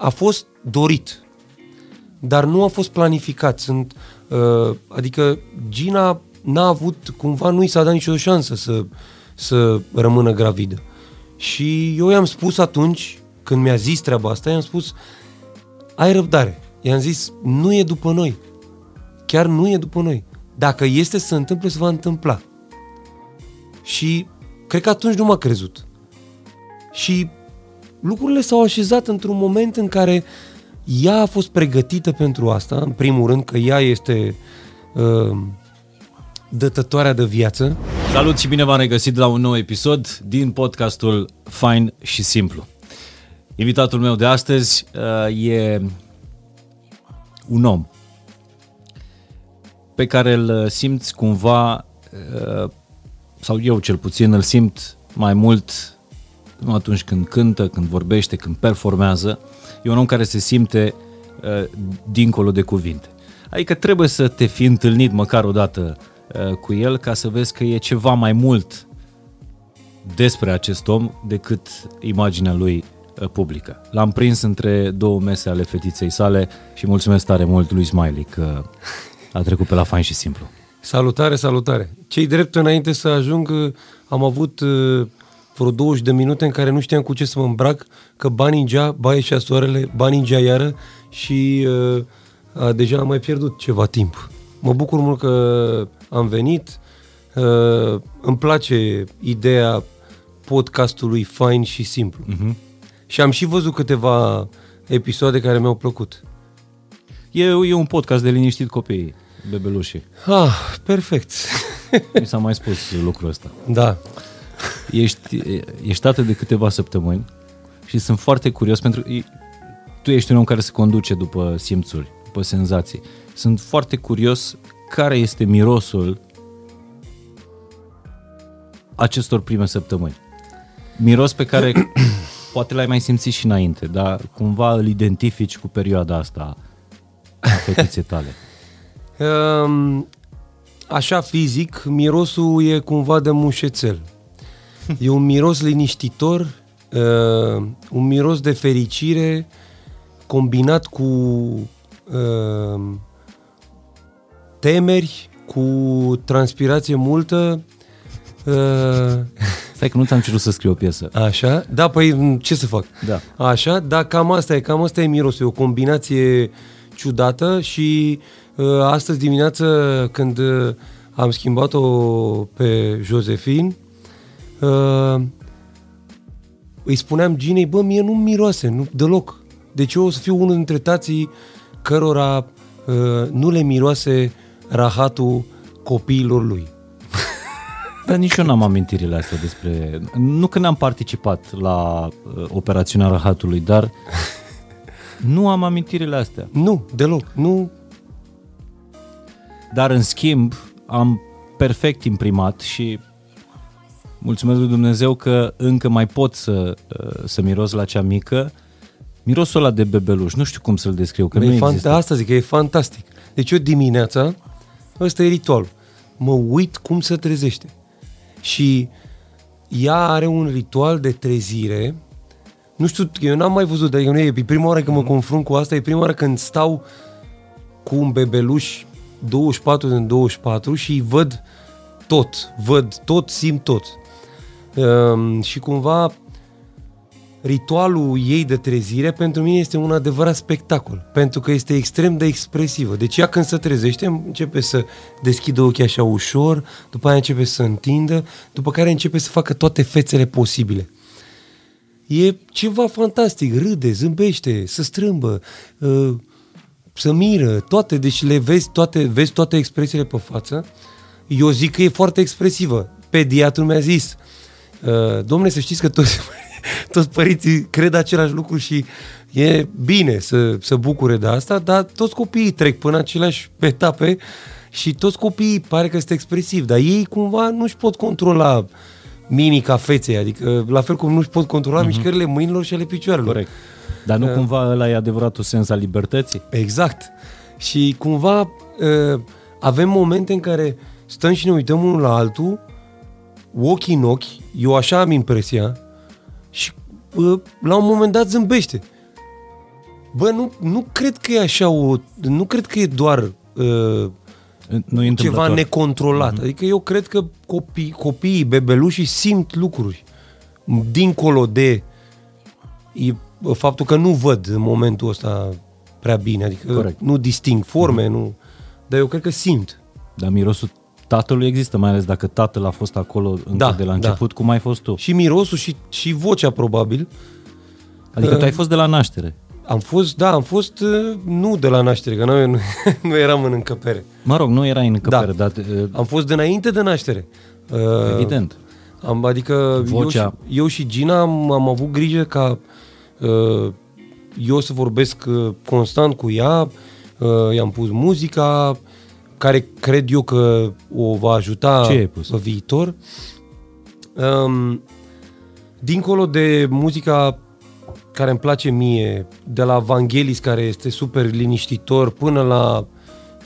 a fost dorit, dar nu a fost planificat. Sunt, uh, adică Gina n-a avut, cumva nu i s-a dat nicio șansă să, să rămână gravidă. Și eu i-am spus atunci, când mi-a zis treaba asta, i-am spus, ai răbdare. I-am zis, nu e după noi. Chiar nu e după noi. Dacă este să se întâmple, se va întâmpla. Și cred că atunci nu m-a crezut. Și lucrurile s-au așezat într-un moment în care ea a fost pregătită pentru asta, în primul rând că ea este uh, dătătoarea de viață. Salut și bine v-am regăsit la un nou episod din podcastul Fine și Simplu. Invitatul meu de astăzi uh, e un om pe care îl simți cumva, uh, sau eu cel puțin îl simt mai mult nu atunci când cântă, când vorbește, când performează. E un om care se simte uh, dincolo de cuvinte. Adică trebuie să te fi întâlnit măcar o dată uh, cu el ca să vezi că e ceva mai mult despre acest om decât imaginea lui uh, publică. L-am prins între două mese ale fetiței sale și mulțumesc tare mult lui Smiley că a trecut pe la fain și simplu. Salutare, salutare! Cei drept înainte să ajung, am avut uh, vreo 20 de minute în care nu știam cu ce să mă îmbrac, că ba ninja, ba ieșea soarele, ba ninja iară și uh, a, deja am mai pierdut ceva timp. Mă bucur mult că am venit, uh, îmi place ideea podcastului fain și simplu. Uh-huh. Și am și văzut câteva episoade care mi-au plăcut. E, e un podcast de liniștit copiii, bebelușii. Ah, perfect. Mi s-a mai spus lucrul ăsta. Da. Ești, ești tată de câteva săptămâni și sunt foarte curios pentru că tu ești un om care se conduce după simțuri, după senzații. Sunt foarte curios care este mirosul acestor prime săptămâni. Miros pe care poate l-ai mai simțit și înainte, dar cumva îl identifici cu perioada asta a fetiței tale. Um, așa fizic, mirosul e cumva de mușețel. E un miros liniștitor, uh, un miros de fericire combinat cu uh, temeri, cu transpirație multă. Uh, Stai că nu ți-am cerut să scriu o piesă. Așa? Da, păi ce să fac? Da. Așa? Da, cam asta e, cam asta e mirosul, e o combinație ciudată și uh, astăzi dimineață când uh, am schimbat-o pe Josephine, uh, îi spuneam Ginei, bă, mie nu miroase, nu, deloc. Deci eu o să fiu unul dintre tații cărora uh, nu le miroase rahatul copiilor lui. Dar nici eu n-am amintirile astea despre... Nu că n-am participat la uh, operațiunea rahatului, dar nu am amintirile astea. Nu, deloc. Nu. Dar în schimb am perfect imprimat și mulțumesc lui Dumnezeu că încă mai pot să, uh, să miros la cea mică. Mirosul ăla de bebeluș, nu știu cum să-l descriu, că e nu fan- există. Asta zic, e fantastic. Deci eu dimineața, ăsta e ritual. Mă uit cum se trezește. Și ea are un ritual de trezire. Nu știu, eu n-am mai văzut, dar nu e e prima oară când mă confrunt cu asta, e prima oară când stau cu un bebeluș 24 din 24 și văd tot, văd tot, simt tot. Um, și cumva ritualul ei de trezire pentru mine este un adevărat spectacol, pentru că este extrem de expresivă. Deci ea când se trezește începe să deschidă ochii așa ușor, după aia începe să întindă, după care începe să facă toate fețele posibile. E ceva fantastic, râde, zâmbește, se strâmbă, uh, să miră, toate, deci le vezi toate, vezi toate expresiile pe față. Eu zic că e foarte expresivă. Pediatrul mi-a zis, uh, domnule, să știți că toți, toți părinții cred același lucru și e bine să să bucure de asta, dar toți copiii trec până aceleași etape și toți copiii pare că sunt expresivi, dar ei cumva nu-și pot controla mimica feței, adică la fel cum nu-și pot controla uh-huh. mișcările mâinilor și ale picioarelor. Corect. Dar nu cumva ăla e adevăratul sens al libertății? Exact. Și cumva uh, avem momente în care stăm și ne uităm unul la altul, ochi în ochi, eu așa am impresia, și uh, la un moment dat zâmbește. Bă, nu, nu cred că e așa o... Nu cred că e doar uh, Nu e ceva întâmplător. necontrolat. Mm-hmm. Adică eu cred că copii, copiii, bebelușii simt lucruri. Dincolo de e faptul că nu văd în momentul ăsta prea bine. Adică Corect. nu disting forme, mm-hmm. nu... Dar eu cred că simt. Dar mirosul tatălui există, mai ales dacă tatăl a fost acolo încă Da, de la da. început, cum ai fost tu. Și mirosul și, și vocea, probabil. Adică tu ai fost de la naștere. Am fost, da, am fost uh, nu de la naștere, că noi nu, nu eram în încăpere. Mă rog, nu erai în încăpere, Da. dar uh, Am fost dinainte de naștere. Uh, evident. Am, adică Vocea. Eu, și, eu și Gina am, am avut grijă ca uh, eu să vorbesc uh, constant cu ea, uh, i-am pus muzica care cred eu că o va ajuta Ce ai pus? pe viitor. Um, dincolo de muzica care îmi place mie, de la Vangelis care este super liniștitor până la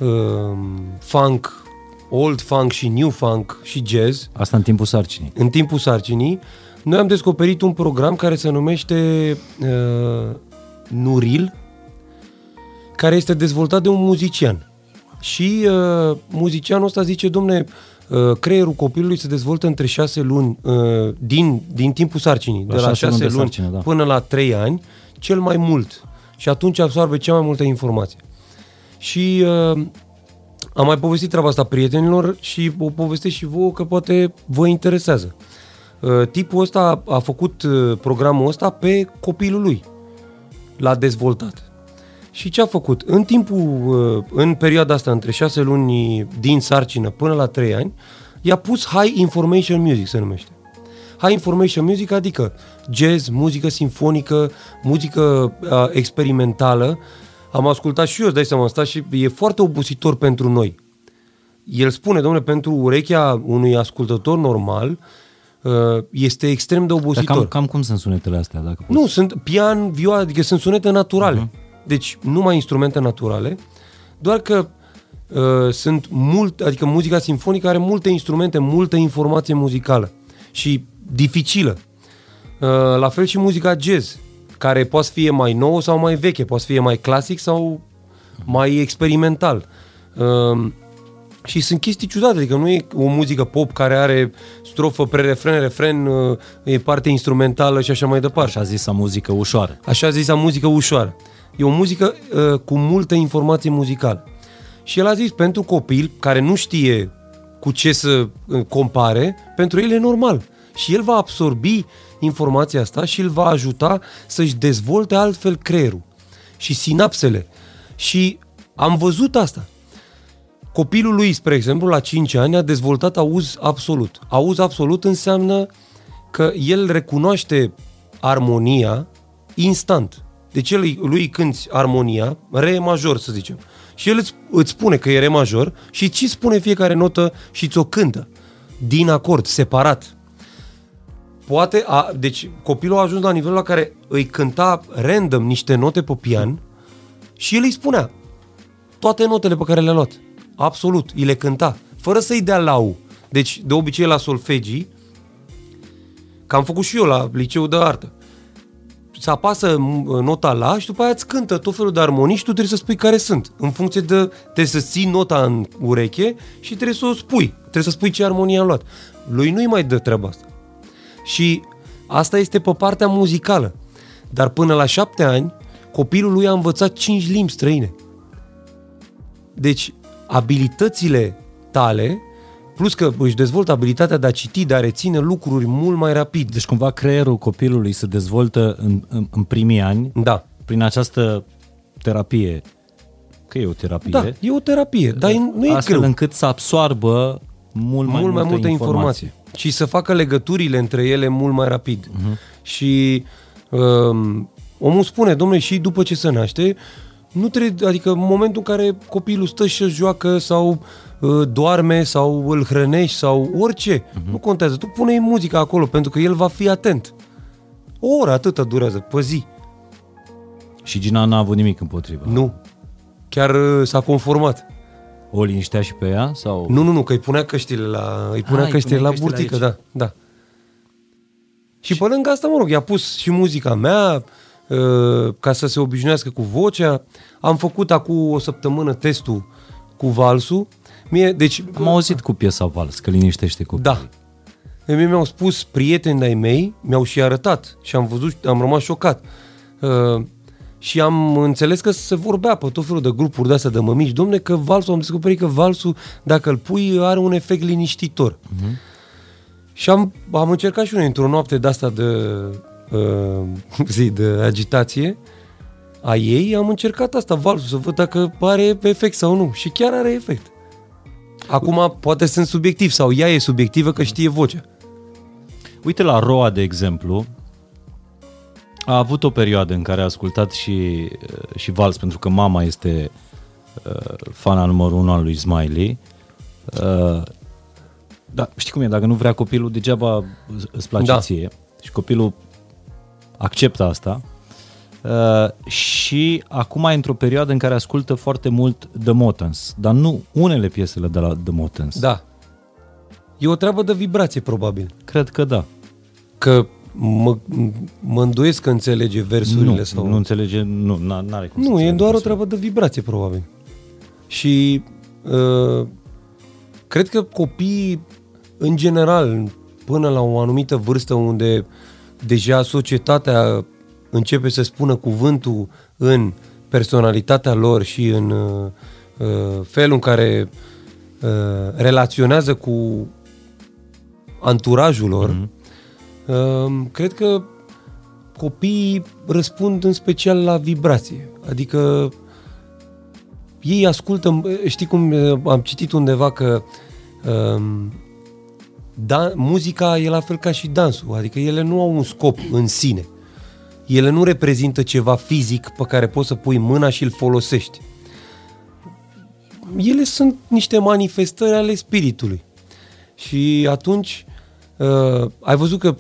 um, funk, old funk și new funk și jazz, Asta în timpul sarcinii. în timpul sarcinii, noi am descoperit un program care se numește uh, Nuril, care este dezvoltat de un muzician. Și uh, muzicianul ăsta zice, domne, uh, creierul copilului se dezvoltă între șase luni, uh, din, din timpul sarcinii, La de la șase luni șase de luni sarcină, da. până la trei ani, cel mai mult. Și atunci absorbe cea mai multă informație. Și uh, am mai povestit treaba asta prietenilor și o povestesc și vouă că poate vă interesează. Uh, tipul ăsta a făcut uh, programul ăsta pe copilul lui. L-a dezvoltat. Și ce a făcut? În timpul, uh, în perioada asta, între șase luni din sarcină până la trei ani, i-a pus High Information Music, se numește. High Information Music, adică jazz, muzică simfonică, muzică uh, experimentală. Am ascultat și eu, îți dai seama, asta și e foarte obositor pentru noi. El spune, domnule, pentru urechea unui ascultător normal, uh, este extrem de Dar obositor. cam, cam cum sunt sunetele astea? Dacă poți? Nu, sunt pian, vioară, adică sunt sunete naturale. Uh-huh. Deci numai instrumente naturale, doar că uh, sunt mult, adică muzica simfonică are multe instrumente, multă informație muzicală și dificilă. Uh, la fel și muzica jazz, care poate să fie mai nouă sau mai veche, poate să fie mai clasic sau mai experimental. Uh, și sunt chestii ciudate, adică nu e o muzică pop care are strofă, pre-refren, refren, uh, e parte instrumentală și așa mai departe. Așa zisă muzică ușoară. Așa zisa muzică ușoară. E o muzică uh, cu multă informație muzicală. Și el a zis, pentru copil care nu știe cu ce să uh, compare, pentru el e normal. Și el va absorbi informația asta și îl va ajuta să-și dezvolte altfel creierul și sinapsele. Și am văzut asta. Copilul lui, spre exemplu, la 5 ani a dezvoltat auz absolut. Auz absolut înseamnă că el recunoaște armonia instant. Deci el, îi- lui îi cânti armonia, re major să zicem. Și el îți, îți spune că e re major și ți spune fiecare notă și ți-o cântă. Din acord, separat. Poate, a, deci copilul a ajuns la nivelul la care îi cânta random niște note pe pian și el îi spunea toate notele pe care le-a luat. Absolut, îi le cânta, fără să-i dea lau. Deci, de obicei la solfegii, că am făcut și eu la liceu de artă, se apasă m, nota la și după aia îți cântă tot felul de armonii și tu trebuie să spui care sunt. În funcție de... Trebuie să ții nota în ureche și trebuie să o spui. Trebuie să spui ce armonie am luat. Lui nu-i mai dă treaba asta. Și asta este pe partea muzicală. Dar până la șapte ani, copilul lui a învățat cinci limbi străine. Deci, abilitățile tale, plus că își dezvoltă abilitatea de a citi, de a reține lucruri mult mai rapid. Deci cumva creierul copilului se dezvoltă în, în, în primii ani Da. prin această terapie. Că e o terapie. Da, e o terapie, dar e- nu e astfel greu. încât să absoarbă mult mai, mult mai multă informație. Și să facă legăturile între ele mult mai rapid. Uh-huh. Și um, omul spune, domnule, și după ce se naște, nu trebuie, adică în momentul în care copilul stă și își joacă sau uh, doarme sau îl hrănești sau orice, uh-huh. nu contează. Tu pune muzica acolo pentru că el va fi atent. O oră atâta durează, pe zi. Și Gina n-a avut nimic împotriva. Nu. Chiar uh, s-a conformat. O liniștea și pe ea? Sau... Nu, nu, nu, că îi punea căștile la, îi punea îi căștile punea la căștile burtică, aici. da, da. Și pe lângă asta, mă rog, i-a pus și muzica mea, uh, ca să se obișnuiască cu vocea. Am făcut acum o săptămână testul cu valsul. Mie, deci, Am auzit cu piesa Vals, că liniștește cu da. Mie mi-au spus prieteni de-ai mei, mi-au și arătat și am văzut, am rămas șocat. Uh, și am înțeles că se vorbea pe tot felul de grupuri de astea de mămici, domne, că valsul, am descoperit că valsul, dacă îl pui, are un efect liniștitor. Uh-huh. Și am, am încercat și unul într-o noapte de asta de, uh, zi, de agitație a ei, am încercat asta, valsul, să văd dacă are efect sau nu. Și chiar are efect. Acum, poate sunt subiectiv sau ea e subiectivă că știe vocea. Uite la Roa, de exemplu, a avut o perioadă în care a ascultat și, uh, și vals, pentru că mama este uh, fana numărul unu al lui Smiley. Uh, da, știi cum e, dacă nu vrea copilul, degeaba îți place da. ție. Și copilul acceptă asta. Uh, și acum e într-o perioadă în care ascultă foarte mult The Motans, dar nu unele piesele de la The Motans. Da. E o treabă de vibrație, probabil. Cred că da. Că mă, mă îndoiesc că înțelege versurile nu, sau... Nu înțelege, nu, are cum Nu, e doar o treabă de vibrație, probabil. Și uh, cred că copiii, în general, până la o anumită vârstă unde deja societatea începe să spună cuvântul în personalitatea lor și în uh, uh felul în care uh, relaționează cu anturajul lor, mm-hmm Cred că copiii răspund în special la vibrație. Adică ei ascultă, știi cum am citit undeva că um, da, muzica e la fel ca și dansul, adică ele nu au un scop în sine. Ele nu reprezintă ceva fizic pe care poți să pui mâna și îl folosești. Ele sunt niște manifestări ale spiritului. Și atunci uh, ai văzut că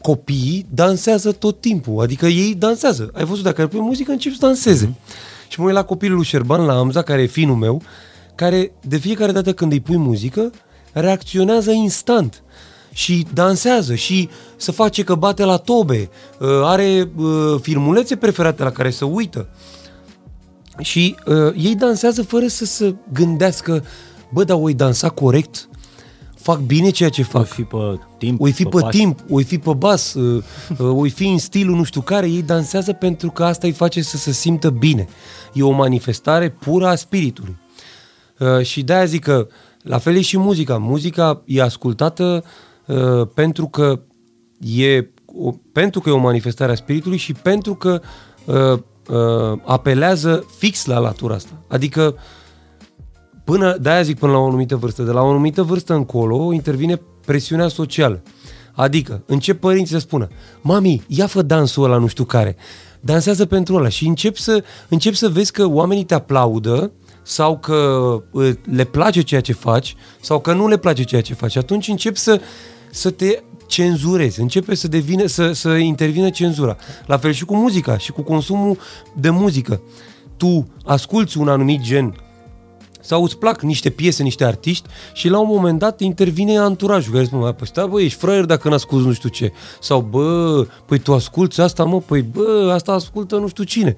copiii dansează tot timpul, adică ei dansează. Ai văzut, dacă îl pui muzică, încep să danseze. Mm-hmm. Și mă uit la copilul lui Șerban, la Amza, care e finul meu, care de fiecare dată când îi pui muzică, reacționează instant și dansează și să face că bate la tobe, uh, are uh, filmulețe preferate la care să uită. Și uh, ei dansează fără să se gândească, bă, dar oi dansa corect? fac bine ceea ce fac. O fi pe timp, o fi pe, pe timp, o fi pe bas, uh, uh, o fi în stilul nu știu care, ei dansează pentru că asta îi face să se simtă bine. E o manifestare pură a spiritului. Uh, și de-aia zic că la fel e și muzica. Muzica e ascultată pentru că e, pentru că e o manifestare a spiritului și pentru că apelează fix la latura asta. Adică Până, de-aia zic până la o anumită vârstă. De la o anumită vârstă încolo intervine presiunea socială. Adică încep părinții să spună, mami, ia fă dansul ăla nu știu care, dansează pentru ăla și încep să, încep să vezi că oamenii te aplaudă sau că uh, le place ceea ce faci sau că nu le place ceea ce faci. Atunci încep să, să te cenzurezi, începe să devină, să, să intervină cenzura. La fel și cu muzica și cu consumul de muzică. Tu asculți un anumit gen sau îți plac niște piese, niște artiști și la un moment dat intervine anturajul care spune, păi stai bă, ești fraier dacă n-asculti nu știu ce. Sau bă, păi tu asculti asta mă, păi bă, asta ascultă nu știu cine.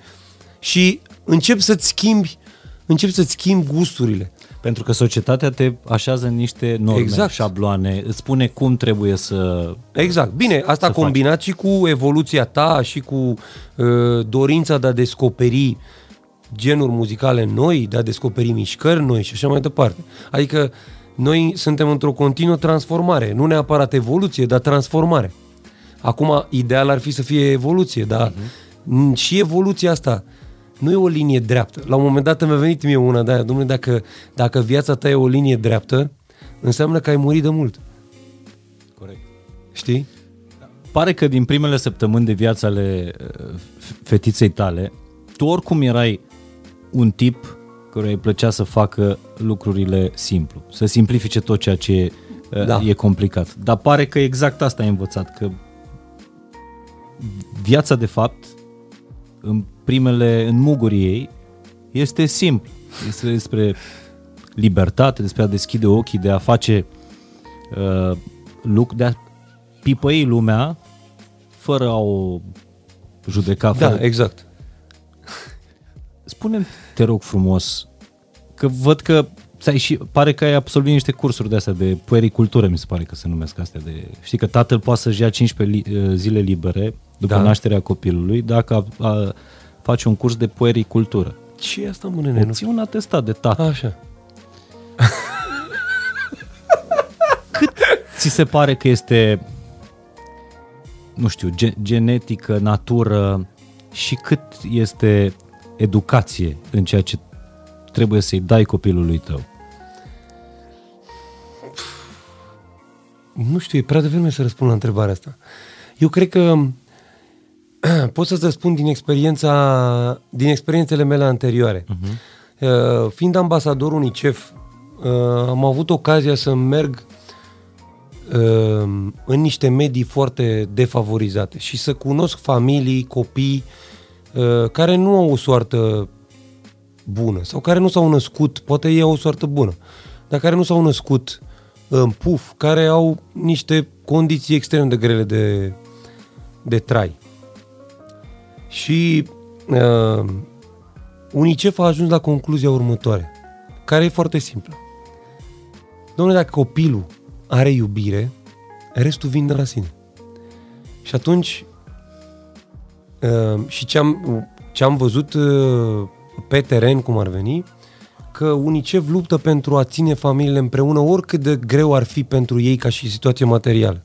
Și încep să-ți schimbi, încep să-ți schimbi gusturile. Pentru că societatea te așează în niște norme, exact. șabloane, îți spune cum trebuie să Exact. Bine, asta combinat faci. și cu evoluția ta și cu uh, dorința de a descoperi genuri muzicale noi, de a descoperi mișcări noi și așa mai departe. Adică noi suntem într-o continuă transformare, nu neapărat evoluție, dar transformare. Acum, ideal ar fi să fie evoluție, dar uh-huh. și evoluția asta nu e o linie dreaptă. La un moment dat mi-a venit mie una de aia, domnule, dacă, dacă viața ta e o linie dreaptă, înseamnă că ai murit de mult. Corect. Știi? Pare că din primele săptămâni de viață ale uh, fetiței tale, tu oricum erai un tip care îi plăcea să facă lucrurile simplu, să simplifice tot ceea ce uh, da. e complicat. Dar pare că exact asta ai învățat, că viața de fapt, în primele, în mugurii ei, este simplu. Este despre libertate, despre a deschide ochii, de a face uh, lucruri, de a pipăi lumea fără a o judeca. Da, fără- exact. spune te rog frumos, că văd că ți-ai și, pare că ai absolvit niște cursuri de astea de puericultură, mi se pare că se numesc astea. De, știi că tatăl poate să-și ia 15 li, uh, zile libere după Da. nașterea copilului dacă a, a, face un curs de puericultură. Ce e asta, mă, nene? Nu Ții un atestat de tată. Așa. Ți se pare că este, nu știu, ge- genetică, natură și cât este educație în ceea ce trebuie să-i dai copilului tău? Nu știu, e prea devreme să răspund la întrebarea asta. Eu cred că pot să-ți răspund din experiența, din experiențele mele anterioare. Uh-huh. Uh, fiind ambasador UNICEF, uh, am avut ocazia să merg uh, în niște medii foarte defavorizate și să cunosc familii, copii uh, care nu au o soartă bună sau care nu s-au născut, poate ei au o soartă bună, dar care nu s-au născut în puf, care au niște condiții extrem de grele de, de trai. Și uh, UNICEF a ajuns la concluzia următoare, care e foarte simplă. Domnule, dacă copilul are iubire, restul vine de la sine. Și atunci, uh, și ce am, ce am văzut uh, pe teren, cum ar veni, că UNICEF luptă pentru a ține familiile împreună oricât de greu ar fi pentru ei ca și situație materială.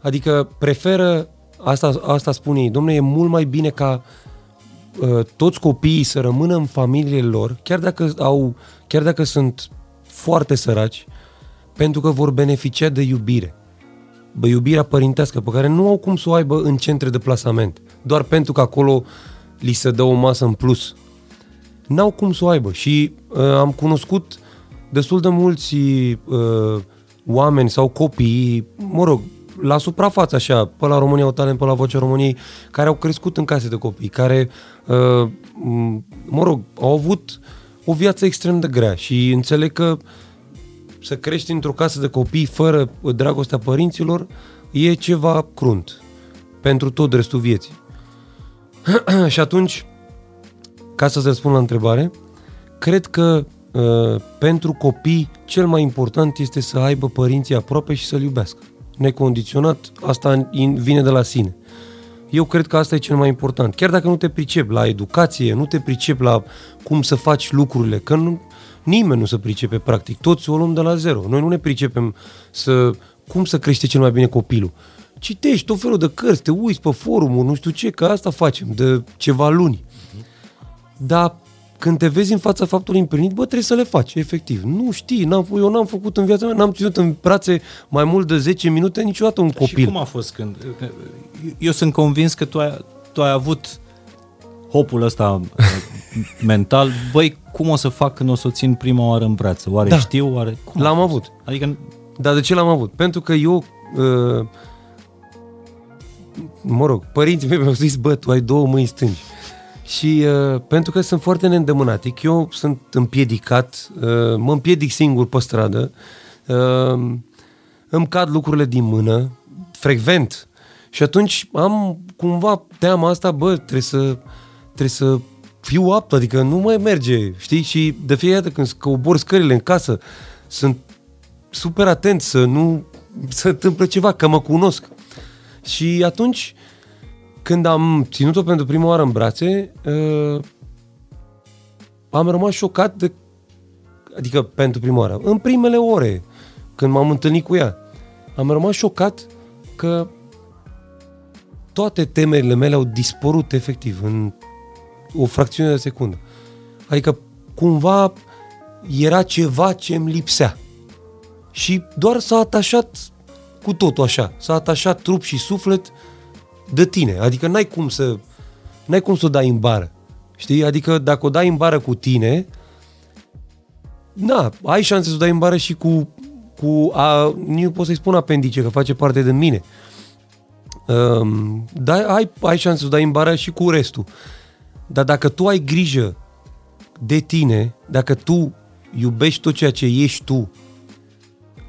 Adică preferă, asta, asta spune ei, domnule, e mult mai bine ca uh, toți copiii să rămână în familiile lor, chiar dacă, au, chiar dacă sunt foarte săraci, pentru că vor beneficia de iubire. Bă, iubirea părintească, pe care nu au cum să o aibă în centre de plasament, doar pentru că acolo li se dă o masă în plus. N-au cum să o aibă și uh, am cunoscut destul de mulți uh, oameni sau copii, mă rog, la suprafață așa, pe la România au talent, pe la Vocea României, care au crescut în case de copii, care, uh, m- mă rog, au avut o viață extrem de grea și înțeleg că să crești într-o casă de copii fără dragostea părinților e ceva crunt pentru tot restul vieții. și atunci, ca să-ți răspund la întrebare, cred că uh, pentru copii cel mai important este să aibă părinții aproape și să-l iubească. Necondiționat, asta in- vine de la sine. Eu cred că asta e cel mai important. Chiar dacă nu te pricep la educație, nu te pricep la cum să faci lucrurile, că nu, nimeni nu se pricepe practic. Toți o luăm de la zero. Noi nu ne pricepem să cum să crește cel mai bine copilul. Citești tot felul de cărți, te uiți pe forumul, nu știu ce, că asta facem de ceva luni. Dar când te vezi în fața faptului împlinit, bă, trebuie să le faci, efectiv. Nu știi, n-am, eu n-am făcut în viața mea, n-am ținut în brațe mai mult de 10 minute niciodată un copil. Și cum a fost când... Eu sunt convins că tu ai, tu ai avut hopul ăsta uh, mental, băi, cum o să fac când o să o țin prima oară în brațe? Oare Da. știu? Oare... Cum a L-am fost? avut. Adică Dar de ce l-am avut? Pentru că eu, uh, mă rog, părinții mei mi-au zis, bă, tu ai două mâini stângi. Și uh, pentru că sunt foarte neîndemânatic, eu sunt împiedicat, uh, mă împiedic singur pe stradă, uh, îmi cad lucrurile din mână, frecvent. Și atunci am cumva teama asta, bă, trebuie să, trebuie să fiu apt, adică nu mai merge, știi? Și de fiecare dată când cobor scările în casă, sunt super atent să nu se întâmplă ceva, că mă cunosc. Și atunci, când am ținut-o pentru prima oară în brațe, uh, am rămas șocat de... Adică pentru prima oară. În primele ore, când m-am întâlnit cu ea, am rămas șocat că toate temerile mele au dispărut efectiv în o fracțiune de secundă. Adică cumva era ceva ce îmi lipsea. Și doar s-a atașat cu totul așa. S-a atașat trup și suflet de tine. Adică n-ai cum să n-ai cum să o dai în bară. Știi? Adică dacă o dai în bară cu tine, na, ai șanse să o dai în bară și cu, cu a, nu pot să-i spun apendice, că face parte din mine. Um, dar ai, ai șanse să o dai în bară și cu restul. Dar dacă tu ai grijă de tine, dacă tu iubești tot ceea ce ești tu,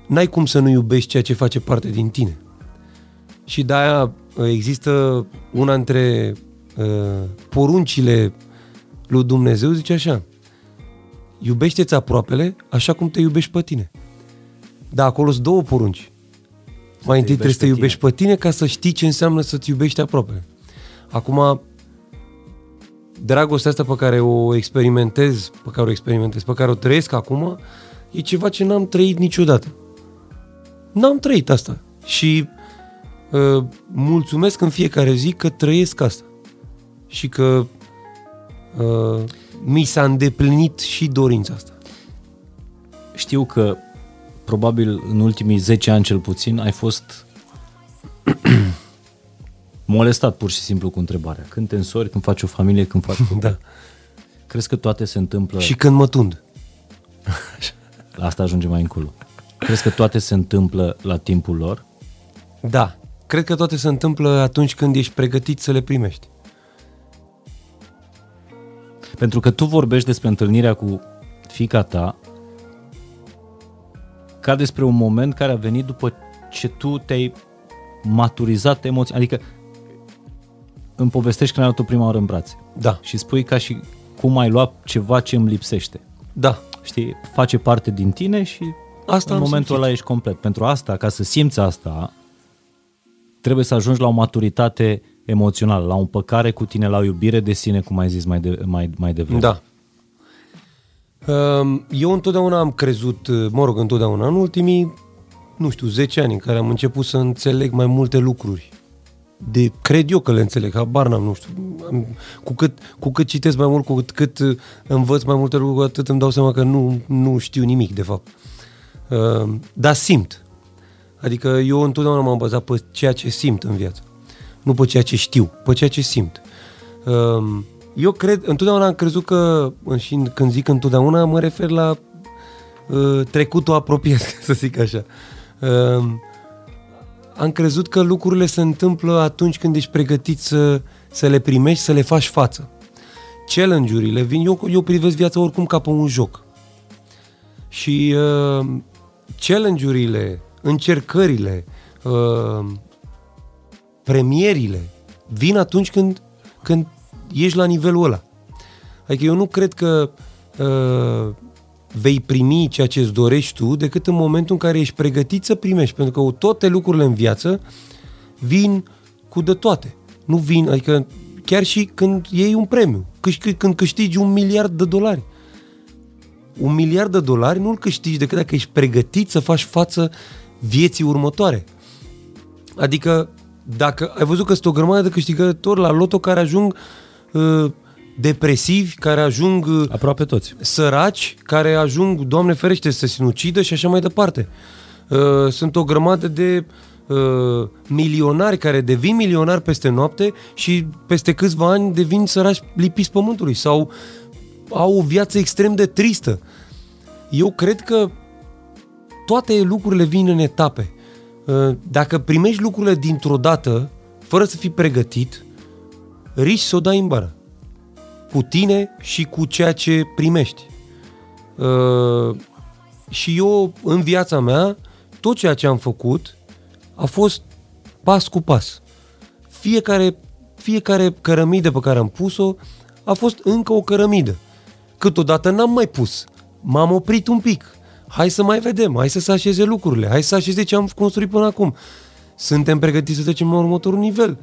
n-ai cum să nu iubești ceea ce face parte din tine. Și de-aia există una dintre uh, poruncile lui Dumnezeu, zice așa, iubește-ți aproapele așa cum te iubești pe tine. Da, acolo sunt două porunci. Mai întâi trebuie să te iubești pe tine ca să știi ce înseamnă să-ți iubești aproape. Acum, dragostea asta pe care o experimentez, pe care o experimentez, pe care o trăiesc acum, e ceva ce n-am trăit niciodată. N-am trăit asta. Și uh, mulțumesc în fiecare zi că trăiesc asta. Și că uh, mi s-a îndeplinit și dorința asta. Știu că probabil în ultimii 10 ani cel puțin ai fost molestat pur și simplu cu întrebarea. Când te însori, când faci o familie, când faci copii. Da. Crezi că toate se întâmplă... Și când mă tund. La asta ajunge mai încolo. Crezi că toate se întâmplă la timpul lor? Da. Cred că toate se întâmplă atunci când ești pregătit să le primești. Pentru că tu vorbești despre întâlnirea cu fica ta ca despre un moment care a venit după ce tu te-ai maturizat emoții, adică îmi povestești când ai luat-o prima oară în brațe. Da. Și spui ca și cum ai luat ceva ce îmi lipsește. Da. Știi, face parte din tine și Asta în am momentul simțit. ăla ești complet. Pentru asta, ca să simți asta, trebuie să ajungi la o maturitate emoțională, la o împăcare cu tine, la o iubire de sine, cum ai zis mai, de, mai, mai devreme. Da. Um, Eu întotdeauna am crezut, mă rog, întotdeauna, în ultimii, nu știu, 10 ani în care am început să înțeleg mai multe lucruri. De, cred eu că le înțeleg, habar n-am, nu știu. Am, cu, cât, cu cât citesc mai mult, cu cât, cât uh, învăț mai multe lucruri, atât îmi dau seama că nu, nu știu nimic, de fapt. Uh, dar simt. Adică eu întotdeauna m-am bazat pe ceea ce simt în viață. Nu pe ceea ce știu, pe ceea ce simt. Uh, eu cred, întotdeauna am crezut că, și când zic întotdeauna, mă refer la uh, trecutul apropiat, să zic așa. Uh, am crezut că lucrurile se întâmplă atunci când ești pregătit să, să le primești, să le faci față. Challenge-urile vin, eu, eu privesc viața oricum ca pe un joc. Și uh, challenge-urile, încercările, uh, premierile vin atunci când, când ești la nivelul ăla. Adică eu nu cred că uh, vei primi ceea ce îți dorești tu decât în momentul în care ești pregătit să primești. Pentru că toate lucrurile în viață vin cu de toate. Nu vin, adică chiar și când iei un premiu, câș- când câștigi un miliard de dolari. Un miliard de dolari nu-l câștigi decât dacă ești pregătit să faci față vieții următoare. Adică dacă ai văzut că sunt o grămadă de câștigători la loto care ajung uh, depresivi, care ajung uh, Aproape toți. săraci, care ajung, Doamne ferește, să se sinucidă și așa mai departe. Uh, sunt o grămadă de uh, milionari care devin milionari peste noapte și peste câțiva ani devin săraci lipiți pământului sau au o viață extrem de tristă. Eu cred că toate lucrurile vin în etape. Uh, Dacă primești lucrurile dintr-o dată, fără să fii pregătit, riști să o dai în bară. Cu tine și cu ceea ce primești. Uh, și eu, în viața mea, tot ceea ce am făcut a fost pas cu pas. Fiecare, fiecare cărămidă pe care am pus-o a fost încă o cărămidă. Câteodată n-am mai pus. M-am oprit un pic. Hai să mai vedem, hai să se așeze lucrurile, hai să așeze ce am construit până acum. Suntem pregătiți să trecem la următorul nivel.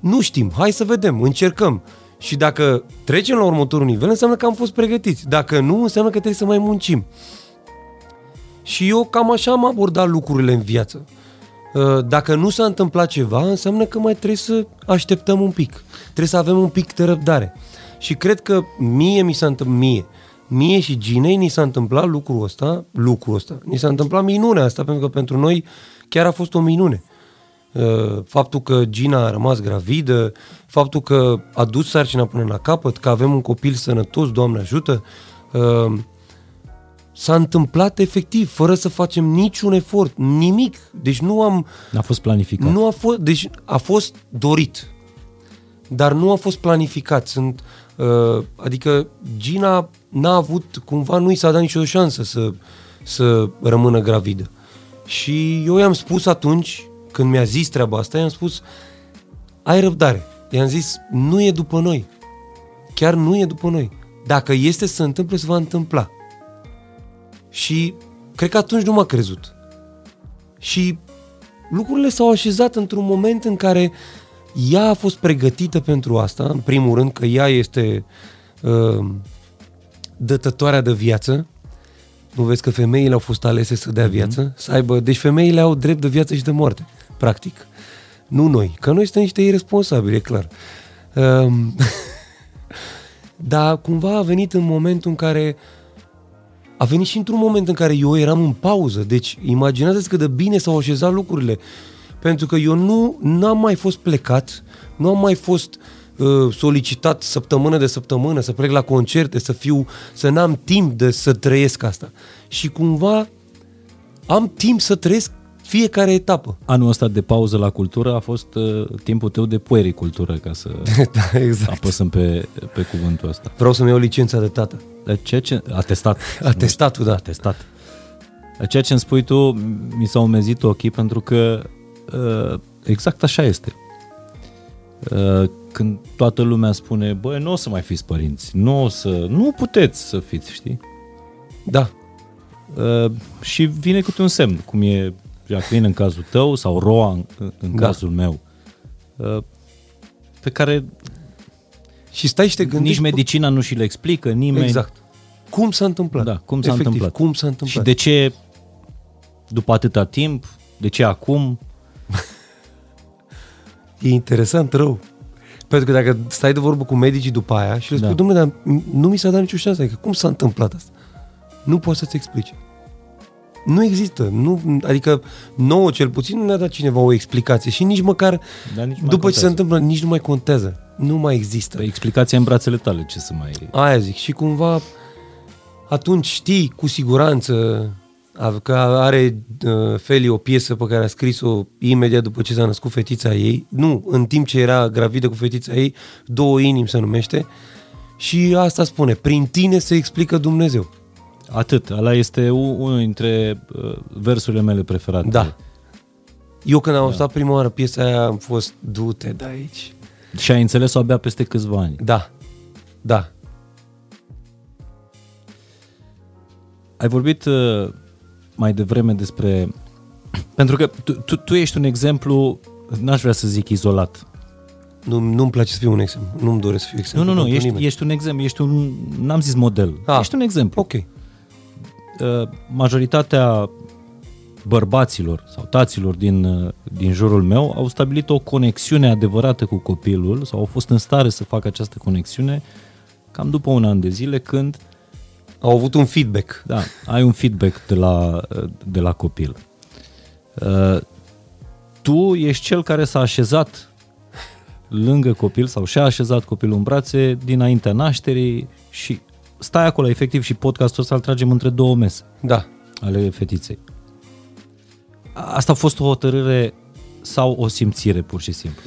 Nu știm, hai să vedem, încercăm. Și dacă trecem la următorul nivel, înseamnă că am fost pregătiți. Dacă nu, înseamnă că trebuie să mai muncim. Și eu cam așa am abordat lucrurile în viață. Uh, Dacă nu s-a întâmplat ceva, înseamnă că mai trebuie să așteptăm un pic. Trebuie să avem un pic de răbdare. Și cred că mie mi s-a întâmplat, mie, mie și Ginei ni s-a întâmplat lucrul ăsta, lucrul ăsta, ni s-a întâmplat minunea asta, pentru că pentru noi chiar a fost o minune. Uh, Faptul că Gina a rămas gravidă, faptul că a dus sarcina până la capăt, că avem un copil sănătos, Doamne ajută, uh, s-a întâmplat efectiv, fără să facem niciun efort, nimic. Deci nu am, A fost planificat. nu a fost, deci a fost dorit, dar nu a fost planificat. Sunt, uh, adică Gina n-a avut, cumva nu i s-a dat nicio șansă să, să rămână gravidă. Și eu i-am spus atunci, când mi-a zis treaba asta, i-am spus, ai răbdare. I-am zis, nu e după noi. Chiar nu e după noi. Dacă este să se întâmple, se va întâmpla. Și cred că atunci nu m-a crezut. Și lucrurile s-au așezat într-un moment în care ea a fost pregătită pentru asta, în primul rând că ea este uh, dătătoarea de viață. Nu vezi că femeile au fost alese să dea viață? Să aibă... Deci femeile au drept de viață și de moarte, practic. Nu noi, că noi suntem niște irresponsabili, e clar. Um, dar cumva a venit în momentul în care a venit și într-un moment în care eu eram în pauză. Deci, imaginați-vă cât de bine s-au așezat lucrurile. Pentru că eu nu n-am mai fost plecat, nu am mai fost uh, solicitat săptămână de săptămână să plec la concerte, să fiu, să n-am timp de să trăiesc asta. Și cumva am timp să trăiesc fiecare etapă. Anul ăsta de pauză la cultură a fost uh, timpul tău de puericultură, ca să da, exact. apăsăm pe, pe cuvântul ăsta. Vreau să-mi iau licența de tată. Dar ceea ce... Atestat. Atestatul, da. Atestat. Dar ceea ce îmi spui tu, mi s-au umezit ochii pentru că uh, exact așa este. Uh, când toată lumea spune, băi, nu o să mai fiți părinți, nu o să, nu puteți să fiți, știi? Da. Uh, și vine câte un semn, cum e Jacqueline în cazul tău sau Roa în, în Da. cazul meu, uh, pe care Și stai și te gândești... nici medicina nu și le explică, nimeni. Exact. Cum s-a întâmplat? Da, cum s-a Efectiv, întâmplat. cum s-a întâmplat. Și de ce după atâta timp, de ce acum? E interesant rău. Pentru că dacă stai de vorbă cu medicii după aia și le spui, Da. da. domnule, dar nu mi s-a dat nicio șansă, adică cum s-a întâmplat asta? Nu poți să-ți explice. Nu există. Nu, adică nouă cel puțin nu ne-a dat cineva o explicație și nici măcar Dar nici nu mai după ce se contează. întâmplă, nici nu mai contează. Nu mai există. Păi explicația în brațele tale, ce să mai... Aia zic. Și cumva atunci știi cu siguranță a- că are uh, Feli o piesă pe care a scris-o imediat după ce s-a născut fetița ei. Nu, în timp ce era gravidă cu fetița ei, două inimi se numește. Și asta spune, prin tine se explică Dumnezeu. Atât, ăla este u- unul dintre uh, versurile mele preferate. Da. Eu când am auzit prima oară piesa aia am fost du-te de aici. Și ai înțeles-o abia peste câțiva ani. Da, da. Ai vorbit uh, mai devreme despre... Pentru că tu, tu, tu ești un exemplu, n-aș vrea să zic izolat. Nu, nu-mi place să fiu un exemplu. Nu-mi doresc să fiu Nu, exemplu. nu, nu, pentru ești, nimeni. ești un exemplu, ești un, n-am zis model, Ah. ești un exemplu. Ok. Uh, majoritatea bărbaților sau taților din, uh, din jurul meu au stabilit o conexiune adevărată cu copilul sau au fost în stare să facă această conexiune cam după un an de zile când Au avut un feedback. da, ai un feedback de la, uh, de la copil. Uh, Tu ești cel care s-a așezat lângă copil sau și-a așezat copilul în brațe dinaintea nașterii și stai acolo efectiv și podcastul ăsta îl tragem între două mese Da. ale fetiței. Asta a fost o hotărâre sau o simțire pur și simplu?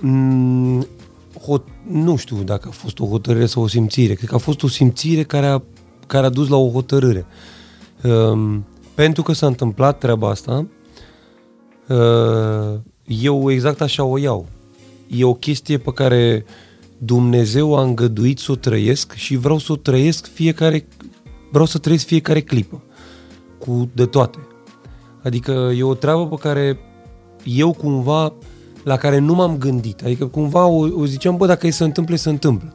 Mm, hot, nu știu dacă a fost o hotărâre sau o simțire. Cred că a fost o simțire care a, care a dus la o hotărâre. Um, pentru că s-a întâmplat treaba asta, uh, eu exact așa o iau. E o chestie pe care Dumnezeu a îngăduit să o trăiesc și vreau să o trăiesc fiecare, vreau să trăiesc fiecare clipă cu de toate. Adică e o treabă pe care eu cumva la care nu m-am gândit. Adică cumva o, o ziceam, bă, dacă e să se întâmple, se întâmplă.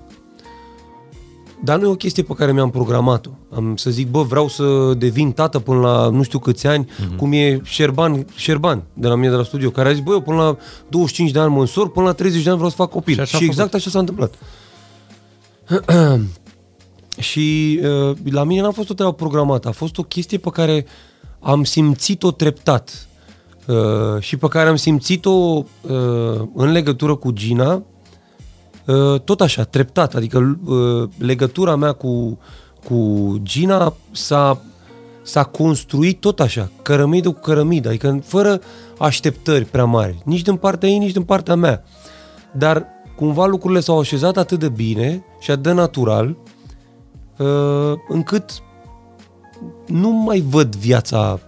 Dar nu e o chestie pe care mi-am programat-o. Am să zic, bă, vreau să devin tată până la nu știu câți ani, mm-hmm. cum e Șerban, Șerban de la mine de la studio, care a zis, bă, eu până la 25 de ani mă însor, până la 30 de ani vreau să fac copil. Și Și, așa a și exact așa s-a întâmplat. și uh, la mine n-a fost o treabă programată, a fost o chestie pe care am simțit-o treptat uh, și pe care am simțit-o uh, în legătură cu Gina, uh, tot așa, treptat. Adică uh, legătura mea cu, cu Gina s-a, s-a construit tot așa, cărămidă cu cărămidă, adică fără așteptări prea mari, nici din partea ei, nici din partea mea. Dar cumva lucrurile s-au așezat atât de bine și atât de natural, uh, încât nu mai văd viața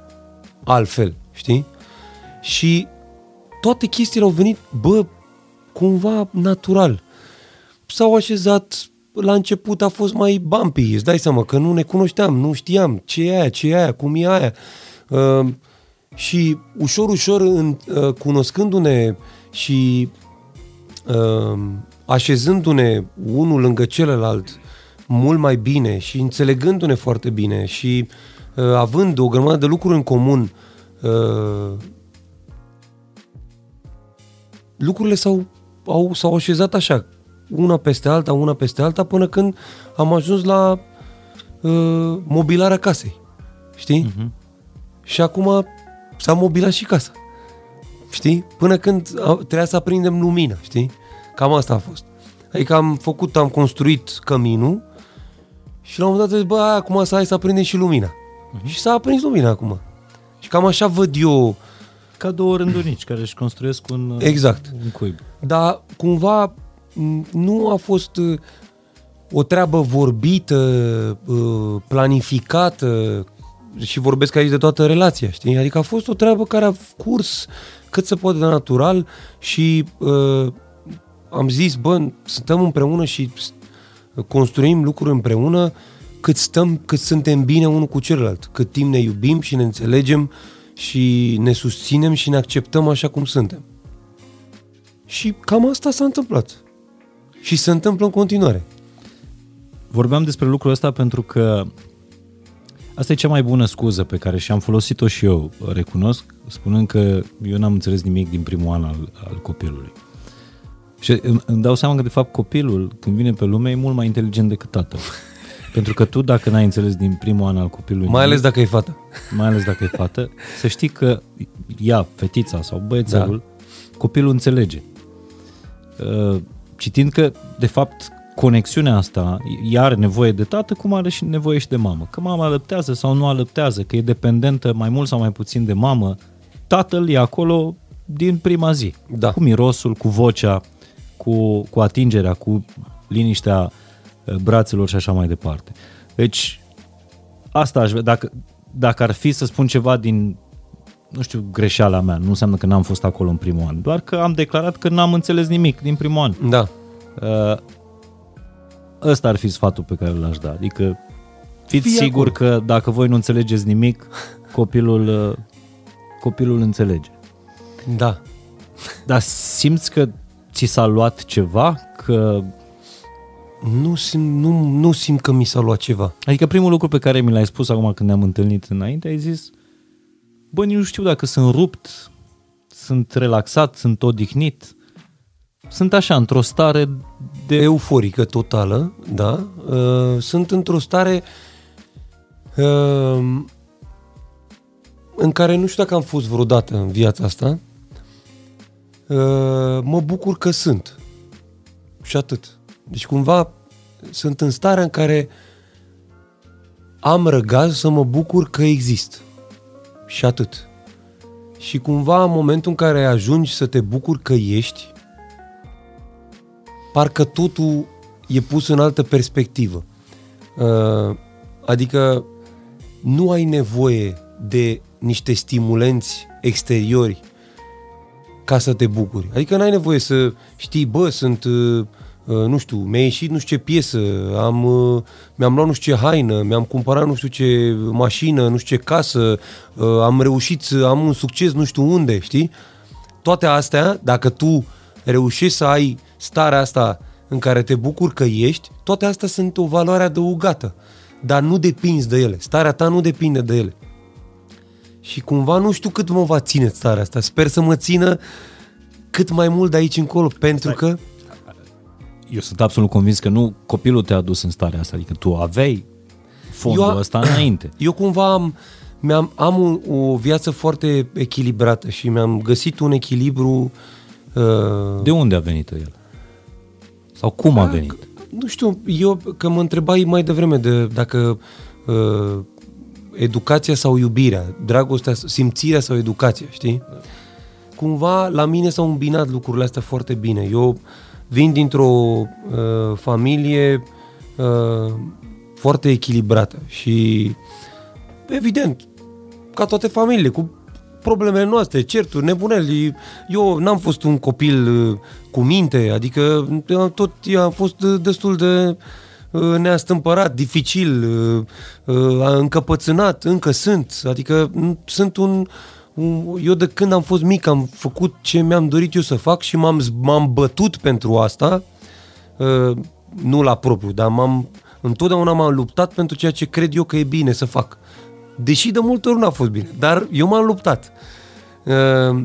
altfel, știi? Și toate chestiile au venit, bă, cumva natural. S-au așezat, la început a fost mai bumpy, îți dai seama că nu ne cunoșteam, nu știam ce e aia, ce e aia, cum e aia. Uh, și ușor, ușor, în, uh, cunoscându-ne și uh, așezându-ne unul lângă celălalt mult mai bine și înțelegându-ne foarte bine și uh, având o grămadă de lucruri în comun, uh, lucrurile s-au, au, s-au așezat așa, una peste alta, una peste alta, până când am ajuns la uh, mobilarea casei. Știi? Uh-huh. Și acum s-a mobilat și casa. Știi? Până când a, trebuia să aprindem lumina, știi? Cam asta a fost. Adică am făcut, am construit căminul și la un moment dat zic, bă, acum să hai să aprindem și lumina. Uh-huh. Și s-a aprins lumina acum. Și cam așa văd eu... Ca două rândunici care își construiesc un, exact. un cuib. Dar cumva nu a fost uh, o treabă vorbită, uh, planificată, și vorbesc aici de toată relația, știi? Adică a fost o treabă care a curs cât se poate de natural și uh, am zis, bă, stăm împreună și construim lucruri împreună cât stăm, cât suntem bine unul cu celălalt, cât timp ne iubim și ne înțelegem și ne susținem și ne acceptăm așa cum suntem. Și cam asta s-a întâmplat. Și se întâmplă în continuare. Vorbeam despre lucrul ăsta pentru că asta e cea mai bună scuză pe care și-am folosit-o și eu, recunosc, spunând că eu n-am înțeles nimic din primul an al, al copilului. Și îmi dau seama că, de fapt, copilul, când vine pe lume, e mult mai inteligent decât tatăl. Pentru că tu, dacă n-ai înțeles din primul an al copilului... Mai ales dacă e fată. Mai ales dacă e fată, să știi că ea, fetița sau băiețelul, da. copilul înțelege. Uh, citind că, de fapt, conexiunea asta, ea are nevoie de tată, cum are și nevoie și de mamă. Că mama alăptează sau nu alăptează, că e dependentă mai mult sau mai puțin de mamă, tatăl e acolo din prima zi. Da. Cu mirosul, cu vocea, cu, cu atingerea, cu liniștea uh, brațelor și așa mai departe. Deci, asta aș vrea, dacă, dacă ar fi să spun ceva din, nu știu, greșeala mea, nu înseamnă că n-am fost acolo în primul an, doar că am declarat că n-am înțeles nimic din primul an. Da. Uh, ăsta ar fi sfatul pe care l-aș da, adică fiți Fii sigur acolo. că dacă voi nu înțelegeți nimic, copilul, uh, copilul înțelege. Da. Dar simți că ți s-a luat ceva? Că nu simt, nu, nu simt că mi s-a luat ceva. Adică primul lucru pe care mi l-ai spus acum când ne-am întâlnit înainte, ai zis, bă, nu știu dacă sunt rupt, sunt relaxat, sunt odihnit, sunt așa, într-o stare de... Euforică totală, da. Uh, sunt într-o stare uh, în care nu știu dacă am fost vreodată în viața asta, Uh, mă bucur că sunt. Și atât. Deci cumva sunt în starea în care am răgaz să mă bucur că exist. Și atât. Și cumva în momentul în care ajungi să te bucuri că ești, parcă totul e pus în altă perspectivă. Uh, adică nu ai nevoie de niște stimulenți exteriori ca să te bucuri. Adică n-ai nevoie să știi, bă, sunt, uh, uh, nu știu, mi-a ieșit nu știu ce piesă, am, uh, mi-am luat nu știu ce haină, mi-am cumpărat nu știu ce mașină, nu știu ce casă, am reușit să am un succes nu știu unde, știi? Toate astea, dacă tu reușești să ai starea asta în care te bucuri că ești, toate astea sunt o valoare adăugată. Dar nu depinzi de ele. Starea ta nu depinde de ele. Și cumva nu știu cât mă va ține starea asta. Sper să mă țină cât mai mult de aici încolo, pentru Stai. că... Eu sunt absolut convins că nu copilul te-a dus în starea asta, adică tu aveai fondul eu, ăsta înainte. Eu cumva am, mi-am, am un, o viață foarte echilibrată și mi-am găsit un echilibru... Uh... De unde a venit el? Sau cum a, a venit? Nu știu, eu că mă întrebai mai devreme de dacă uh, educația sau iubirea, dragostea, simțirea sau educația, știi? Cumva la mine s-au îmbinat lucrurile astea foarte bine. Eu vin dintr-o uh, familie uh, foarte echilibrată și evident, ca toate familiile, cu problemele noastre, certuri, nebuneli. Eu n-am fost un copil uh, cu minte, adică uh, tot am fost uh, destul de uh, neastâmpărat, dificil, uh, uh, încăpățânat, încă sunt. Adică m, sunt un, un... Eu de când am fost mic am făcut ce mi-am dorit eu să fac și m-am, z- m-am bătut pentru asta. Uh, nu la propriu, dar m-am, întotdeauna m-am luptat pentru ceea ce cred eu că e bine să fac. Deși de multe ori nu a fost bine, dar eu m-am luptat. Uh,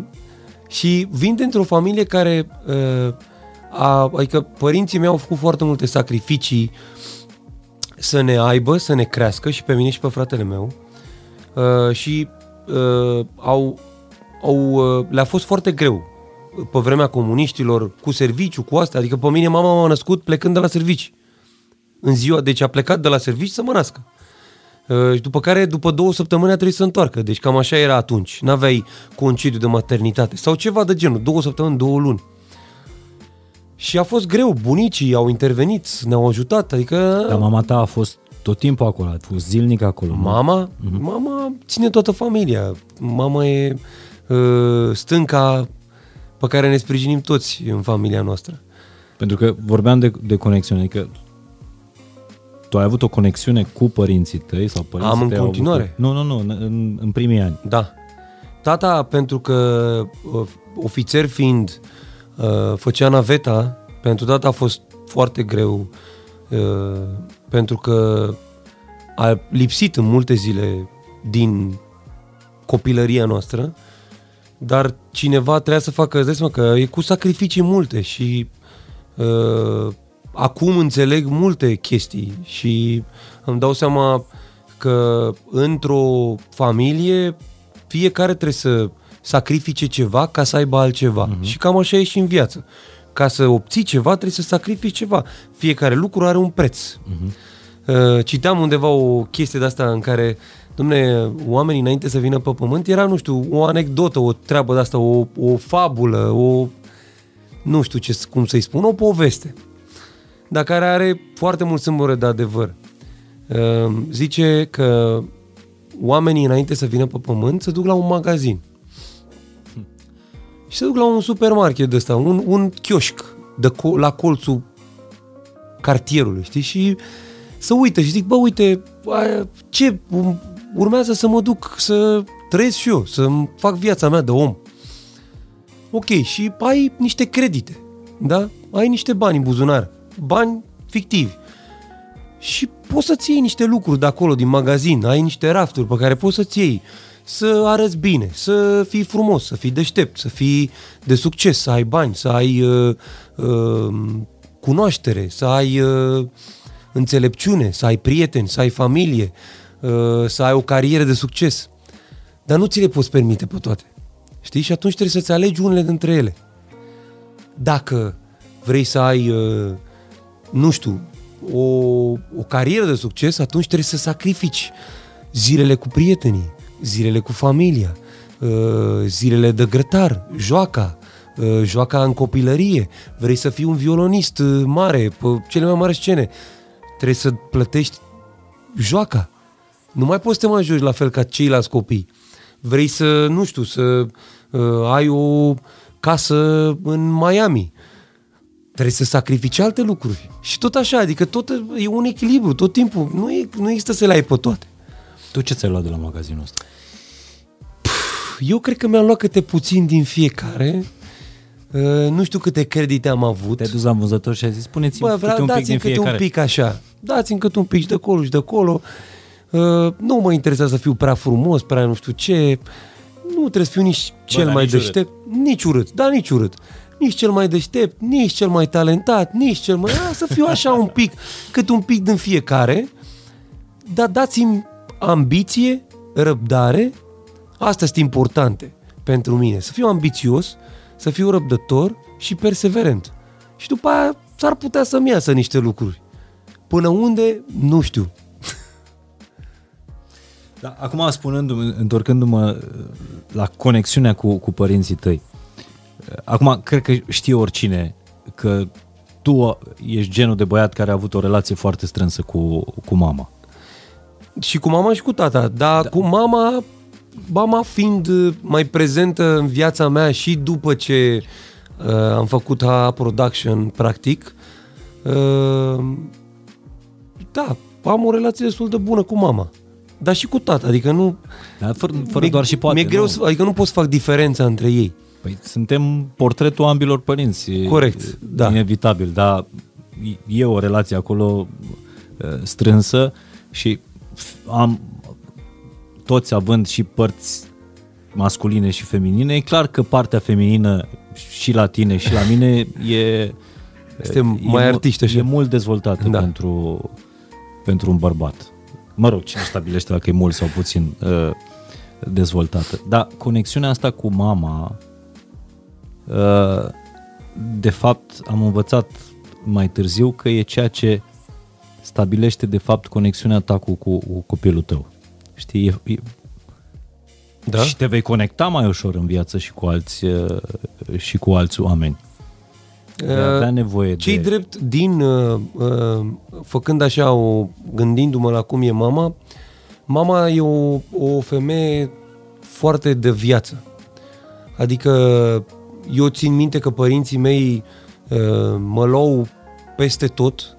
și vin dintr-o familie care, uh, a, adică părinții mei au făcut foarte multe sacrificii să ne aibă, să ne crească și pe mine și pe fratele meu. Uh, și uh, au, au, uh, le-a fost foarte greu pe vremea comuniștilor, cu serviciu, cu asta. Adică pe mine mama m-a născut plecând de la servici. În ziua, deci a plecat de la servici să mă nască. Uh, și după care, după două săptămâni a trebuit să întoarcă. Deci cam așa era atunci. N-aveai concediu de maternitate sau ceva de genul. Două săptămâni, două luni. Și a fost greu. Bunicii au intervenit, ne-au ajutat. Adică Dar mama ta a fost tot timpul acolo, a fost zilnic acolo. nu? Mama, mm-hmm. mama ține toată familia. Mama e uh, stânca pe care ne sprijinim toți în familia noastră. Pentru că vorbeam de, de conexiune, adică tu ai avut o conexiune cu părinții tăi sau părinții Am în tăi au continuare. Avut... Nu, nu, nu, în- în, în primii ani. Da. Tata, pentru că uh, ofițer fiind, uh, făcea naveta, pentru tata a fost foarte greu, uh, pentru că a lipsit în multe zile din copilăria noastră, dar cineva trebuia să facă, îți dai seama că e cu sacrificii multe și uh, acum înțeleg multe chestii și îmi dau seama că într-o familie fiecare trebuie să sacrifice ceva ca să aibă altceva. Uh-huh. Și cam așa e și în viață. Ca să obții ceva, trebuie să sacrifici ceva. Fiecare lucru are un preț. Uh-huh. Uh, citeam undeva o chestie de asta în care, domne, oamenii înainte să vină pe pământ era, nu știu, o anecdotă, o treabă de asta, o, o fabulă, o, nu știu ce, cum să-i spun, o poveste, dar care are foarte mult sâmbure de adevăr. Uh, zice că oamenii înainte să vină pe pământ se duc la un magazin și se duc la un supermarket de ăsta, un, un chioșc de co- la colțul cartierului, știi? Și să uită și zic, bă, uite, aia, ce, um, urmează să mă duc să trăiesc și eu, să fac viața mea de om. Ok, și ai niște credite, da? Ai niște bani în buzunar, bani fictivi. Și poți să-ți iei niște lucruri de acolo, din magazin, ai niște rafturi pe care poți să-ți iei, să arăți bine, să fii frumos, să fii deștept, să fii de succes, să ai bani, să ai uh, uh, cunoaștere, să ai uh, înțelepciune, să ai prieteni, să ai familie, uh, să ai o carieră de succes. Dar nu ți le poți permite pe toate. Știi? Și atunci trebuie să-ți alegi unele dintre ele. Dacă vrei să ai, uh, nu știu, o, o carieră de succes, atunci trebuie să sacrifici zilele cu prietenii, zilele cu familia, uh, zilele de grătar, joaca, uh, joaca în copilărie. Vrei să fii un violonist uh, mare, pe cele mai mari scene. Trebuie să plătești joaca. Nu mai poți să te mai joci la fel ca ceilalți copii. Vrei să, nu știu, să uh, ai o casă în Miami. Trebuie să sacrifici alte lucruri. Și tot așa, adică tot e un echilibru, tot timpul. Nu, e, nu există să le ai pe toate. Tu ce ți-ai luat de la magazinul ăsta? Eu cred că mi-am luat câte puțin din fiecare. Uh, nu știu câte credite am avut. Te-ai dus la vânzător și ai zis, spuneți-mi Bă, câte vreau, un pic dați-mi din câte fiecare. un pic așa. Dați-mi câte un pic și de acolo și de acolo. Uh, nu mă interesează să fiu prea frumos, prea nu știu ce. Nu trebuie să fiu nici cel dar mai nici urât. deștept. Nici urât, da, nici urât. Nici cel mai deștept, nici cel mai talentat, nici cel mai... A, să fiu așa un pic, cât un pic din fiecare. Dar dați-mi ambiție, răbdare. Astea sunt importante pentru mine. Să fiu ambițios, să fiu răbdător și perseverent. Și după aia s-ar putea să-mi iasă niște lucruri. Până unde, nu știu. Da, acum spunându-mă, întorcându-mă uh, la conexiunea cu, cu părinții tăi. Uh, Acum, cred că știe oricine că tu ești genul de băiat care a avut o relație foarte strânsă cu, cu mama. Și cu mama și cu tata. Dar da. cu mama mama fiind uh, mai prezentă în viața mea și după ce uh, am făcut A Production, practic, uh, da, am o relație destul de bună cu mama. Dar și cu tata, adică nu... Dar fără, fără doar și poate. Mi-e greu, nu? să, adică nu pot să fac diferența între ei. Păi suntem portretul ambilor părinți. e Corect, da. Inevitabil, dar e o relație acolo uh, strânsă și am toți având și părți masculine și feminine, e clar că partea feminină și la tine și la mine e Suntem e mai mu- artiști așa. E mult dezvoltată Da. pentru, pentru un bărbat. Mă rog, cine stabilește dacă e mult sau puțin uh, dezvoltată. Dar conexiunea asta cu mama, uh, de fapt, am învățat mai târziu că e ceea ce stabilește de fapt conexiunea ta cu, cu, cu copilul tău. Știi, e, e, Da? și te vei conecta mai ușor în viață și cu alți, uh, și cu alți oameni. Vei avea nevoie Cei de... drept din, uh, uh, făcând așa, o, gândindu-mă la cum e mama, mama e o, o femeie foarte de viață. Adică eu țin minte că părinții mei uh, mă luau peste tot,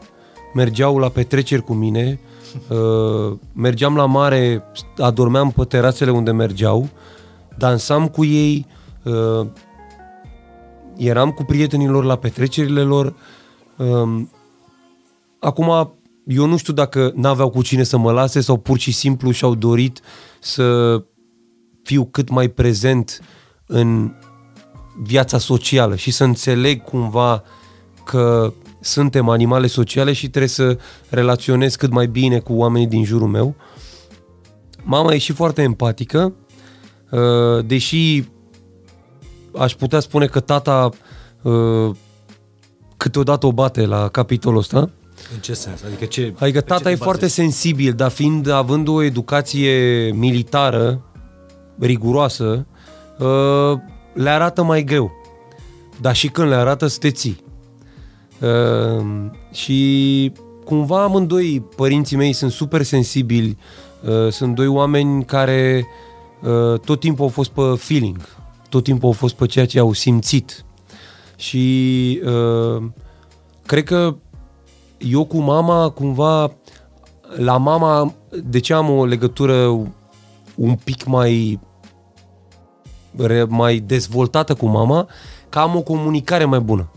mergeau la petreceri cu mine, uh, mergeam la mare, adormeam pe terasele unde mergeau, dansam cu ei, uh, eram cu prietenii lor la petrecerile lor. Um, acum, eu nu știu dacă n-aveau cu cine să mă lase sau pur și simplu și-au dorit să fiu cât mai prezent în viața socială și să înțeleg cumva că suntem animale sociale și trebuie să relaționez cât mai bine cu oamenii din jurul meu. Mama e și foarte empatică, uh, deși aș putea spune că tata uh, câteodată o bate la capitolul ăsta. În ce sens? Adică ce... Adică tata e foarte sensibil, dar fiind, având o educație militară riguroasă, uh, le arată mai greu. Dar și când le arată, să te ții. Uh, și cumva amândoi părinții mei sunt super sensibili, uh, sunt doi oameni care uh, tot timpul au fost pe feeling, tot timpul au fost pe ceea ce au simțit. Și uh, cred că eu cu mama, cumva, la mama, de ce am o legătură un pic mai re- mai dezvoltată cu mama, că am o comunicare mai bună.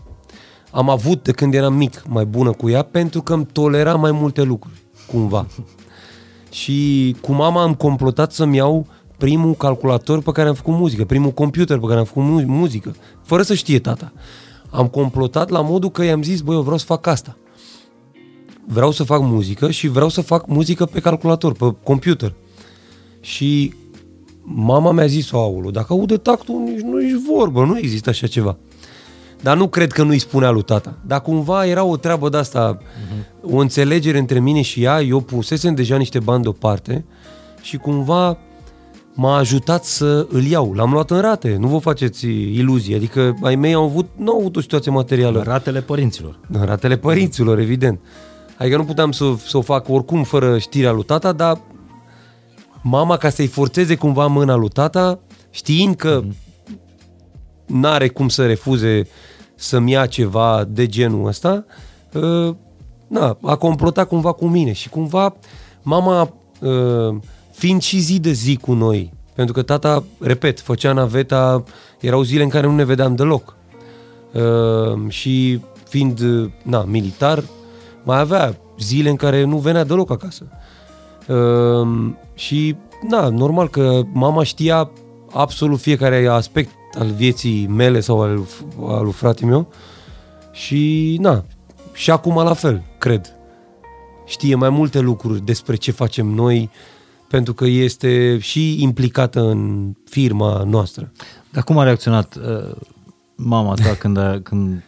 Am avut de când eram mic mai bună cu ea pentru că îmi tolera mai multe lucruri, cumva. Și cu mama am complotat să-mi iau primul calculator pe care am făcut muzică, primul computer pe care am făcut mu- muzică, fără să știe tata. Am complotat la modul că i-am zis, băi, eu vreau să fac asta. Vreau să fac muzică și vreau să fac muzică pe calculator, pe computer. Și mama mi-a zis, aulu, dacă aude tactul, nici nu ești vorbă, nu există așa ceva. Dar nu cred că nu-i spunea lui tata. Dar cumva era o treabă de asta, uh-huh. o înțelegere între mine și ea, eu pusesem deja niște bani deoparte și cumva m-a ajutat să îl iau. L-am luat în rate, nu vă faceți iluzii. Adică ai mei au avut, nu au avut o situație materială. Ratele părinților. În ratele părinților, evident. Adică nu puteam să, să o fac oricum fără știrea lui tata, dar mama, ca să-i forțeze cumva mâna lui tata, știind că n-are cum să refuze să-mi ia ceva de genul ăsta, uh, na, a complotat cumva cu mine și cumva mama, uh, fiind și zi de zi cu noi, pentru că tata, repet, făcea naveta, erau zile în care nu ne vedeam deloc. Uh, și fiind, uh, na, militar, mai avea zile în care nu venea deloc acasă. Uh, și, na, normal că mama știa absolut fiecare aspect al vieții mele sau al, al lui frate meu și, na, și acum la fel, cred. Știe mai multe lucruri despre ce facem noi, pentru că este și implicată în firma noastră. Dar cum a reacționat uh, mama ta când, a, când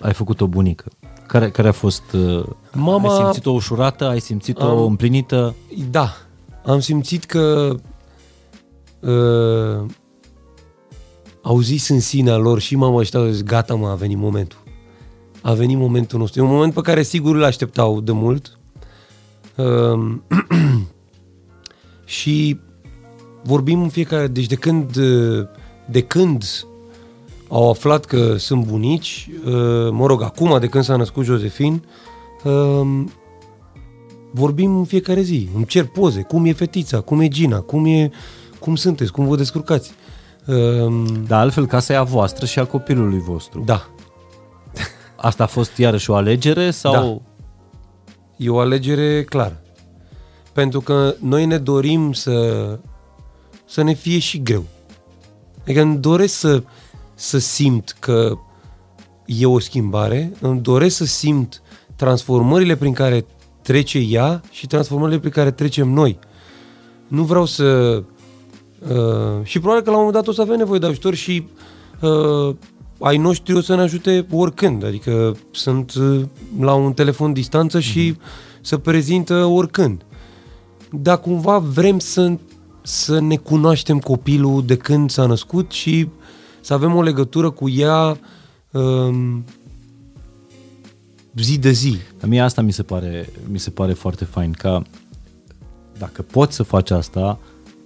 ai făcut o bunică? Care, care a fost... Uh, Mama- Ai simțit-o ușurată? Ai simțit-o Am- împlinită? Da, am simțit că uh, au zis în sinea lor și mama ăștia au zis, gata mă, a venit momentul. A venit momentul nostru. E un moment pe care sigur îl așteptau de mult. Uh, și vorbim în fiecare... Deci de când, uh, de când au aflat că sunt bunici, uh, mă rog, acum de când s-a născut Josefin, uh, vorbim în fiecare zi, îmi cer poze, cum e fetița, cum e Gina, cum, e, cum sunteți, cum vă descurcați. Uh, Dar altfel casa e a voastră și a copilului vostru. da, Asta a fost iarăși o alegere sau... Da. E o alegere clară. Pentru că noi ne dorim să, să ne fie și greu. Adică îmi doresc să, să simt că e o schimbare, îmi doresc să simt transformările prin care trece ea și transformările prin care trecem noi. Nu vreau să... Uh, și probabil că la un moment dat o să avem nevoie de ajutor și uh, ai noștri o să ne ajute oricând. Adică sunt uh, la un telefon distanță și se prezintă oricând. Dar cumva vrem să, să ne cunoaștem copilul de când s-a născut și să avem o legătură cu ea um, zi de zi. Dar mie asta mi se pare, mi se pare foarte fain, ca dacă poți să faci asta,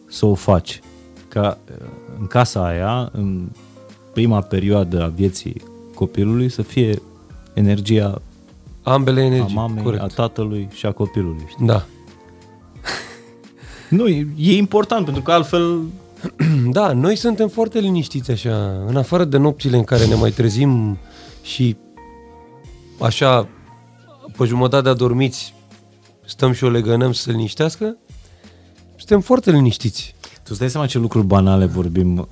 să o faci. Ca uh, în casa aia, în prima perioadă a vieții copilului, să fie energia Ambele a energii. mamei, corect. a tatălui și a copilului. Știi? Da. Nu, e, e important, pentru că altfel Da, noi suntem foarte liniștiți așa, în afară de nopțile în care ne mai trezim și așa, pe jumătate adormiți, stăm și o legănăm să se liniștească, suntem foarte liniștiți. Tu îți dai seama ce lucruri banale vorbim,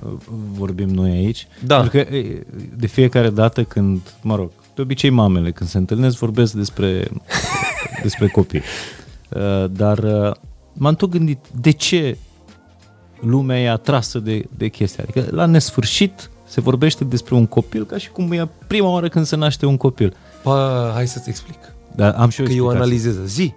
vorbim noi aici? Da. Pentru că e, de fiecare dată când, mă rog, de obicei mamele când se întâlnesc vorbesc despre, despre copii. Uh, Dar uh, m-am tot gândit, de ce lumea e atrasă de, de chestia? Adică la nesfârșit se vorbește despre un copil ca și cum e prima oară când se naște un copil. Pa, hai să-ți explic. Dar am și o Că eu explicație. analizez. Zi.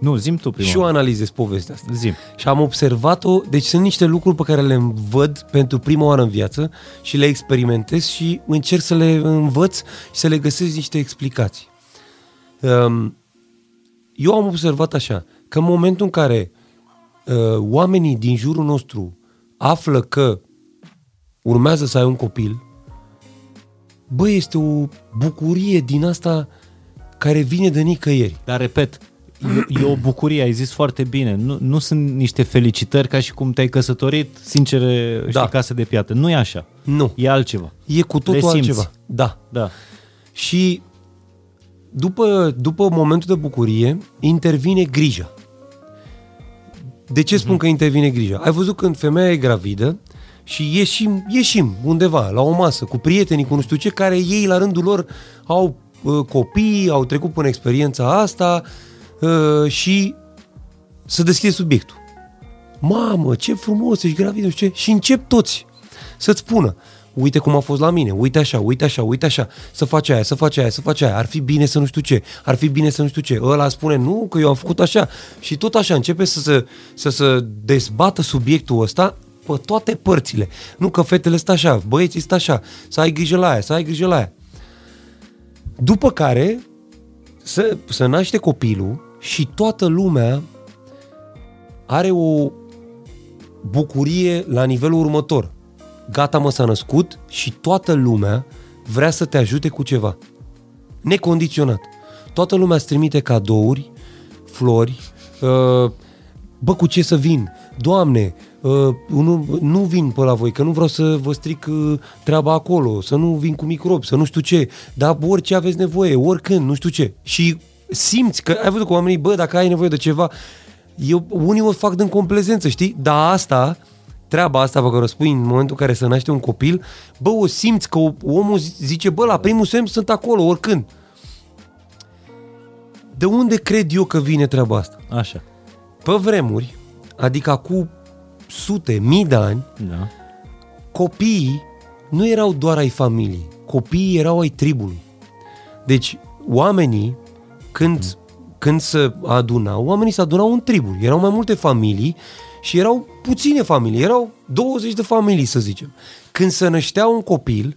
Nu, zim tu prima Și eu oară. analizez povestea asta. Zim. Și am observat-o, deci sunt niște lucruri pe care le văd pentru prima oară în viață și le experimentez și încerc să le învăț și să le găsesc niște explicații. Um, Eu am observat așa, că în momentul în care uh, oamenii din jurul nostru află că urmează să ai un copil, bă, este o bucurie din asta care vine de nicăieri. Dar repet, e, e o bucurie, ai zis foarte bine. Nu, nu sunt niște felicitări ca și cum te-ai căsătorit, sincere, știi, Da. casă de piată. Nu e așa. Nu. E altceva. E cu totul Le simți. altceva. Da. Da. Și după, după momentul de bucurie, intervine grija. De ce spun că intervine grija? Ai văzut când femeia e gravidă și ieșim, ieșim undeva, la o masă, cu prietenii, cu nu știu ce, care ei, la rândul lor, au uh, copii, au trecut până experiența asta uh, și să deschide subiectul. Mamă, ce frumos, ești gravidă, nu știu ce. Și încep toți să-ți spună, uite cum a fost la mine, uite așa, uite așa, uite așa, să faci aia, să faci aia, să faci aia, ar fi bine să nu știu ce, ar fi bine să nu știu ce. Ăla spune, nu, că eu am făcut așa. Și tot așa începe să se, să se dezbată subiectul ăsta pe toate părțile. Nu că fetele stă așa, băieții stă așa, să ai grijă la aia, să ai grijă la aia. După care să, să naște copilul și toată lumea are o bucurie la nivelul următor. Gata mă s-a născut și toată lumea vrea să te ajute cu ceva. Necondiționat. Toată lumea îți trimite cadouri, flori, uh, bă, cu ce să vin? Doamne, uh, nu, nu vin pe la voi, că nu vreau să vă stric uh, treaba acolo, să nu vin cu microbi, să nu știu ce, dar orice aveți nevoie, oricând, nu știu ce. Și simți că, ai văzut cu oamenii, bă, dacă ai nevoie de ceva, eu, unii o fac din complezență, știi? Dar asta, treaba asta pe care o spui în momentul în care se naște un copil, bă, o simți că omul zice, bă, la primul semn sunt acolo, oricând. De unde cred eu că vine treaba asta? Așa. Pe vremuri, adică cu sute, mii de ani, Da. copiii nu erau doar ai familiei, copiii erau ai tribului. Deci, oamenii, când, când se adunau, oamenii se adunau în triburi. Erau mai multe familii și erau puține familii, erau 20 de familii, să zicem. Când se năștea un copil,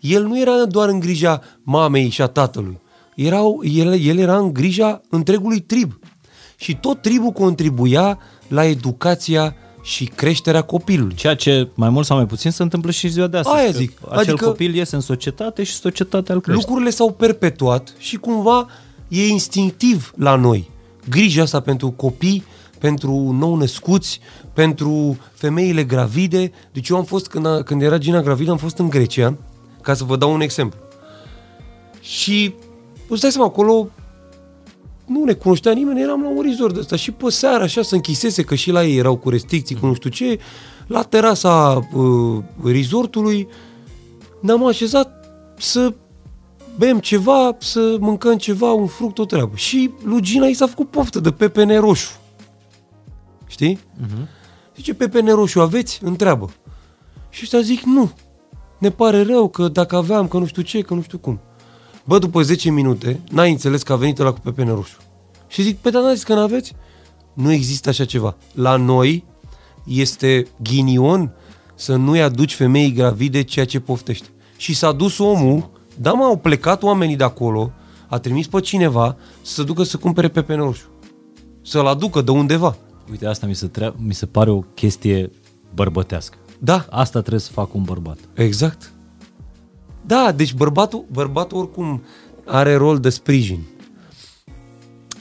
el nu era doar în grija mamei și a tatălui. Erau, el, el era în grija întregului trib. Și tot tribul contribuia la educația și creșterea copilului. Ceea ce mai mult sau mai puțin se întâmplă și ziua de astăzi. Aia că zic. Acel Adică- copil iese în societate și societatea îl crește. Lucrurile s-au perpetuat și cumva e instinctiv la noi. Grija asta pentru copii, pentru nou-născuți, pentru femeile gravide. Deci eu am fost, când, a, când era Gina gravidă, am fost în Grecia, ca să vă dau un exemplu. Și îți dai seama, acolo nu ne cunoștea nimeni, eram la un resort ăsta și pe seara așa se închisese, că și la ei erau cu restricții, cu nu știu ce, la terasa uh, resortului ne-am așezat să bem ceva, să mâncăm ceva, un fruct, o treabă. Și Lugina i s-a făcut poftă de pepene roșu. Știi? Uh-huh. Zice, pepene roșu aveți? Întreabă. Și ăștia zic, nu. Ne pare rău că dacă aveam, că nu știu ce, că nu știu cum. Bă, după 10 minute, n-ai înțeles că a venit la cu pepene roșu. Și zic, pe dar n-a zis că n-aveți? Nu există așa ceva. La noi este ghinion să nu-i aduci femeii gravide ceea ce poftește. Și s-a dus omul, da mă, au plecat oamenii de acolo, a trimis pe cineva să se ducă să cumpere pepene roșu. Să-l aducă de undeva. Uite, asta mi se, tre- mi se pare o chestie bărbătească. Da, Asta trebuie să facă un bărbat. exact. Da, deci bărbatul, bărbatul oricum are rol de sprijin.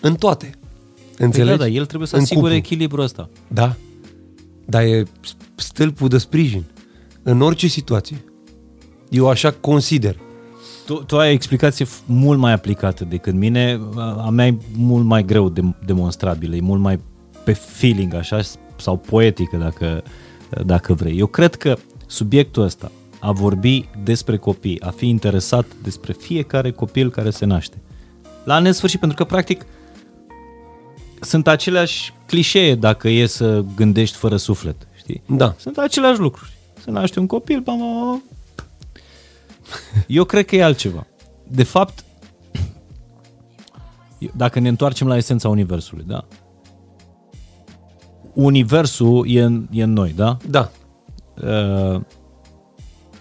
În toate. Păi Înțelegi? da, dar el trebuie să În asigure cuplu. echilibrul ăsta. Da. Dar e stâlpul de sprijin. În orice situație. Eu așa consider. Tu, tu ai o explicație f- mult mai aplicată decât mine, a a mea e mult mai greu de demonstrabilă, e mult mai pe feeling așa sau poetică dacă, dacă vrei. Eu cred că subiectul ăsta, a vorbi despre copii, a fi interesat despre fiecare copil care se naște, la nesfârșit, pentru că practic sunt aceleași clișee dacă e să gândești fără suflet, știi? Da. Sunt aceleași lucruri. Se naște un copil, ba, ba, ba. Eu cred că e altceva. De fapt, dacă ne întoarcem la esența Universului, da? Universul e în, e în noi, da? Da. Uh,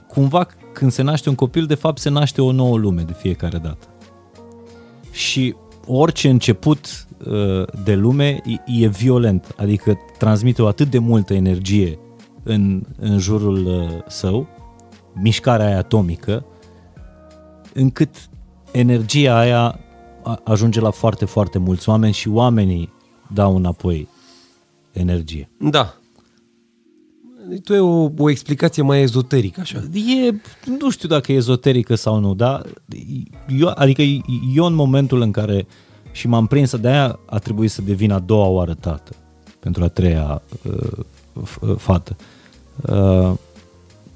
cumva când se naște un copil, de fapt se naște o nouă lume de fiecare dată. Și orice început uh, de lume e, e violent, adică transmite o atât de multă energie în, în jurul uh, său, mișcarea aia atomică, încât energia aia a- ajunge la foarte, foarte mulți oameni și oamenii dau înapoi energie. Da. Tu e o, o explicație mai ezoterică, așa. E, nu știu dacă e ezoterică sau nu, dar eu, adică eu în momentul în care și m-am prins, de aia a trebuit să devin a doua oară tată pentru a treia uh, f- uh, fată. Uh,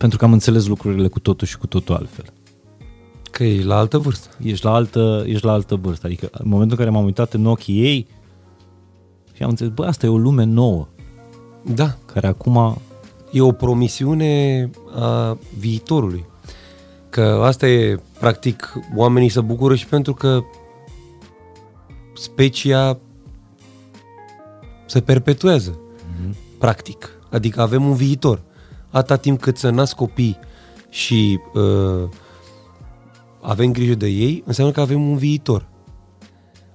pentru că am înțeles lucrurile cu totul și cu totul altfel. Că e la altă vârstă. Ești la altă, ești la altă vârstă. Adică în momentul în care m-am uitat în ochii ei și am înțeles, bă, asta e o lume nouă, Da. care acum E o promisiune a viitorului. Că asta e, practic, oamenii se bucură și pentru că specia se perpetuează, mm-hmm. practic. Adică avem un viitor. Atâta timp cât să nasc copii și uh, avem grijă de ei, înseamnă că avem un viitor.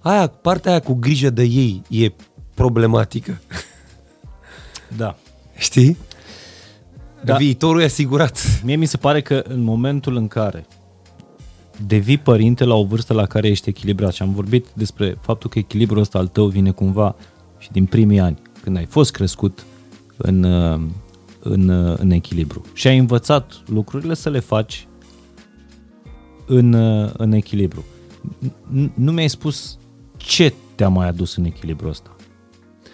Aia, partea aia cu grijă de ei e problematică. da, Știi? Da. Da. Viitorul e asigurat. Mie mi se pare că în momentul în care devii părinte la o vârstă la care ești echilibrat și am vorbit despre faptul că echilibrul ăsta al tău vine cumva și din primii ani, când ai fost crescut în, uh, în, uh, în echilibru și ai învățat lucrurile să le faci în, uh, în echilibru. N- Nu mi-ai spus ce te-a mai adus în echilibru ăsta.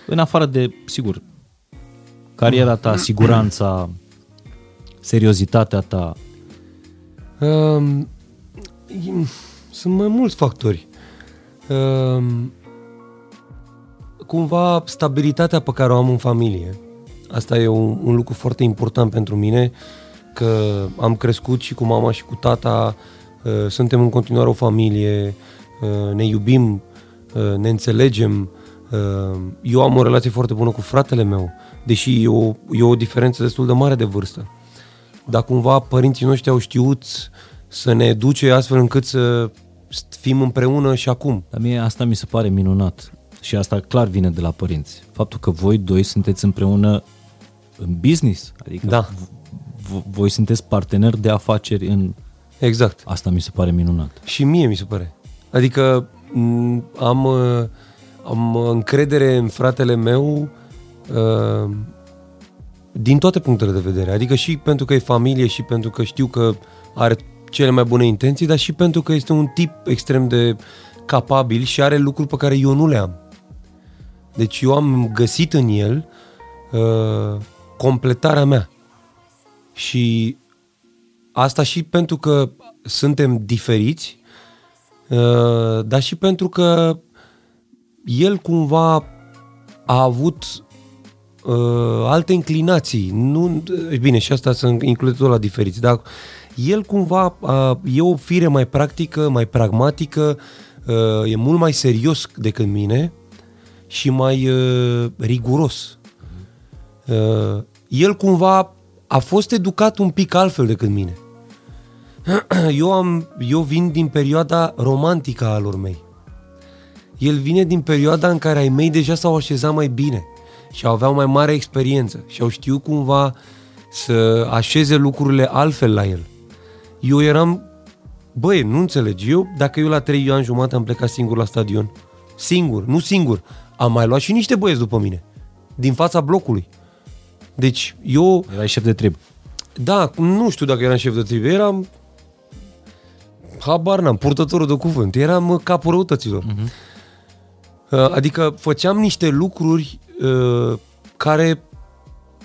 În afară de, sigur, cariera ta, siguranța, seriozitatea ta, Um, e- sunt mai mulți factori. Um, cumva stabilitatea pe care o am în familie. Asta e un, un lucru foarte important pentru mine, că am crescut și cu mama și cu tata, uh, suntem în continuare o familie, uh, ne iubim, uh, ne înțelegem. Uh, eu am o relație foarte bună cu fratele meu, deși e o, e o diferență destul de mare de vârstă. Dar cumva părinții noștri au știut să ne educe astfel încât să fim împreună și acum. Dar mie asta mi se pare minunat și asta clar vine de la părinți. Faptul că voi doi sunteți împreună în business. Adică Da. v- voi sunteți parteneri de afaceri în... Exact. Asta mi se pare minunat. Și mie mi se pare. Adică m, am, uh, am încredere în fratele meu uh, din toate punctele de vedere. Adică și pentru că e familie și pentru că știu că are cele mai bune intenții, dar și pentru că este un tip extrem de capabil și are lucruri pe care eu nu le am. Deci eu am găsit în el uh, completarea mea. Și asta și pentru că suntem diferiți, uh, dar și pentru că el cumva a avut uh, alte inclinații. Nu, bine, și asta să include tot la diferiți, dar el cumva uh, e o fire mai practică, mai pragmatică, uh, e mult mai serios decât mine și mai uh, riguros. Uh, el cumva a fost educat un pic altfel decât mine. Eu, am, eu vin din perioada romantică a lor mei. El vine din perioada în care ai mei deja s-au așezat mai bine și aveau mai mare experiență și au știut cumva să așeze lucrurile altfel la el. Eu eram, băi, nu înțelegi, eu, dacă eu la 3 ani jumate am plecat singur la stadion, singur, nu singur, am mai luat și niște băieți după mine, din fața blocului. Deci eu Erai șef de trib. da, nu știu dacă eram șef de trib, eram habar n-am, purtătorul de cuvânt, eram uh, capul răutăților. Uh-huh. Adică făceam niște lucruri uh, care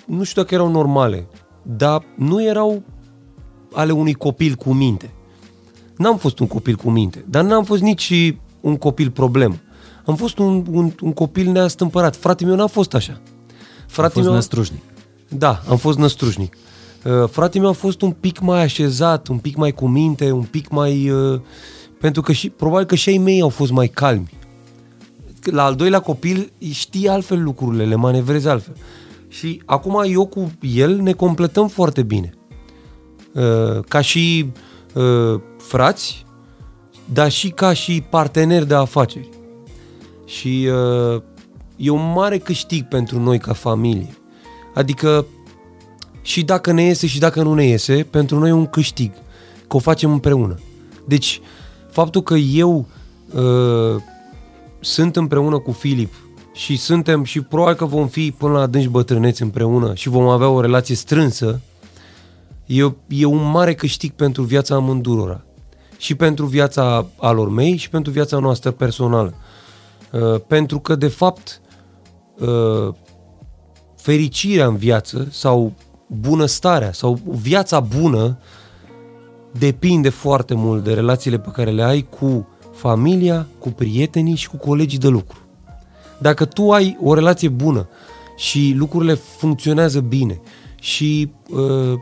nu știu dacă erau normale, dar nu erau ale unui copil cu minte. N-am fost un copil cu minte, dar n-am fost nici un copil problemă. Am fost un, un, un copil neastâmpărat. Fratele meu n-a fost așa. A Fratele fost meu... năstrușnic. Da, am fost năstrușnic. Uh, fratele meu a fost un pic mai așezat, un pic mai cu minte, un pic mai... Uh, pentru că și, probabil că și ai mei au fost mai calmi. La al doilea copil știi altfel lucrurile, le manevrezi altfel. Și acum eu cu el ne completăm foarte bine. Uh, ca și uh, frați, dar și ca și parteneri de afaceri. Și uh, e un mare câștig pentru noi ca familie. Adică și dacă ne iese și dacă nu ne iese, pentru noi e un câștig, că o facem împreună. Deci, faptul că eu uh, sunt împreună cu Filip și suntem și probabil că vom fi până la adânci bătrâneți împreună și vom avea o relație strânsă, e, e un mare câștig pentru viața amândurora. Și pentru viața alor mei și pentru viața noastră personală. Uh, pentru că, de fapt, uh, fericirea în viață sau bunăstarea sau viața bună depinde foarte mult de relațiile pe care le ai cu familia, cu prietenii și cu colegii de lucru. Dacă tu ai o relație bună și lucrurile funcționează bine și uh,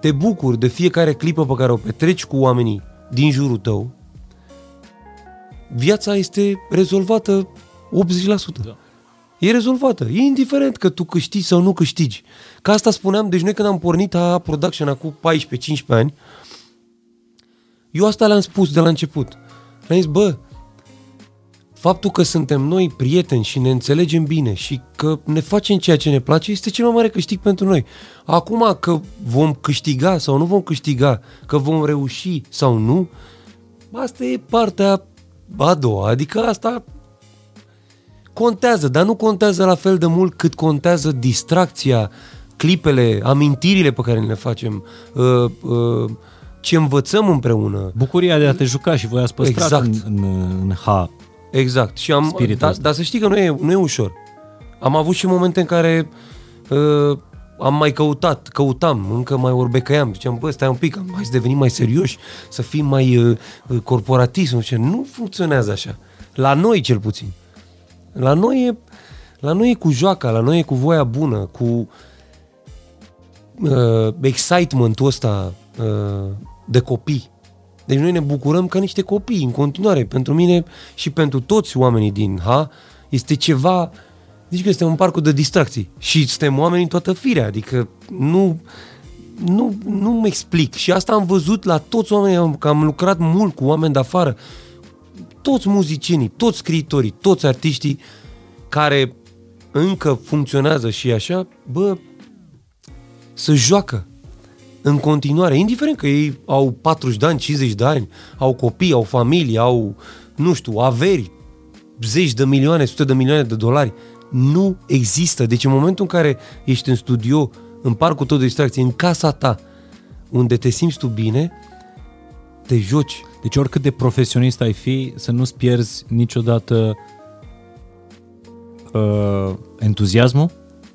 te bucuri de fiecare clipă pe care o petreci cu oamenii din jurul tău, viața este rezolvată 80%. Da. E rezolvată. E indiferent că tu câștigi sau nu câștigi. Ca asta spuneam, deci noi când am pornit a production acum 14-15 ani, eu asta le-am spus de la început. Le-am zis, bă, faptul că suntem noi prieteni și ne înțelegem bine și că ne facem ceea ce ne place este cel mai mare câștig pentru noi. Acum că vom câștiga sau nu vom câștiga, că vom reuși sau nu, asta e partea a doua. Adică asta contează, dar nu contează la fel de mult cât contează distracția, clipele, amintirile pe care le facem, uh, uh, ce învățăm împreună. Bucuria de a te juca și voi ați păstrat Exact. în, în, în H. Exact. Și am, Spiritul dar ăsta. da, să știi că nu e, nu e ușor. Am avut și momente în care uh, am mai căutat, căutam, încă mai orbecăiam. Ziceam, bă, stai un pic, hai să devenim mai serioși, să fim mai uh, uh, corporativi. Nu, știu. nu funcționează așa. La noi cel puțin. La noi e, la noi e cu joaca, la noi e cu voia bună, cu uh, excitementul ăsta uh, de copii. Deci noi ne bucurăm ca niște copii în continuare. Pentru mine și pentru toți oamenii din H este ceva... Deci că suntem un parcul de distracții și suntem oameni în toată firea, adică nu, nu, nu mă explic. Și asta am văzut la toți oamenii, că am lucrat mult cu oameni de afară, toți muzicienii, toți scriitorii, toți artiștii care încă funcționează și așa, bă, să joacă în continuare, indiferent că ei au 40 de ani, 50 de ani, au copii, au familie, au, nu știu, averi, zeci de milioane, sute de milioane de dolari. Nu există. Deci în momentul în care ești în studio, în parcul tău de distracție, în casa ta, unde te simți tu bine, te joci. Deci oricât de profesionist ai fi, să nu-ți pierzi niciodată uh, entuziasmul?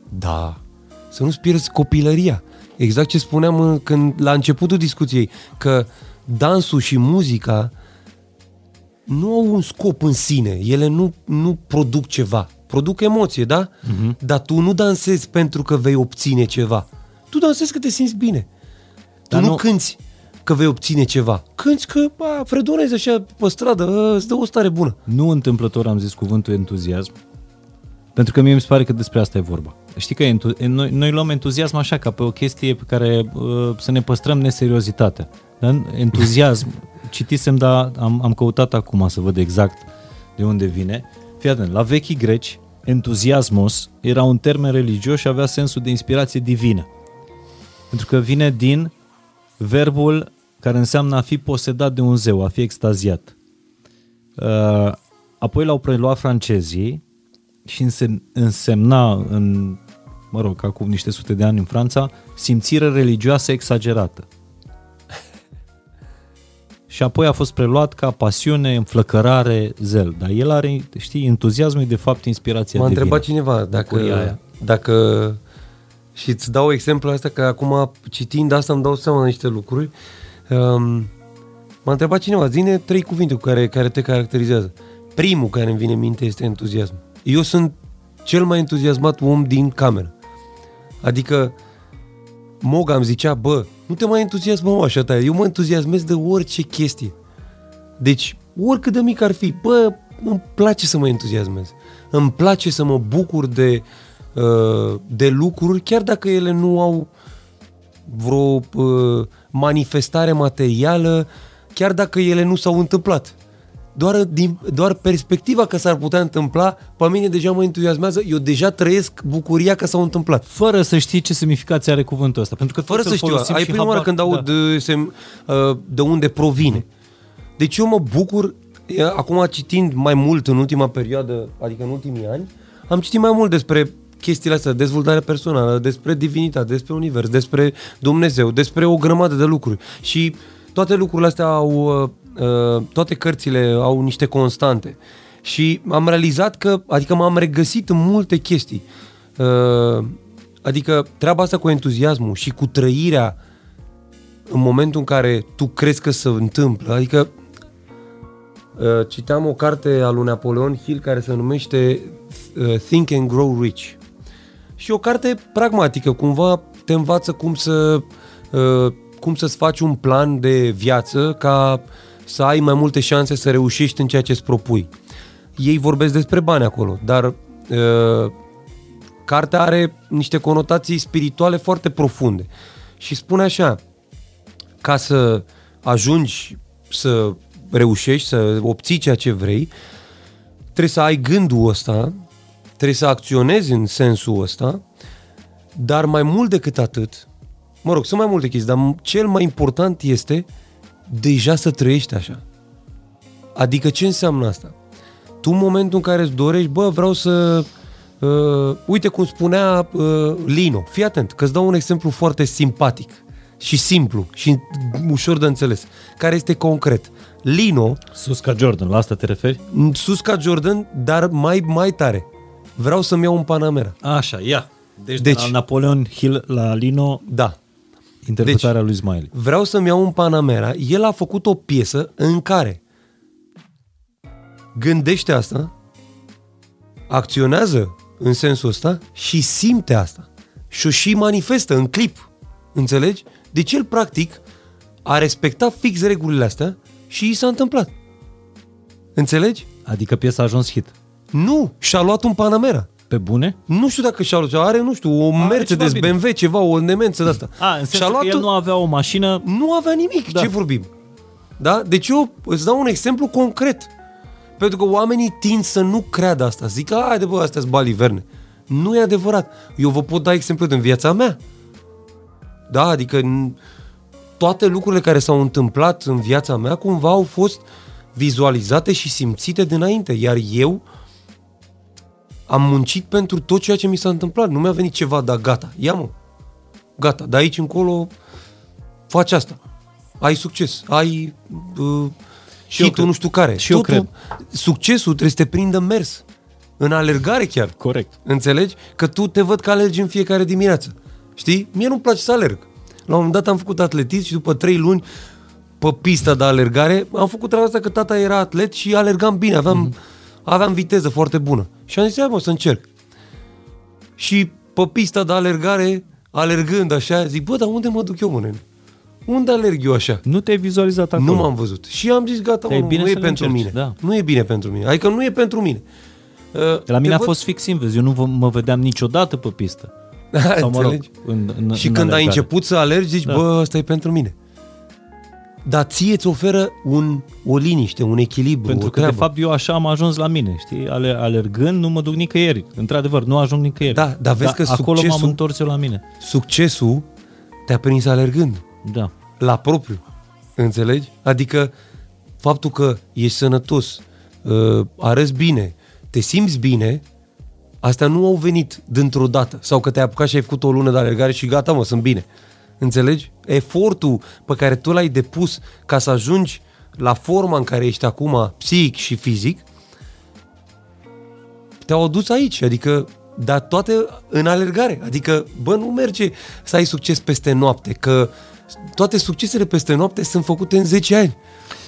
Da. Să nu-ți pierzi copilăria. Exact ce spuneam în- când, la începutul discuției, că dansul și muzica nu au un scop în sine. Ele nu, nu produc ceva. Produc emoție, da? Uh-huh. Dar tu nu dansezi pentru că vei obține ceva. Tu dansezi că te simți bine. Tu Dar nu, nu- nu cânti că vei obține ceva. Cânti că bă, fredonezi așa pe stradă, ă, îți dă o stare bună. Nu întâmplător am zis cuvântul entuziasm, pentru că mie mi se pare că despre asta e vorba. Știi că entu- noi, noi luăm entuziasm așa, ca pe o chestie pe care uh, să ne păstrăm neseriozitatea. Dar entuziasm, citisem, dar am, am căutat acum să văd exact de unde vine. Fii atent, la vechii greci, entuziasmos era un termen religios și avea sensul de inspirație divină. Pentru că vine din verbul care înseamnă a fi posedat de un zeu, a fi extaziat. Uh, apoi l-au preluat francezii și înse- însemna în, mă rog, acum niște sute de ani în Franța, simțire religioasă exagerată. și apoi a fost preluat ca pasiune, înflăcărare, zel. Dar el are, știi, entuziasmul e de fapt inspirația M-a divină. întrebat cineva Bucuria aia. dacă, dacă și îți dau exemplu asta că acum citind asta îmi dau seama de niște lucruri. Um, m-a întrebat cineva, zine trei cuvinte cu care, care te caracterizează. Primul care îmi vine în minte este entuziasm. Eu sunt cel mai entuziasmat om din cameră. Adică Moga îmi zicea, bă, nu te mai entuziasma așa tare, eu mă entuziasmez de orice chestie. Deci, oricât de mic ar fi, bă, îmi place să mă entuziasmez. Îmi place să mă bucur de, uh, de lucruri, chiar dacă ele nu au vreo uh, manifestare materială, chiar dacă ele nu s-au întâmplat. Doar, din, doar perspectiva că s-ar putea întâmpla, pe mine deja mă entuziasmează, eu deja trăiesc bucuria că s-au întâmplat. Fără să știi ce semnificație are cuvântul ăsta. Pentru că Fără tot să îl știu, folosim ai și prima oară habar- când aud da. sem, uh, de unde provine. Deci eu mă bucur, e, acum citind mai mult în ultima perioadă, adică în ultimii ani, am citit mai mult despre chestiile astea, dezvoltare personală, despre divinitate, despre univers, despre Dumnezeu, despre o grămadă de lucruri. Și toate lucrurile astea au, uh, uh, toate cărțile au niște constante. Și am realizat că, adică m-am regăsit în multe chestii. Uh, adică treaba asta cu entuziasmul și cu trăirea în momentul în care tu crezi că se întâmplă, adică uh, citeam o carte a lui Napoleon Hill care se numește uh, Think and Grow Rich. Și o carte pragmatică, cumva te învață cum să uh, cum să-ți faci un plan de viață ca să ai mai multe șanse să reușești în ceea ce îți propui. Ei vorbesc despre bani acolo, dar uh, cartea are niște conotații spirituale foarte profunde. Și spune așa, ca să ajungi să reușești, să obții ceea ce vrei, trebuie să ai gândul ăsta, trebuie să acționezi în sensul ăsta, dar mai mult decât atât, mă rog, sunt mai multe chestii, dar cel mai important este deja să trăiești așa. Adică ce înseamnă asta? Tu în momentul în care îți dorești, bă, vreau să... Uh, uite cum spunea uh, Lino, fii atent, că îți dau un exemplu foarte simpatic și simplu și ușor de înțeles, care este concret. Lino, Sus ca Jordan, la asta te referi? sus ca Jordan, dar mai, mai tare. Vreau să-mi iau un Panamera. Așa, ia. Deci, Deci- de la Napoleon Hill la Lino, Da. interpretarea lui Smiley. Vreau să-mi iau un Panamera. El a făcut o piesă în care gândește asta, acționează în sensul ăsta și simte asta. Și o și manifestă în clip. Înțelegi? Deci el, practic, a respectat fix regulile astea și i s-a întâmplat. Înțelegi? Adică piesa a ajuns hit. Nu, și-a luat un Panamera. Pe bune? Nu știu dacă și-a luat, are, nu știu, o Mercedes, ceva bine. BMW, ceva, o nemență de asta. A, în sensul că el nu avea o mașină... nu avea nimic. Da. Ce vorbim? Da? Deci eu îți dau un exemplu concret. Pentru că oamenii tind să nu creadă asta. Zic, hai de bă, astea sunt baliverne. Nu e adevărat. Eu vă pot da exemplu din viața mea. Da, adică n- toate lucrurile care s-au întâmplat în viața mea cumva au fost vizualizate și simțite dinainte, iar eu am muncit pentru tot ceea ce mi s-a întâmplat. Nu mi-a venit ceva, da, gata, ia mă, gata, de aici încolo faci asta. Ai succes, ai uh, Și eu hitul cred- nu știu care. și eu cred. Succesul trebuie să te prindă în mers, în alergare chiar. Corect. Înțelegi? Că tu te văd că alergi în fiecare dimineață. Știi? Mie nu-mi place să alerg. La un moment dat am făcut atletism și după trei luni pe pista de alergare am făcut treaba asta că tata era atlet și alergam bine, aveam, mm-hmm. aveam viteză foarte bună. Și am zis, hai mă, să încerc. Și pe pista de alergare, alergând așa, zic, bă, dar unde mă duc eu, mă, nene? Unde alerg eu așa? Nu te-ai vizualizat acolo. Nu m-am văzut. Și am zis, gata, mă, E nu, bine nu e să le pentru încerci, mine. da. Nu e bine pentru mine. Adică nu e pentru mine. Uh, La mine te a văd- fost fix invers. Eu nu vă- mă vedeam niciodată pe pistă. Sau mă rog, Înțelegi? în, în, Și în când ai alergare. început să alergi, zici, Da. bă, ăsta e pentru mine. Dar ție îți oferă un, o liniște, un echilibru, Pentru o că, treabă. de fapt, eu așa am ajuns la mine, știi? Ale, alergând, nu mă duc nicăieri. Într-adevăr, nu ajung nicăieri. Da, dar vezi că acolo m-am succesul- întors eu la mine. Succesul te-a prins alergând, Da. la propriu. Înțelegi? Adică faptul că ești sănătos, uh, arăți bine, te simți bine, astea nu au venit dintr-o dată. Sau că te-ai apucat și ai făcut o lună de alergare și gata, mă, sunt bine. Înțelegi? Efortul pe care tu l-ai depus ca să ajungi la forma în care ești acum, psihic și fizic, te-au adus aici. Adică, dar toate în alergare. Adică, bă, nu merge să ai succes peste noapte, că toate succesele peste noapte sunt făcute în 10 ani.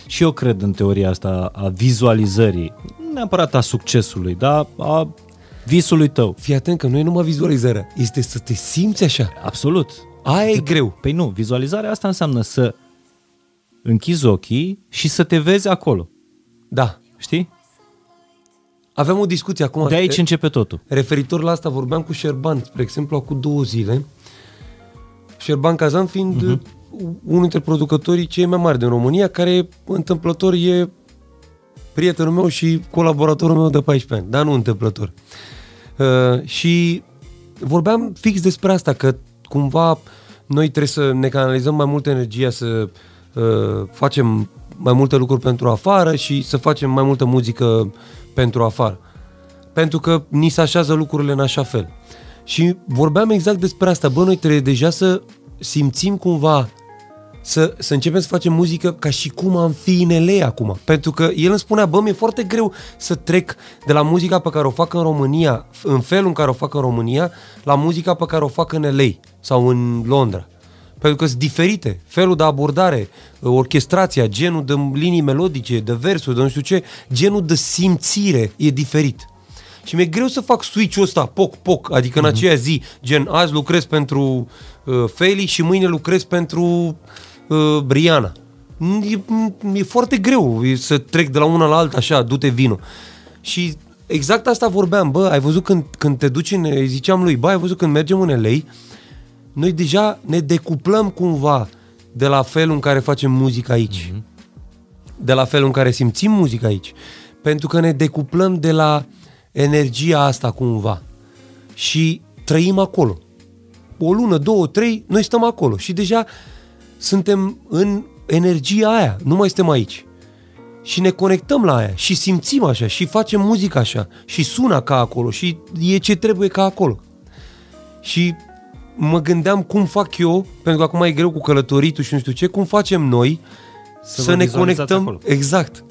Și eu cred în teoria asta a vizualizării, nu neapărat a succesului, dar a visului tău. Fii atent că nu e numai vizualizarea, este să te simți așa. Absolut. Aia e greu. Păi nu, vizualizarea asta înseamnă să închizi ochii și să te vezi acolo. Da. Știi? Aveam o discuție acum. De aici începe totul. Referitor la asta, vorbeam cu Șerban, spre exemplu, acum două zile. Șerban Kazan fiind uh-huh. unul dintre producătorii cei mai mari din România, care întâmplător e prietenul meu și colaboratorul meu de 14 ani, dar nu întâmplător. Uh, și vorbeam fix despre asta, că cumva noi trebuie să ne canalizăm mai multă energia, să uh, facem mai multe lucruri pentru afară și să facem mai multă muzică pentru afară. Pentru că ni se așează lucrurile în așa fel. Și vorbeam exact despre asta. Bă, noi trebuie deja să simțim cumva să, să începem să facem muzică ca și cum am fi în LA acum. Pentru că el îmi spunea, bă, mi-e foarte greu să trec de la muzica pe care o fac în România, în felul în care o fac în România, la muzica pe care o fac în LA sau în Londra. Pentru că sunt diferite. Felul de abordare, orchestrația, genul de linii melodice, de versuri, de nu știu ce, genul de simțire e diferit. Și mi-e greu să fac switch-ul ăsta, poc, poc, adică în aceea zi, gen azi lucrez pentru uh, Feli și mâine lucrez pentru uh, Briana. E, e foarte greu e să trec de la una la alta așa, du-te vino. Și exact asta vorbeam, bă, ai văzut când, când te duci în, îi ziceam lui, bă, ai văzut când mergem în LA, noi deja ne decuplăm cumva de la felul în care facem muzică aici. Mm-hmm. De la felul în care simțim muzica aici. Pentru că ne decuplăm de la energia asta cumva. Și trăim acolo. O lună, două, trei, noi stăm acolo. Și deja suntem în energia aia. Nu mai suntem aici. Și ne conectăm la aia și simțim așa și facem muzică așa și sună ca acolo și e ce trebuie ca acolo. Și mă gândeam cum fac eu, pentru că acum e greu cu călătoritul și nu știu ce, cum facem noi să, Să să vă ne vizualizați conectăm. acolo. Exact.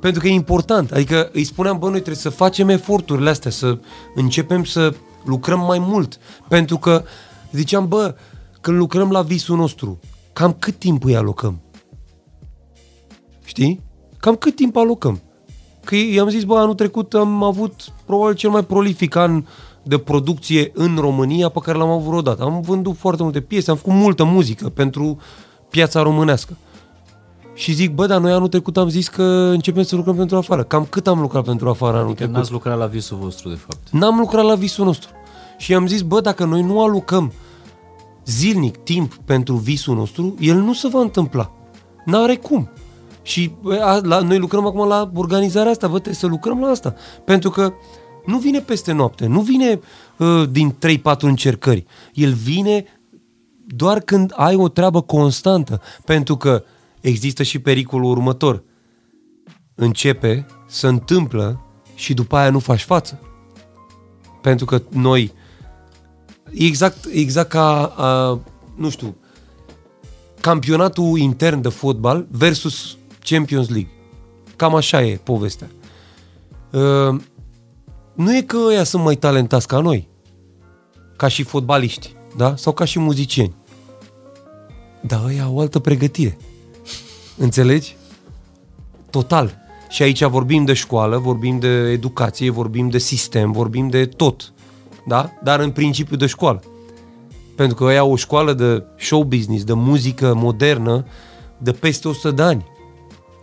Pentru că e important. Adică îi spuneam, bă, noi trebuie să facem eforturile astea, să începem să lucrăm mai mult. Pentru că ziceam, bă, când lucrăm la visul nostru, cam cât timp îi alocăm? Știi? Cam cât timp alocăm? Că i-am zis, bă, anul trecut am avut probabil cel mai prolific an de producție în România pe care l-am avut vreodată. Am vândut foarte multe piese, am făcut multă muzică pentru piața românească. Și zic, bă, dar noi anul trecut am zis că începem să lucrăm pentru afară. Cam cât am lucrat pentru afară anul Că trecut? n-ați lucrat la visul vostru, de fapt. N-am lucrat la visul nostru. Și am zis, bă, dacă noi nu alucăm zilnic timp pentru visul nostru, el nu se va întâmpla. N-are cum. Și bă, a, la, noi lucrăm acum la organizarea asta, bă, trebuie să lucrăm la asta. Pentru că nu vine peste noapte, nu vine uh, din 3-4 încercări. El vine doar când ai o treabă constantă, pentru că există și pericolul următor. Începe, să întâmplă și după aia nu faci față. Pentru că noi, exact, exact ca, a, nu știu, campionatul intern de fotbal versus Champions League. Cam așa e povestea. Uh, nu e că ăia sunt mai talentați ca noi, ca și fotbaliști, da? Sau ca și muzicieni. Dar ăia au o altă pregătire. Înțelegi? Total. Și aici vorbim de școală, vorbim de educație, vorbim de sistem, vorbim de tot. Da? Dar în principiu de școală. Pentru că ăia au o școală de show business, de muzică modernă, de peste 100 de ani.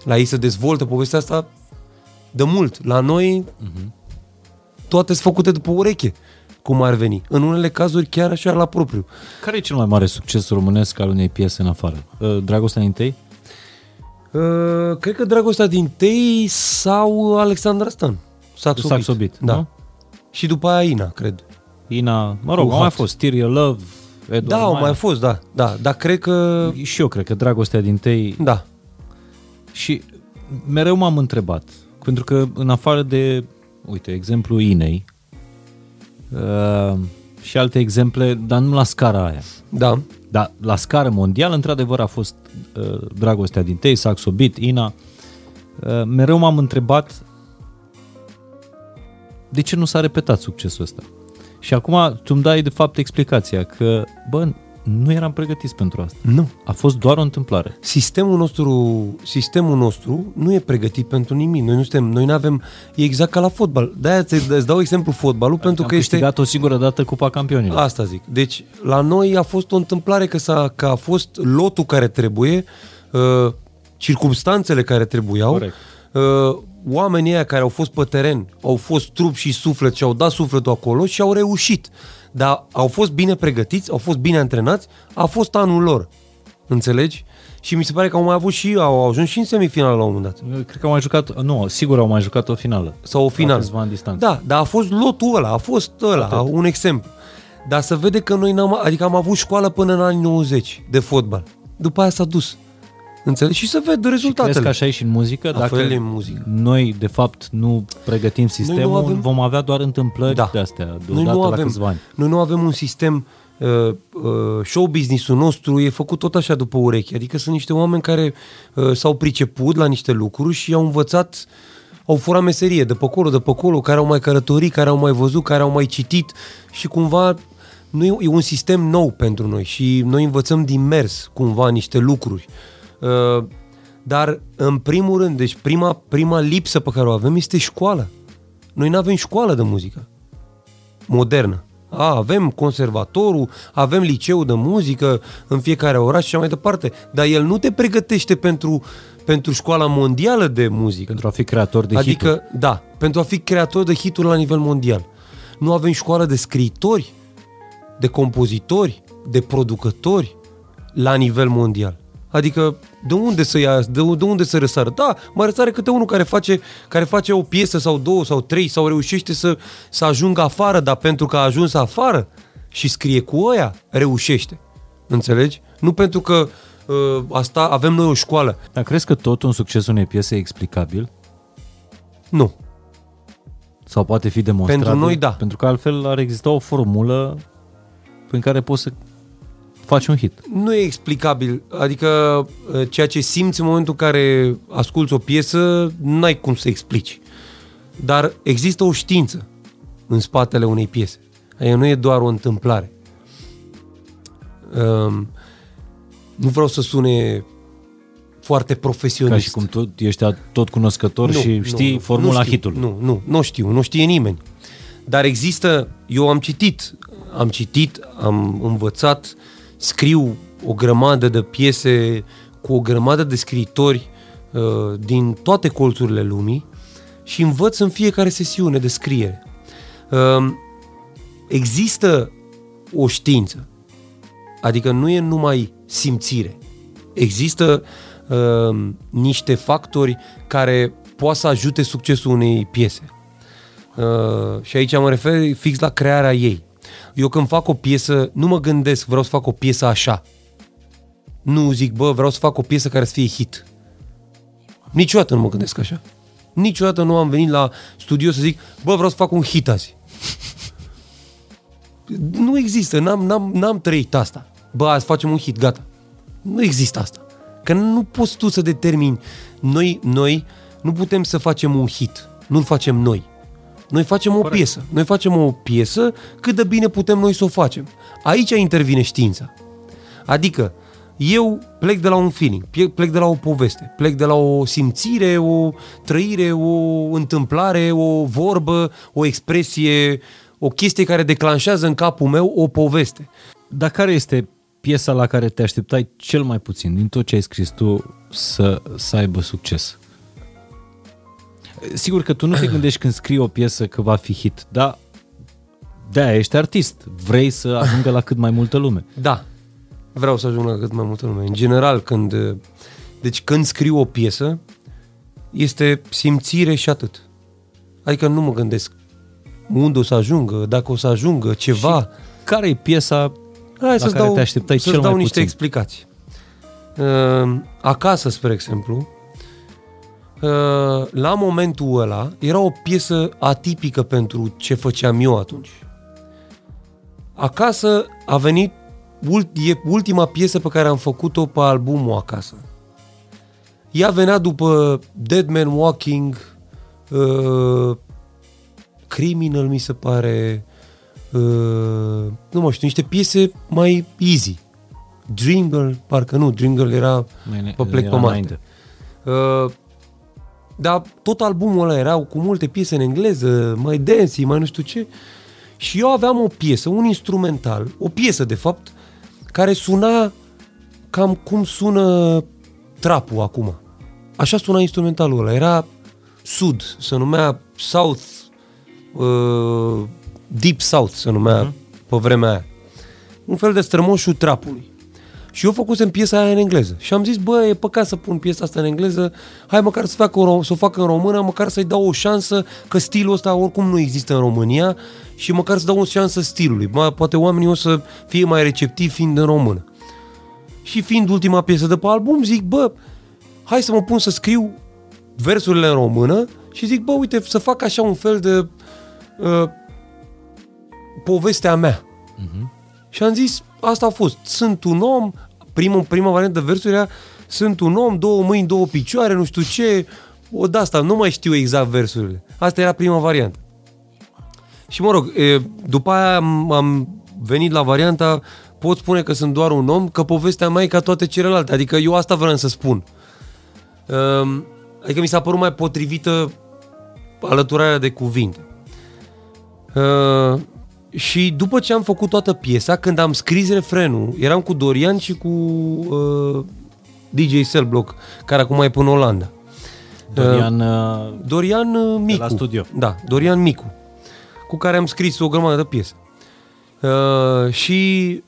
La ei se dezvoltă povestea asta de mult. La noi uh-huh. toate sunt făcute după ureche, cum ar veni. În unele cazuri chiar așa la propriu. Care e cel mai mare succes românesc al unei piese în afară? Uh, Dragostea din tei? Uh, cred că Dragostea din tei sau Alexandra Stan. Saxobit. Saxobit, da. nu? Și după aia Ina, cred. Ina, mă rog, Cu au mai Hot. fost Tear Your Love, Edward Da, au Maia. mai fost, da. Da, dar cred că... Și eu cred că Dragostea din tei Da. Și mereu m-am întrebat, pentru că în afară de, uite, exemplu Inei uh, și alte exemple, dar nu la scara aia. Da. Dar la scară mondială, într-adevăr, a fost uh, Dragostea din Tei, Saxo Beat, Ina. Uh, mereu m-am întrebat de ce nu s-a repetat succesul ăsta. Și acum tu îmi dai, de fapt, explicația că, bă, nu eram pregătiți pentru asta. Nu. A fost doar o întâmplare. Sistemul nostru, sistemul nostru nu e pregătit pentru nimic. Noi nu suntem, noi nu avem, e exact ca la fotbal. De-aia îți, îți dau exemplu fotbalul, pentru Am că este... câștigat o singură dată Cupa Campionilor. Asta zic. Deci, la noi a fost o întâmplare că, s-a, că a fost lotul care trebuie, uh, circumstanțele care trebuiau, Corect. uh, oamenii aia care au fost pe teren, au fost trup și suflet și au dat sufletul acolo și au reușit. Dar au fost bine pregătiți, au fost bine antrenați, a fost anul lor. Înțelegi? Și mi se pare că au mai avut și, au ajuns și în semifinală la un moment dat. Cred că au mai jucat, nu, sigur au mai jucat o finală. Sau o finală. câțiva ani distanță. Da, dar a fost lotul ăla, a fost ăla, Atât. un exemplu. Dar să vede că noi n-am, adică am avut școală până în anii 90 de fotbal. După aia s-a dus. Înțelegi? Și să ved Și rezultatele. crezi că așa e și în muzică? La fel e în muzică. noi, de fapt, nu pregătim sistemul, avem- vom avea doar întâmplări Da. de astea, noi deodată nu la avem, câțiva ani. noi nu avem un sistem uh, uh, show business-ul nostru e făcut tot așa după ureche. Adică sunt niște oameni care uh, s-au priceput la niște lucruri și au învățat au furat meserie de pe acolo, de pe acolo, care au mai călătorit, care au mai văzut, care au mai citit și cumva nu e, e un sistem nou pentru noi și noi învățăm din mers cumva niște lucruri. Uh, dar în primul rând, deci prima, prima lipsă pe care o avem este școala. Noi nu avem școală de muzică modernă. A, avem conservatorul, avem liceu de muzică în fiecare oraș și așa mai departe, dar el nu te pregătește pentru, pentru școala mondială de muzică. Pentru a fi creator de adică, hituri. da, pentru a fi creator de hituri la nivel mondial. Nu avem școală de scriitori, de compozitori, de producători la nivel mondial. Adică de unde să ia, de, de unde să răsară? Da, mai răsare câte unul care face, care face o piesă sau două sau trei sau reușește să, să ajungă afară, dar pentru că a ajuns afară și scrie cu ăia, reușește. Înțelegi? Nu pentru că uh, asta avem noi o școală. Dar crezi că tot un succes unei piese e explicabil? Nu. Sau poate fi demonstrabil? Pentru noi, da. Pentru că altfel ar exista o formulă prin care poți să faci un hit. nu e explicabil. Adică uh, ceea ce simți în momentul în care asculți o piesă, n-ai cum să explici. Dar există o știință în spatele unei piese. Adică nu e doar o întâmplare. Um, nu vreau să sune foarte Ca profesionist. și cum tu ești tot cunoscător și știi formula nu știu, hitului. Nu, nu, nu știu, nu știe nimeni. Dar există, eu am citit, am citit, am învățat, scriu o grămadă de piese cu o grămadă de scriitori uh, din toate colțurile lumii și învăț în fiecare sesiune de scriere. Uh, există o știință, adică nu e numai simțire. Există uh, niște factori care poate să ajute succesul unei piese. Uh, și aici mă refer fix la crearea ei. Eu când fac o piesă, nu mă gândesc, vreau să fac o piesă așa. Nu zic, bă, vreau să fac o piesă care să fie hit. Niciodată nu mă gândesc așa. Niciodată nu am venit la studio să zic, bă, vreau să fac un hit azi. Nu există, n-am, n-am, n-am trăit asta. Bă, azi facem un hit, gata. Nu există asta. Că nu poți tu să determini. Noi, noi nu putem să facem un hit. Nu-l facem noi. Noi facem o Corect. piesă. Noi facem o piesă cât de bine putem noi să o facem. Aici intervine știința. Adică, eu plec de la un feeling, pie- plec de la o poveste, plec de la o simțire, o trăire, o întâmplare, o vorbă, o expresie, o chestie care declanșează în capul meu o poveste. Dar care este piesa la care te așteptai cel mai puțin din tot ce ai scris tu să, să aibă succes? Sigur că tu nu te gândești când scrii o piesă că va fi hit, dar de-aia ești artist. Vrei să ajungă la cât mai multă lume. Da, vreau să ajung la cât mai multă lume. În general, când, deci când scriu o piesă, este simțire și atât. Adică nu mă gândesc unde o să ajungă, dacă o să ajungă, ceva. Care e piesa Hai la să-ți care dau, te așteptai să-ți cel dau mai niște puțin? explicații. Uh, acasă, spre exemplu, uh, la momentul ăla, era o piesă atipică pentru ce făceam eu atunci. Acasă a venit ult- e ultima piesă pe care am făcut-o pe albumul Acasă. Ea venea după Dead Man Walking, uh, Criminal, mi se pare, uh, nu mai știu, niște piese mai easy. Dream Girl, parcă nu, Dream Girl era Mai- pe plec era pe Marte. înainte. Uh, dar tot albumul ăla erau cu multe piese în engleză, mai dancey, mai nu știu ce. Și eu aveam o piesă, un instrumental, o piesă de fapt, care suna cam cum sună trapul acum. Așa suna instrumentalul ăla. Era Sud, se numea South, uh, Deep South se numea uh-huh. pe vremea aia. Un fel de strămoșul trapului. Și eu făcusem piesa aia în engleză. Și am zis, bă, e păcat să pun piesa asta în engleză, hai măcar să, fac o, să o fac în română, măcar să-i dau o șansă, că stilul ăsta oricum nu există în România și măcar să dau o șansă stilului. Mă, poate oamenii o să fie mai receptivi fiind în română. Și fiind ultima piesă de pe album, zic, bă, hai să mă pun să scriu versurile în română și zic, bă, uite, să fac așa un fel de uh, povestea mea. Și am zis, asta a fost. Sunt un om, prima, prima variantă de versuri era sunt un om, două mâini, două picioare, nu știu ce, o de asta, nu mai știu exact versurile. Asta era prima variantă. Și mă rog, e, după aia am, am venit la varianta pot spune că sunt doar un om, că povestea mea e ca toate celelalte. Adică eu asta vreau să spun. Um, Adică mi s-a părut mai potrivită alăturarea de cuvinte. Uh, și după ce am făcut toată piesa, când am scris refrenul, eram cu Dorian și cu uh, DJ Cellblock, care acum e până în Olanda. Dorian, uh, Dorian uh, Micu. la studio. Da, Dorian Micu, cu care am scris o grămadă de piese. Uh, și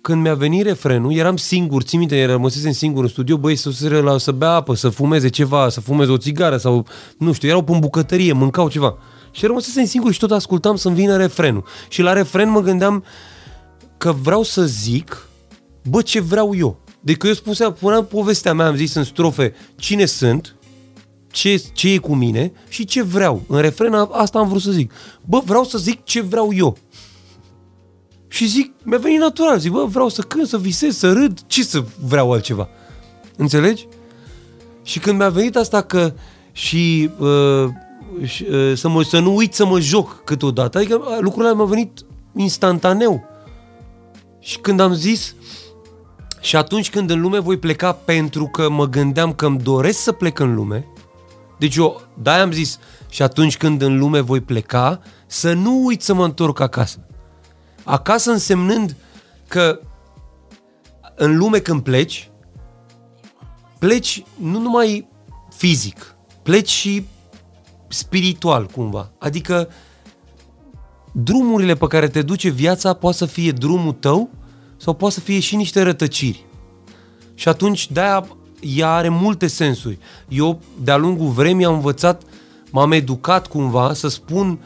când mi-a venit refrenul, eram singur, țin minte, rămăsesem singur în studio, băi, să, la, să bea apă, să fumeze ceva, să fumeze o țigară sau, nu știu, erau pe în bucătărie, mâncau ceva. Și rămăsesem singur și tot ascultam să-mi vină refrenul. Și la refren mă gândeam că vreau să zic, bă, ce vreau eu. Deci eu spuneam, puneam povestea mea, am zis în strofe cine sunt, ce, ce e cu mine și ce vreau. În refren a- asta am vrut să zic. Bă, vreau să zic ce vreau eu. Și zic, mi-a venit natural, zic, bă, vreau să cânt, să visez, să râd, ce să vreau altceva? Înțelegi? Și când mi-a venit asta că și, uh, și uh, să, mă, să nu uit să mă joc câteodată, adică uh, lucrurile mi-au venit instantaneu. Și când am zis, și atunci când în lume voi pleca pentru că mă gândeam că îmi doresc să plec în lume, deci eu, da am zis, și atunci când în lume voi pleca, să nu uit să mă întorc acasă. Acasă însemnând că în lume când pleci, pleci nu numai fizic, pleci și spiritual cumva. Adică drumurile pe care te duce viața poate să fie drumul tău sau poate să fie și niște rătăciri. Și atunci de-aia ea are multe sensuri. Eu, de-a lungul vremii, am învățat, m-am educat cumva să spun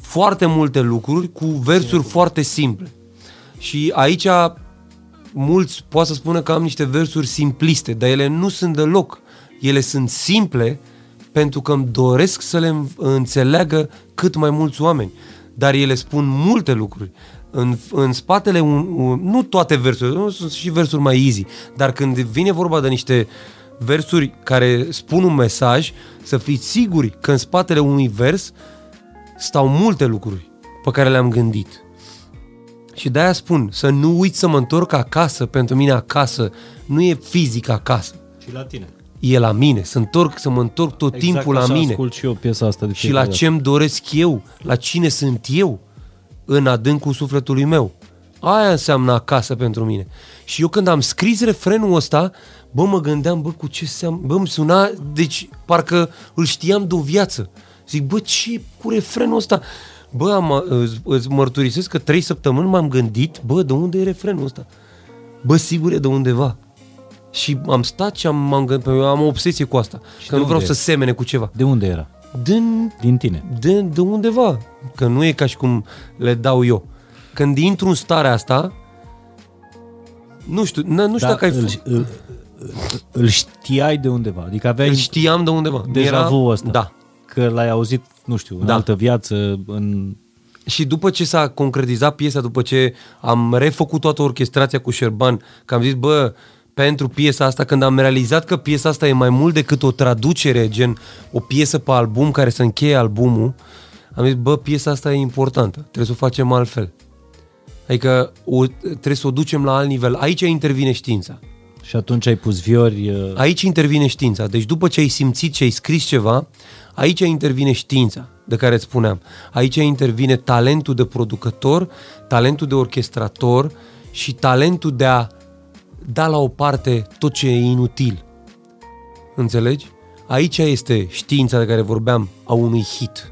foarte multe lucruri cu versuri foarte simple. Și aici mulți poate să spună că am niște versuri simpliste, dar ele nu sunt deloc. Ele sunt simple pentru că îmi doresc să le înțeleagă cât mai mulți oameni. Dar ele spun multe lucruri. În, în spatele, un, un, nu toate versurile, nu sunt și versuri mai easy, dar când vine vorba de niște versuri care spun un mesaj, să fiți siguri că în spatele unui vers stau multe lucruri pe care le-am gândit. Și de-aia spun, să nu uit să mă întorc acasă, pentru mine acasă nu e fizic acasă. Și la tine. E la mine, să, întorc, să mă întorc tot Exact timpul la așa mine. ascult și eu piesa asta de Și la fiecare ce îmi doresc eu, la cine sunt eu în adâncul sufletului meu. Aia înseamnă acasă pentru mine. Și eu când am scris refrenul ăsta, bă, mă gândeam, bă, cu ce seam... Bă, îmi suna, deci parcă îl știam de o viață. Zic, bă, ce cu refrenul ăsta? Bă, am, îți, îți mărturisesc că trei săptămâni m-am gândit, bă, de unde e refrenul ăsta? Bă, sigur e de undeva. Și am stat și am, m-am gândit, eu am o obsesie cu asta. Și că de nu vreau unde să semene cu ceva. De unde era? Din Din tine. de, de undeva. Că nu e ca și cum le dau eu. Când intru în starea asta, nu știu, n- nu știu Dar dacă ai îl, f- îl, îl știai de undeva. Adică aveai îl știam de undeva. deja vu ăsta. Da. Că l-ai auzit, nu știu, în Da. altă viață, în... Și după ce s-a concretizat piesa, după ce am refăcut toată orchestrația cu Șerban, că am zis, bă, pentru piesa asta, când am realizat că piesa asta e mai mult decât o traducere, gen o piesă pe album care să încheie albumul, am zis, bă, piesa asta e importantă, trebuie să o facem altfel. Adică o, trebuie să o ducem la alt nivel. Aici intervine știința. Și atunci ai pus viori... uh, Aici intervine știința. Deci după ce ai simțit și ai scris ceva, aici intervine știința de care îți spuneam. Aici intervine talentul de producător, talentul de orchestrator și talentul de a da la o parte tot ce e inutil. Înțelegi? Aici este știința de care vorbeam a unui hit.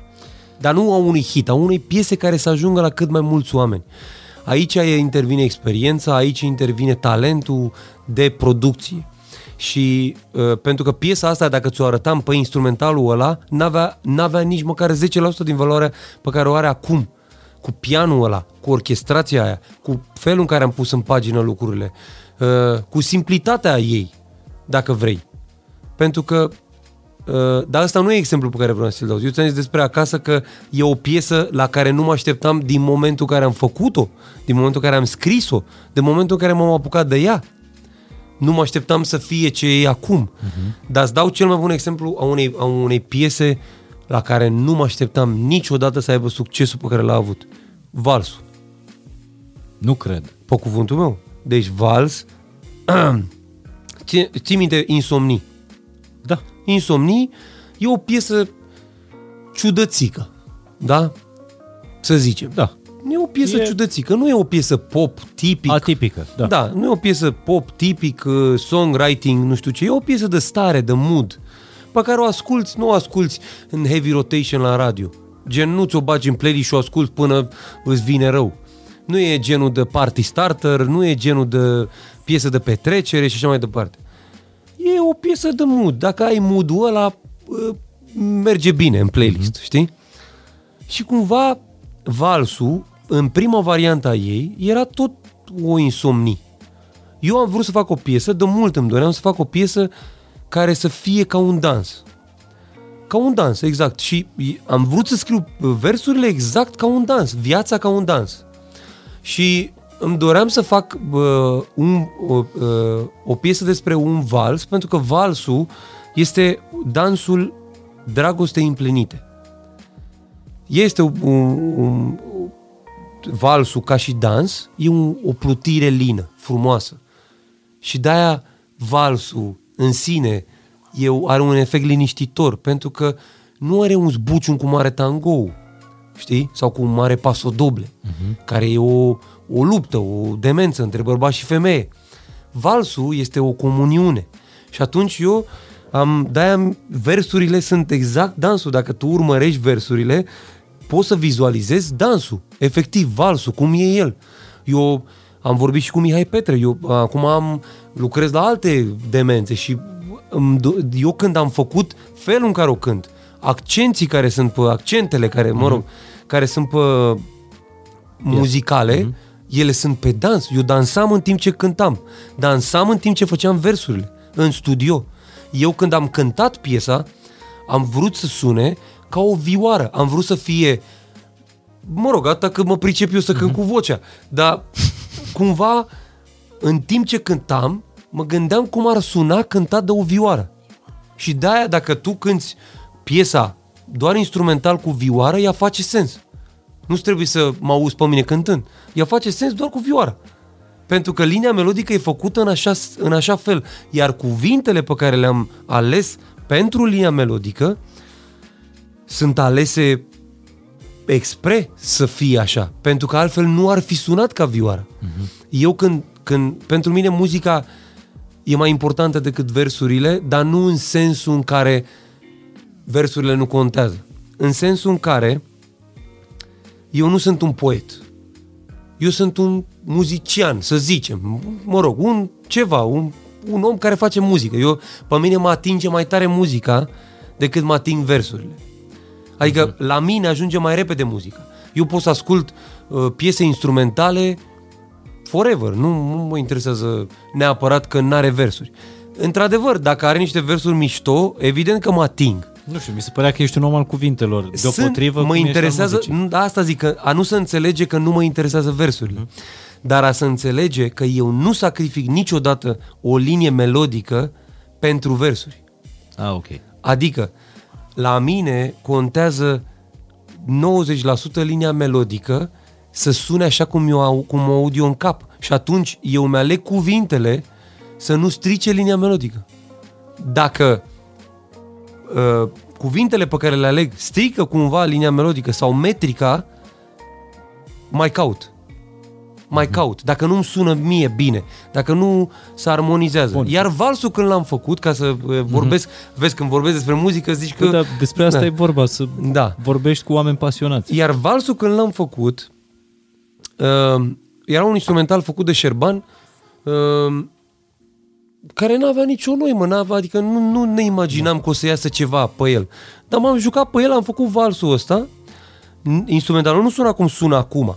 Dar nu a unui hit, a unei piese care să ajungă la cât mai mulți oameni. Aici e- intervine experiența, aici intervine talentul de producție. Și uh, pentru că piesa asta, dacă ți-o arătam pe instrumentalul ăla, n-avea, n-avea nici măcar 10% din valoarea pe care o are acum. Cu pianul ăla, cu orchestrația aia, cu felul în care am pus în pagină lucrurile, uh, cu simplitatea ei, dacă vrei. Pentru că Uh, dar asta nu e exemplul pe care vreau să-l dau. Eu ți-am zis despre acasă că e o piesă la care nu mă așteptam din momentul în care am făcut-o, din momentul în care am scris-o, de momentul în care m-am apucat de ea. Nu mă așteptam să fie ce e acum. Uh-huh. Dar îți dau cel mai bun exemplu a unei, a unei piese la care nu mă așteptam niciodată să aibă succesul pe care l-a avut. Valsul. Nu cred. Pe cuvântul meu. Deci vals... Ții ții minte Insomnii. Da. Insomnii e o piesă ciudățică, da? Să zicem. Da. Nu e o piesă E- e... ciudățică, nu e o piesă pop tipic. Atipică, da. Da, nu e o piesă pop tipic, uh, songwriting, nu știu ce, e o piesă de stare, de mood, pe care o asculți, nu o asculți în heavy rotation la radio. Gen, nu ți-o bagi în playlist și o asculți până îți vine rău. Nu e genul de party starter, nu e genul de piesă de petrecere și așa mai departe. E o piesă de mood. Dacă ai mood-ul ăla, uh, merge bine în playlist, mm-hmm. știi? Și cumva valsul, în prima variantă a ei, era tot o insomnie. Eu am vrut să fac o piesă, de mult îmi doream să fac o piesă care să fie ca un dans. Ca un dans, exact. Și am vrut să scriu versurile exact ca un dans, viața ca un dans. Și îmi doream să fac uh, un, o, uh, o piesă despre un vals, pentru că valsul este dansul dragostei împlinite. Este un, un, un valsul ca și dans, e un, o plutire lină, frumoasă. Și de-aia valsul în sine e, are un efect liniștitor, pentru că nu are un zbuciun cum are tango, știi? Sau cu un mare pasodoble, uh-huh. care e o, o luptă, o demență între bărbat și femeie. Valsul este o comuniune. Și atunci eu am, de-aia versurile sunt exact dansul. Dacă tu urmărești versurile, poți să vizualizezi dansul, efectiv, valsul, cum e el. Eu am vorbit și cu Mihai Petre, eu acum am, lucrez la alte demențe și îmi do- eu când am făcut felul în care o cânt, accenții care sunt pe accentele care, mă rog, care sunt pe muzicale, Mhm. ele sunt pe dans. Eu dansam în timp ce cântam. Dansam în timp ce făceam versurile în studio. Eu când am cântat piesa, am vrut să sune ca o vioară. Am vrut să fie mă rog, atât că mă pricep eu să cânt cu vocea, dar cumva în timp ce cântam, mă gândeam cum ar suna cântat de o vioară. Și de-aia dacă tu cânti piesa doar instrumental cu vioară, ea face sens. Nu trebuie să mă auzi pe mine cântând. Ea face sens doar cu vioară. Pentru că linia melodică e făcută în așa, în așa fel. Iar cuvintele pe care le-am ales pentru linia melodică sunt alese expre să fie așa, pentru că altfel nu ar fi sunat ca vioară. Uh-huh. Eu când, când, pentru mine muzica e mai importantă decât versurile, dar nu în sensul în care versurile nu contează. În sensul în care eu nu sunt un poet. Eu sunt un muzician, să zicem, mă rog, un ceva, un, un om care face muzică. Eu, pe mine mă atinge mai tare muzica decât mă ating versurile. Adică uh-huh. la mine ajunge mai repede muzica. Eu pot să ascult uh, piese instrumentale forever. Nu, nu mă interesează neapărat că nu are versuri. Într-adevăr, dacă are niște versuri mișto, evident că mă ating. Nu știu, mi se părea că ești un om al cuvintelor. Deopotrivă, Sunt, mă cum interesează, ești al muzicii. nu, da, asta zic, că a nu să înțelege că nu mă interesează versurile. Dar a să înțelege că eu nu sacrific niciodată o linie melodică pentru versuri. Ah, ok. Adică, la mine contează 90% linia melodică să sune așa cum, eu, au- cum o aud eu în cap. Și atunci eu mi-aleg cuvintele să nu strice linia melodică. Dacă uh, cuvintele pe care le aleg strică cumva linia melodică sau metrica, mai caut. Mai Mhm. caut. Dacă nu-mi sună mie bine, dacă nu se armonizează. Bun. Iar valsul când l-am făcut, ca să uh, vorbesc, vezi, când vorbesc despre muzică, zici că... Că... Da, despre asta Da. e vorba, să Da. vorbești cu oameni pasionați. Iar valsul când l-am făcut, uh, era un instrumental făcut de Șerban, uh, care nu avea nicio noimă, n-avea, adică nu, nu ne imaginam că o să iasă ceva pe el. Dar m-am jucat pe el, am făcut valsul ăsta, N- instrumentalul nu sună cum sună acum.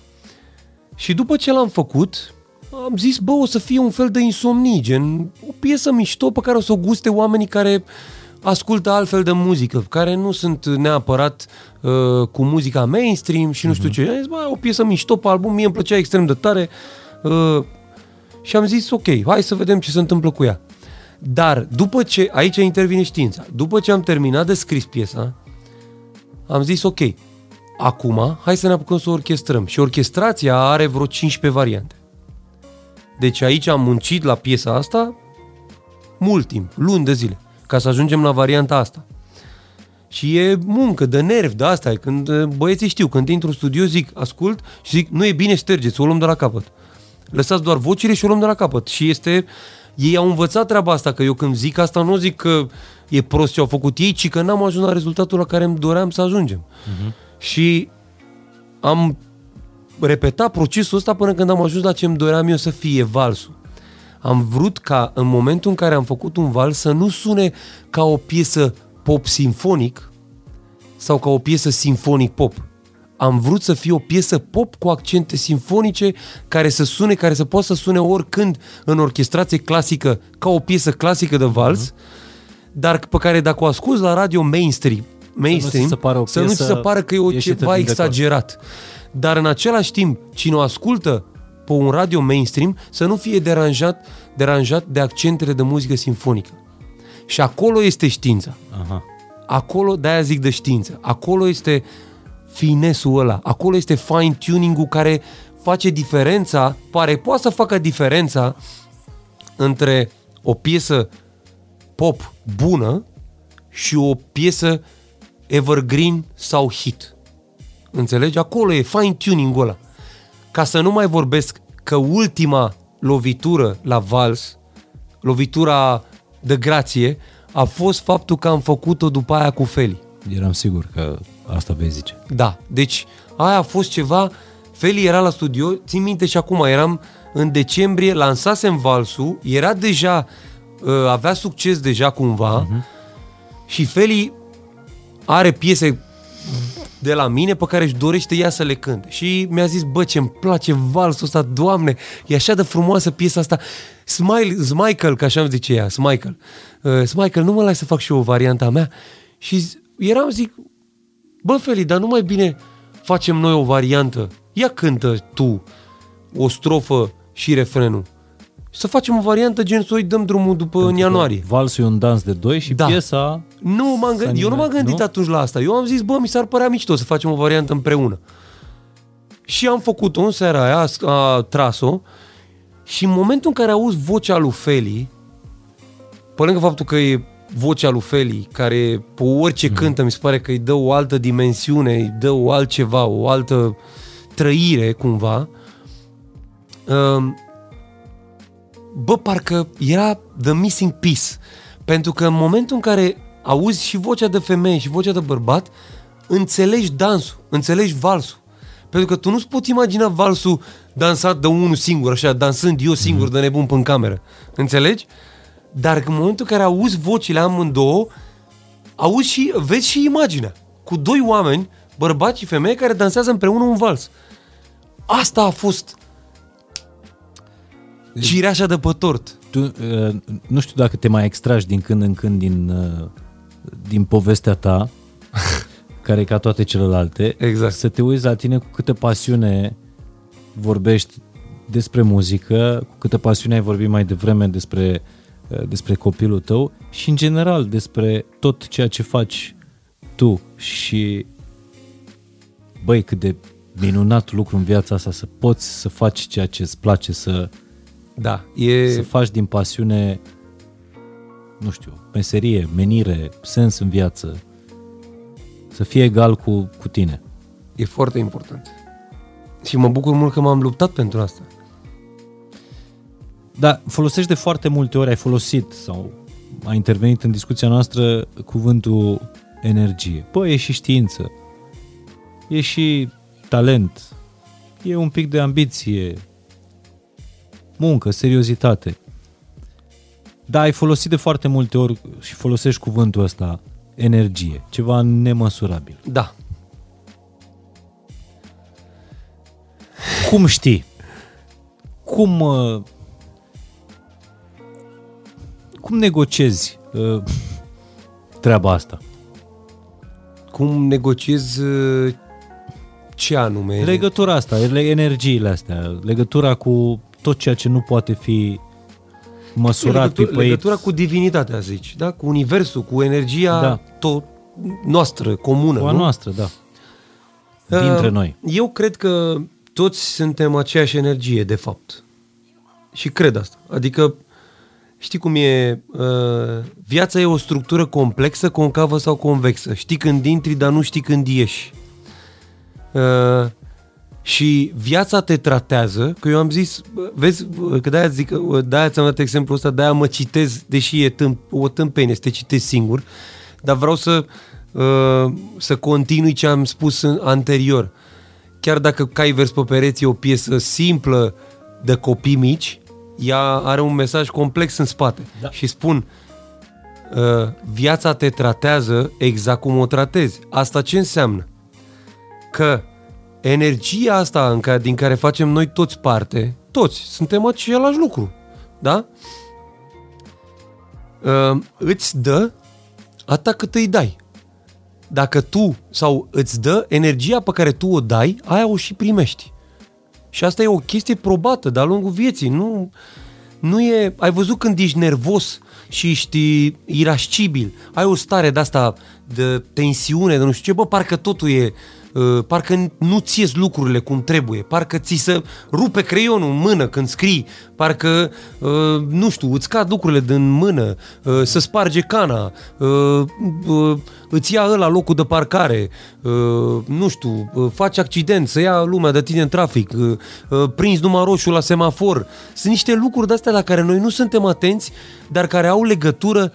Și după ce l-am făcut, am zis, bă, o să fie un fel de insomnie, gen o piesă mișto pe care o să o guste oamenii care ascultă altfel de muzică, care nu sunt neapărat uh, cu muzica mainstream și nu știu ce. Am zis, bă, o piesă mișto pe album, mie îmi plăcea extrem de tare uh, și am zis, ok, hai să vedem ce se întâmplă cu ea. Dar după ce, aici intervine știința, după ce am terminat de scris piesa, am zis, ok, acum hai să ne apucăm să o orchestrăm. Și orchestrația are vreo 15 variante. Deci aici am muncit la piesa asta mult timp, luni de zile, ca să ajungem la varianta asta. Și e muncă, de nervi, de asta. Când uh, băieții știu, când intru în studio, zic, ascult și zic, nu e bine, ștergeți, o luăm de la capăt. Lăsați doar vocile și o luăm de la capăt. Și este... Ei au învățat treaba asta, că eu când zic asta nu zic că e prost ce au făcut ei, ci că n-am ajuns la rezultatul la care îmi doream să ajungem. Uh-huh. Și am repetat procesul ăsta până când am ajuns la ce îmi doream eu să fie valsul. Am vrut ca în momentul în care am făcut un vals să nu sune ca o piesă pop sinfonic sau ca o piesă sinfonic pop. Am vrut să fie o piesă pop cu accente sinfonice care să sune, care să poată să sune oricând în orchestrație clasică ca o piesă clasică de vals, dar pe care dacă o asculti la radio mainstream, mainstream se pară o să nu ți piesă se pară că e o ieșită ceva din decor. exagerat. Dar în același timp, cine o ascultă pe un radio mainstream să nu fie deranjat, deranjat de accentele de muzică sinfonică. Și acolo este știința. Aha. Acolo, de-aia zic de știință, acolo este finesul ăla, acolo este fine-tuning-ul care face diferența, pare, poate să facă diferența între o piesă pop bună și o piesă evergreen sau hit. Înțelegi? Acolo e fine-tuning-ul ăla. Ca să nu mai vorbesc că ultima lovitură la vals, lovitura de grație, a fost faptul că am făcut-o după aia cu Feli. Eram sigur că asta vei zice. Da, deci aia a fost ceva, Feli era la studio, țin minte și acum, eram în decembrie, lansasem valsul, era deja, uh, avea succes deja cumva uh-huh. și Feli are piese de la mine pe care își dorește ea să le cânte. Și mi-a zis, bă, ce-mi place valsul ăsta, doamne, e așa de frumoasă piesa asta. Smile, Smichael, ca așa îmi zice ea, Smichael. Uh, Smichael, nu mă lași să fac și eu o variantă a mea? Și z- eram, zic, bă, Feli, dar nu mai bine facem noi o variantă. Ia cântă tu o strofă și refrenul. Și să facem o variantă gen să o dăm drumul după în ianuarie. Valsul e un dans de doi și Da. piesa... Nu m-am gândit, eu nu m-am gândit nu? atunci la asta. Eu am zis, bă, mi s-ar părea mișto să facem o variantă împreună. Și am făcut-o în seara aia, a, a tras-o și în momentul în care auzi vocea lui Feli, pe lângă faptul că e vocea lui Feli, care pe orice mm. cântă mi se pare că îi dă o altă dimensiune, îi dă o altceva, o altă trăire cumva, um, bă, parcă era the missing piece. Pentru că în momentul în care auzi și vocea de femeie și vocea de bărbat, înțelegi dansul, înțelegi valsul. Pentru că tu nu-ți poți imagina valsul dansat de unul singur, așa, dansând eu singur de nebun pe în cameră. Înțelegi? Dar în momentul în care auzi vocile amândouă, auzi și, vezi și imaginea. Cu doi oameni, bărbați și femeie, care dansează împreună un vals. Asta a fost cireașa de pe tort. Tu, uh, nu știu dacă te mai extragi din când în când din, uh, din povestea ta, care e ca toate celelalte, Exact. să te uiți la tine cu câtă pasiune vorbești despre muzică, cu câtă pasiune ai vorbit mai devreme despre, uh, despre copilul tău și în general despre tot ceea ce faci tu și băi, cât de minunat lucru în viața asta să poți să faci ceea ce îți place să, Da, e... să faci din pasiune, nu știu, meserie, menire, sens în viață, să fie egal cu, cu tine. E foarte important. Și mă bucur mult că m-am luptat pentru asta. Dar folosești de foarte multe ori, ai folosit sau a intervenit în discuția noastră cuvântul energie. Păi, e și știință, e și talent, e un pic de ambiție, muncă, seriozitate. Da, ai folosit de foarte multe ori și folosești cuvântul ăsta, energie, ceva nemăsurabil. Da. Cum știi? Cum uh, cum negociezi uh, treaba asta? Cum negociez uh, ce anume? Legătura asta, ele- energiile astea, legătura cu tot ceea ce nu poate fi măsurat, legătura, pipăit. legătura cu divinitatea, zici, da? Cu universul, cu energia Da. tot noastră, comună, cu a nu? noastră, da. Dintre Uh, noi. Eu cred că toți suntem aceeași energie, de fapt. Și cred asta. Adică, știi cum e, uh, viața e o structură complexă, concavă sau convexă. Știi când intri, dar nu știi când ieși. Uh, și viața te tratează, că eu am zis, bă, vezi, bă, că de-aia zic, bă, de-aia ți-am dat exemplul ăsta, de-aia mă citez, deși e tâmp, o tâmpenie să te citesc singur, dar vreau să, uh, să continui ce am spus în, anterior. Chiar dacă cai vers pe pereți e o piesă simplă de copii mici, ea are un mesaj complex în spate. Da. Și spun, uh, viața te tratează exact cum o tratezi. Asta ce înseamnă? Că energia asta în care, din care facem noi toți parte, toți, suntem același lucru, da? Uh, îți dă atâta cât îi dai. Dacă tu, sau îți dă energia pe care tu o dai, aia o și primești. Și asta e o chestie probată de-a lungul vieții. Nu, nu e... Ai văzut când ești nervos și ești irascibil, ai o stare de asta de tensiune, de nu știu ce, bă, parcă totul e... Uh, parcă nu ți lucrurile cum trebuie, parcă ți se rupe creionul în mână când scrii, parcă, uh, nu știu, îți cad lucrurile din mână, uh, să sparge cana, uh, uh, îți ia ăla locul de parcare, uh, nu știu, uh, faci accident, să ia lumea de tine în trafic, uh, uh, prinzi numai roșu la semafor. Sunt niște lucruri de-astea la care noi nu suntem atenți, dar care au legătură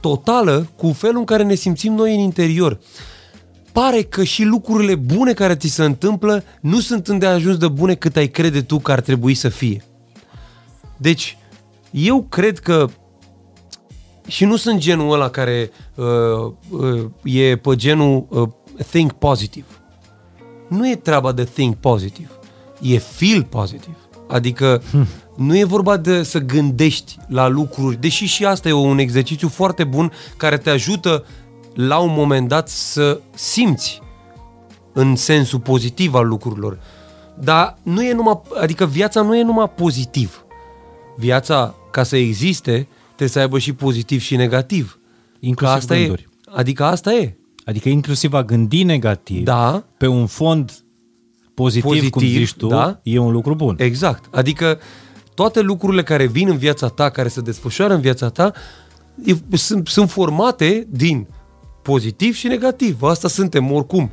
totală cu felul în care ne simțim noi în interior. Pare că și lucrurile bune care ți se întâmplă nu sunt îndeajuns de bune cât ai crede tu că ar trebui să fie. Deci, eu cred că și nu sunt genul ăla care uh, uh, e pe genul uh, think positive. Nu e treaba de think positive, e feel positive. Adică hmm. nu e vorba de să gândești la lucruri, deși și asta e un exercițiu foarte bun care te ajută la un moment dat să simți în sensul pozitiv al lucrurilor. Dar nu e numai, adică viața nu e numai pozitiv. Viața, ca să existe, trebuie să aibă și pozitiv și negativ. Inclusiv asta gânduri. E, adică asta e. Adică inclusiv a gândi negativ Da. pe un fond pozitiv, pozitiv cum Pozitiv, zici tu, da. e un lucru bun. Exact. Adică toate lucrurile care vin în viața ta, care se desfășoară în viața ta, e, sunt, sunt formate din pozitiv și negativ. Asta suntem oricum.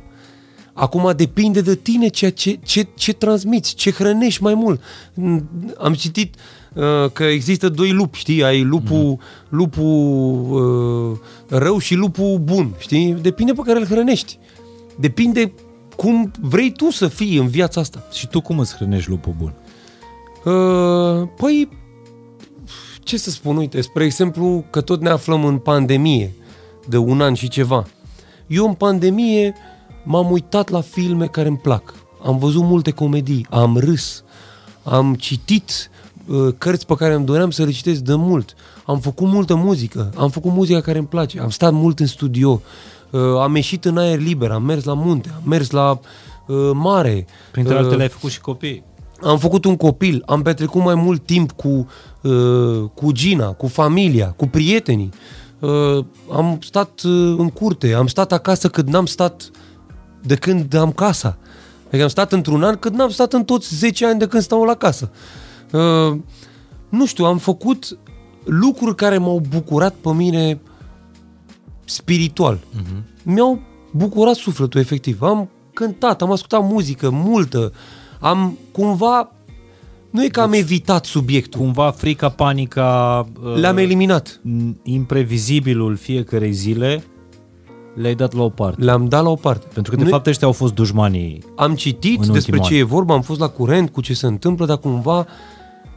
Acum depinde de tine ceea ce, ce, ce transmiți, ce hrănești mai mult. Mm, Am citit uh, că există doi lupi, știi? Ai lupul, mm. lupul uh, rău și lupul bun, știi? Depinde pe care îl hrănești. Depinde cum vrei tu să fii în viața asta. Și tu cum îți hrănești lupul bun? Uh, păi, ce să spun, uite, spre exemplu, că tot ne aflăm în pandemie de un an și ceva. Eu în pandemie m-am uitat la filme care îmi plac. Am văzut multe comedii, am râs, am citit uh, cărți pe care îmi doream să le citesc de mult. Am făcut multă muzică, am făcut muzica care îmi place, am stat mult în studio, uh, am ieșit în aer liber, am mers la munte, am mers la uh, mare. Printre Uh, altele ai făcut și copii. am făcut un copil, am petrecut mai mult timp cu, uh, cu Gina, cu familia, cu prietenii. Uh, am stat uh, în curte, am stat acasă cât n-am stat de când am casa. Adică am stat într-un an cât n-am stat în toți 10 ani de când stau la casă. Uh, nu știu, am făcut lucruri care m-au bucurat pe mine spiritual. Uh-huh. Mi-au bucurat sufletul, efectiv. Am cântat, am ascultat muzică multă, am cumva... Nu e că am evitat subiectul, Cumva frica, panica, uh, le-am eliminat. imprevizibilul fiecarei zile le-ai dat la o parte. Le-am dat la o parte. Pentru că, de Nu- fapt, ăștia au fost dușmanii. Am citit în despre ultimul ce an. e vorba, am fost la curent cu ce se întâmplă, dar cumva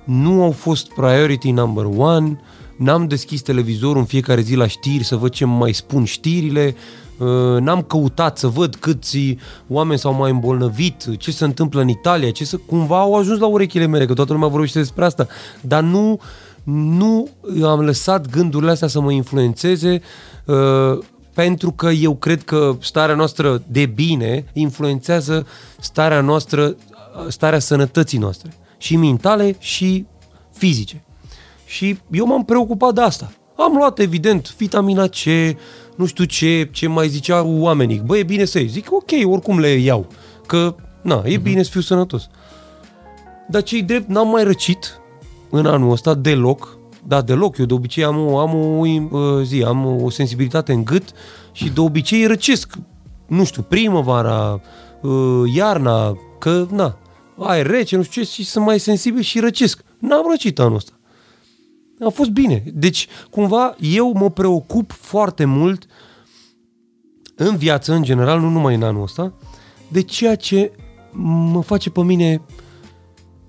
nu au fost priority number one, n-am deschis televizorul în fiecare zi la știri să văd ce mai spun știrile, uh, n-am căutat să văd câți oameni s-au mai îmbolnăvit, ce se întâmplă în Italia, ce să, cumva au ajuns la urechile mele, că toată lumea vorbește despre asta, dar nu, nu am lăsat gândurile astea să mă influențeze uh, pentru că eu cred că starea noastră de bine influențează starea noastră, starea sănătății noastre, și mentale și fizice. Și eu m-am preocupat de asta. Am luat, evident, vitamina C, nu știu ce, ce mai ziceau oamenii. Bă, e bine să iei. Zic, ok, oricum le iau. Că, na, e bine să fiu sănătos. Dar cei drept, n-am mai răcit în anul ăsta deloc. Da, deloc. Eu de obicei am o, am o, uh, zi, am o sensibilitate în gât și de obicei răcesc. Nu știu, primăvara, uh, iarna, că, na, ai rece, nu știu ce, și sunt mai sensibil și răcesc. N-am răcit anul ăsta. A fost bine. Deci, cumva, eu mă preocup foarte mult în viață, în general, nu numai în anul ăsta, de ceea ce mă face pe mine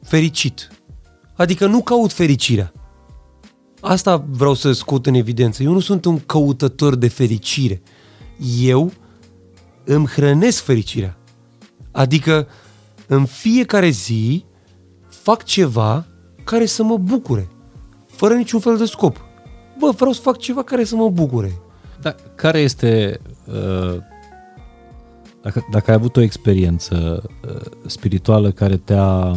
fericit. Adică nu caut fericirea. Asta vreau să scot în evidență. Eu nu sunt un căutător de fericire. Eu îmi hrănesc fericirea. Adică în fiecare zi fac ceva care să mă bucure, fără niciun fel de scop. Bă, vreau să fac ceva care să mă bucure. Dar care este... Uh, dacă, dacă ai avut o experiență uh, spirituală care te-a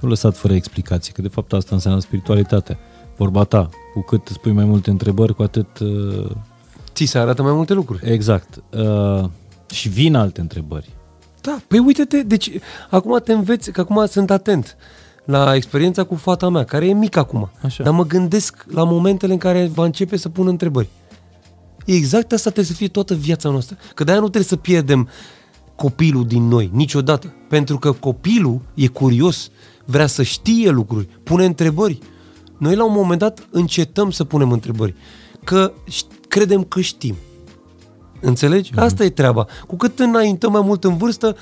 nu lăsat fără explicații, că de fapt asta înseamnă spiritualitate. Vorba ta, cu cât îți pui mai multe întrebări, cu atât... Uh, Ți se arată mai multe lucruri. exact. Uh, și vin alte întrebări. Da, păi uite-te, deci acum te înveți, că acum sunt atent la experiența cu fata mea, care e mică acum. Așa. Dar mă gândesc la momentele în care va începe să pună întrebări. Exact asta trebuie să fie toată viața noastră. Că de-aia nu trebuie să pierdem copilul din noi, niciodată. Pentru că copilul e curios, vrea să știe lucruri, pune întrebări. Noi la un moment dat încetăm să punem întrebări. Că ș- credem că știm. Înțelegi? Mm-hmm. Asta e treaba. Cu cât înaintăm mai mult în vârstă,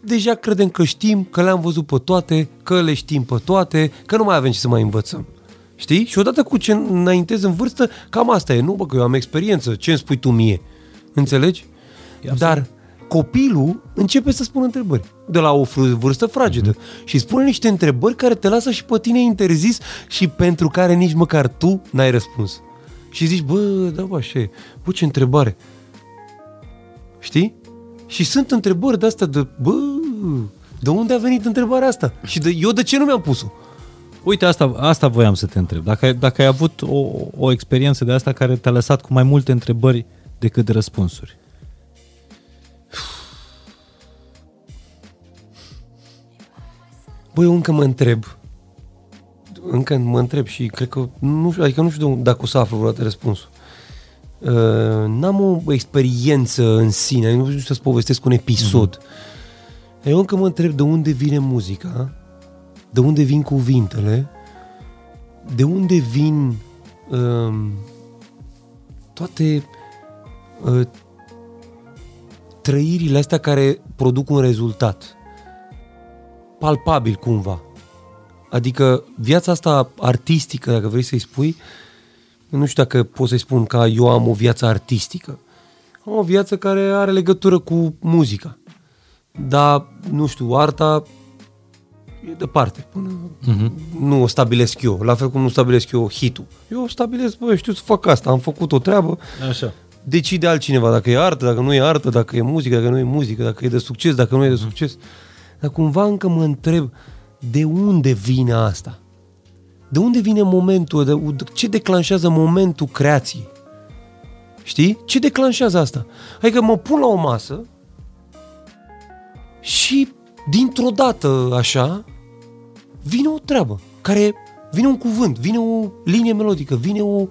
deja credem că știm, că le-am văzut pe toate, că le știm pe toate, că nu mai avem ce să mai învățăm. Știi? Și odată cu ce înaintez în vârstă, cam asta e. Nu, bă, că eu am experiență. Ce îmi spui tu mie? Înțelegi? Dar copilul începe să spună întrebări de la o fr- vârstă fragedă mm-hmm. și spune niște întrebări care te lasă și pe tine interzis și pentru care nici măcar tu n-ai răspuns. Și zici, bă, da, bă, așa e. Bă, ce întrebare. Știi? Și sunt întrebări de astea de, bă, de unde a venit întrebarea asta? Și de, eu de ce nu mi-am pus-o? Uite, asta, asta voiam să te întreb. Dacă, dacă ai avut o, o experiență de asta care te-a lăsat cu mai multe întrebări decât răspunsuri. Băi, eu încă mă întreb. Încă mă întreb și cred că nu știu, adică nu știu dacă o să aflu vreodată răspunsul. Uh, n-am o experiență în sine, nu știu să-ți povestesc un episod. Mm-hmm. Eu încă mă întreb de unde vine muzica, de unde vin cuvintele, de unde vin uh, toate uh, trăirile astea care produc un rezultat palpabil cumva. Adică viața asta artistică, dacă vrei să-i spui, nu știu dacă pot să-i spun că eu am o viață artistică. Am o viață care are legătură cu muzica. Dar, nu știu, arta e departe. Până uh-huh. Nu o stabilesc eu. La fel cum nu stabilesc eu hitul. Eu stabilesc, bă, știu să fac asta. Am făcut o treabă. Așa. Decide altcineva dacă e artă, dacă nu e artă, dacă e muzică, dacă nu e muzică, dacă e de succes, dacă nu e de succes. Dar cumva încă mă întreb de unde vine asta? De unde vine momentul? De, ce declanșează momentul creației? Știi? Ce declanșează asta? Adică mă pun la o masă și dintr-o dată, așa, vine o treabă care vine un cuvânt, vine o linie melodică, vine o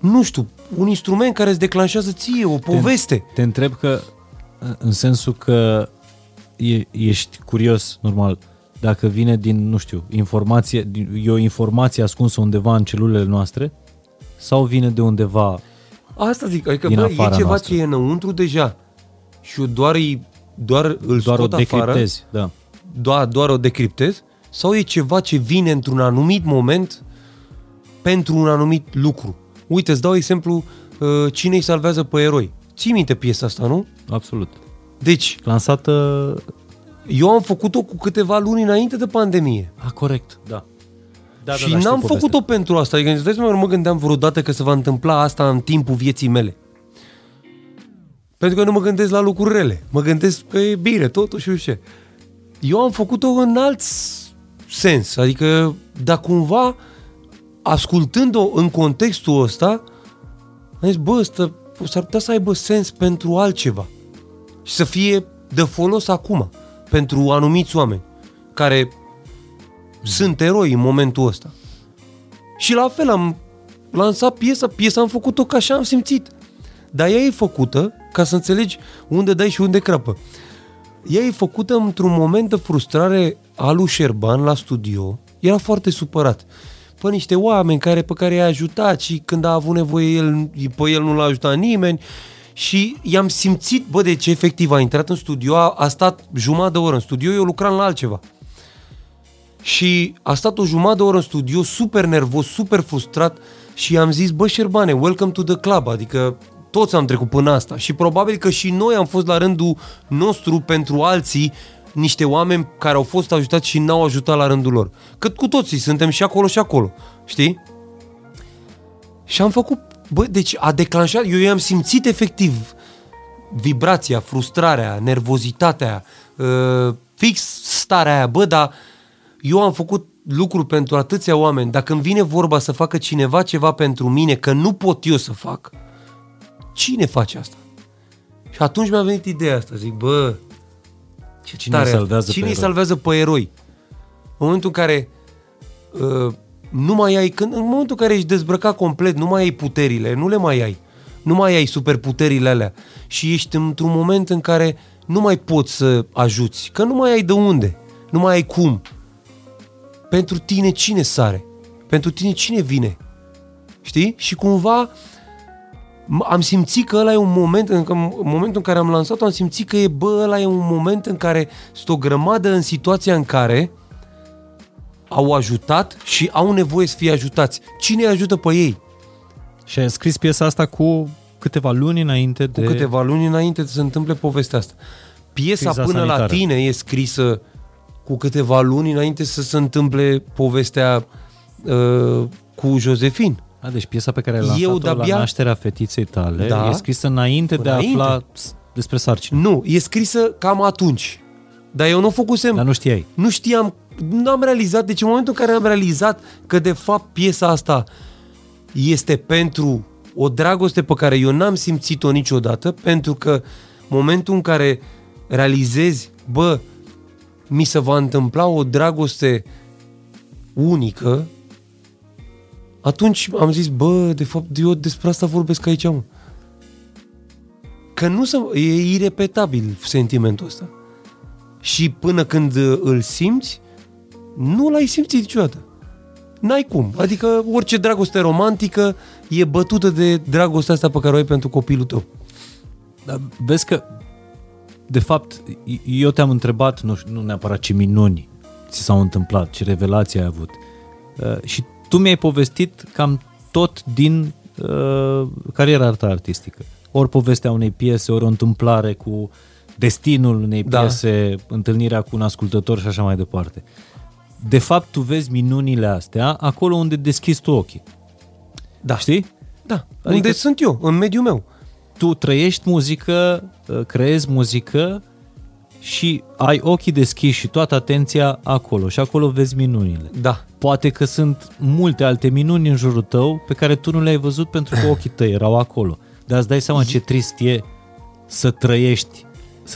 nu știu, un instrument care îți declanșează ție o poveste. Te, te întreb că în sensul că e, ești curios, normal, dacă vine din, nu știu, informație, e o informație ascunsă undeva în celulele noastre sau vine de undeva Asta zic, adică bă, e ceva noastră. ce e înăuntru deja și eu doar, doar îl doar scot o afară, da. doar, doar o decriptez sau e ceva ce vine într-un anumit moment pentru un anumit lucru. Uite, îți dau exemplu uh, cine îi salvează pe eroi. Ții minte piesa asta, nu? Absolut. Deci... Lansată... Eu am făcut-o cu câteva luni înainte de pandemie. A, corect, da. Da, și da, da, n-am făcut-o pentru asta. Adică, nu mă gândeam vreodată că se va întâmpla asta în timpul vieții mele. Pentru că nu mă gândesc la lucruri rele. Mă gândesc că e bine, totuși, și ce. Eu am făcut-o în alt sens. Adică, dar cumva, ascultând-o în contextul ăsta, am zis, bă, ăsta s-ar putea să aibă sens pentru altceva și să fie de folos acum pentru anumiți oameni care sunt eroi în momentul ăsta. Și la fel am lansat piesa, piesa am făcut-o ca așa am simțit. Dar ea e făcută, ca să înțelegi unde dai și unde crapă. Ea e făcută într-un moment de frustrare al lui Șerban la studio. Era foarte supărat pe niște oameni care, pe care i-a ajutat și când a avut nevoie el, pe el nu l-a ajutat nimeni și i-am simțit, bă, deci efectiv a intrat în studio, a, a stat jumătate de oră în studio, eu lucram la altceva. Și a stat o jumătate de oră în studio, super nervos, super frustrat și i-am zis, bă, Șerbane, welcome to the club, adică toți am trecut până asta și probabil că și noi am fost la rândul nostru pentru alții niște oameni care au fost ajutați și n-au ajutat la rândul lor. Cât cu toții suntem și acolo și acolo, știi? Și am făcut Bă, deci a declanșat, eu i-am simțit efectiv vibrația, frustrarea, nervozitatea, uh, fix starea aia, bă, dar eu am făcut lucruri pentru atâția oameni, dacă îmi vine vorba să facă cineva ceva pentru mine, că nu pot eu să fac, cine face asta? Și atunci mi-a venit ideea asta, zic, bă, ce cine tare salvează cine pe îi salvează pe eroi? În momentul în care uh, nu mai ai, când, în momentul în care ești dezbrăcat complet, nu mai ai puterile, nu le mai ai. Nu mai ai superputerile alea. Și ești într-un moment în care nu mai poți să ajuți, că nu mai ai de unde, nu mai ai cum. Pentru tine cine sare? Pentru tine cine vine? Știi? Și cumva am simțit că ăla e un moment, în, în momentul în care am lansat-o, am simțit că e, bă, ăla e un moment în care sunt o grămadă în situația în care au ajutat și au nevoie să fie ajutați. Cine îi ajută pe ei? Și ai scris piesa asta cu câteva luni înainte Cu de... câteva luni înainte să se întâmple povestea asta. Piesa Criza până la sanitară. tine e scrisă cu câteva luni înainte să se întâmple povestea uh, cu Josefin. A, deci piesa pe care ai Eu lansat-o de-abia- la nașterea fetiței tale Da. e scrisă înainte, de a Înainte. afla s- despre sarcină. Nu, e scrisă cam atunci. Dar eu nu făcusem... Dar nu știai. nu știam, nu am realizat, deci în momentul în care am realizat că de fapt piesa asta este pentru o dragoste pe care eu n-am simțit-o niciodată, pentru că momentul în care realizezi, bă, mi se va întâmpla o dragoste unică, atunci am zis, bă, de fapt, eu despre asta vorbesc aici, mă. Că nu se, e irepetabil sentimentul ăsta. Și până când uh, îl simți, nu l-ai simțit niciodată. N-ai cum. Adică orice dragoste romantică e bătută de dragostea asta pe care o ai pentru copilul tău. Dar vezi că, de fapt, eu te-am întrebat, nu, știu, nu neapărat ce minuni ți s-au întâmplat, ce revelații ai avut. Uh, și tu mi-ai povestit cam tot din uh, cariera ta artistică. Ori povestea unei piese, ori o întâmplare cu destinul unei Da. piese, întâlnirea cu un ascultător și așa mai departe. De fapt, tu vezi minunile astea acolo unde deschizi tu ochii. Da. Știi? Da. Adică- Adică... Unde sunt eu? În mediul meu. tu trăiești muzică, uh, creezi muzică și ai ochii deschiși și toată atenția acolo și acolo vezi minunile. Da. Poate că sunt multe alte minuni în jurul tău pe care tu nu le-ai văzut pentru că ochii tăi erau acolo. Dar îți dai seama ce trist e să trăiești,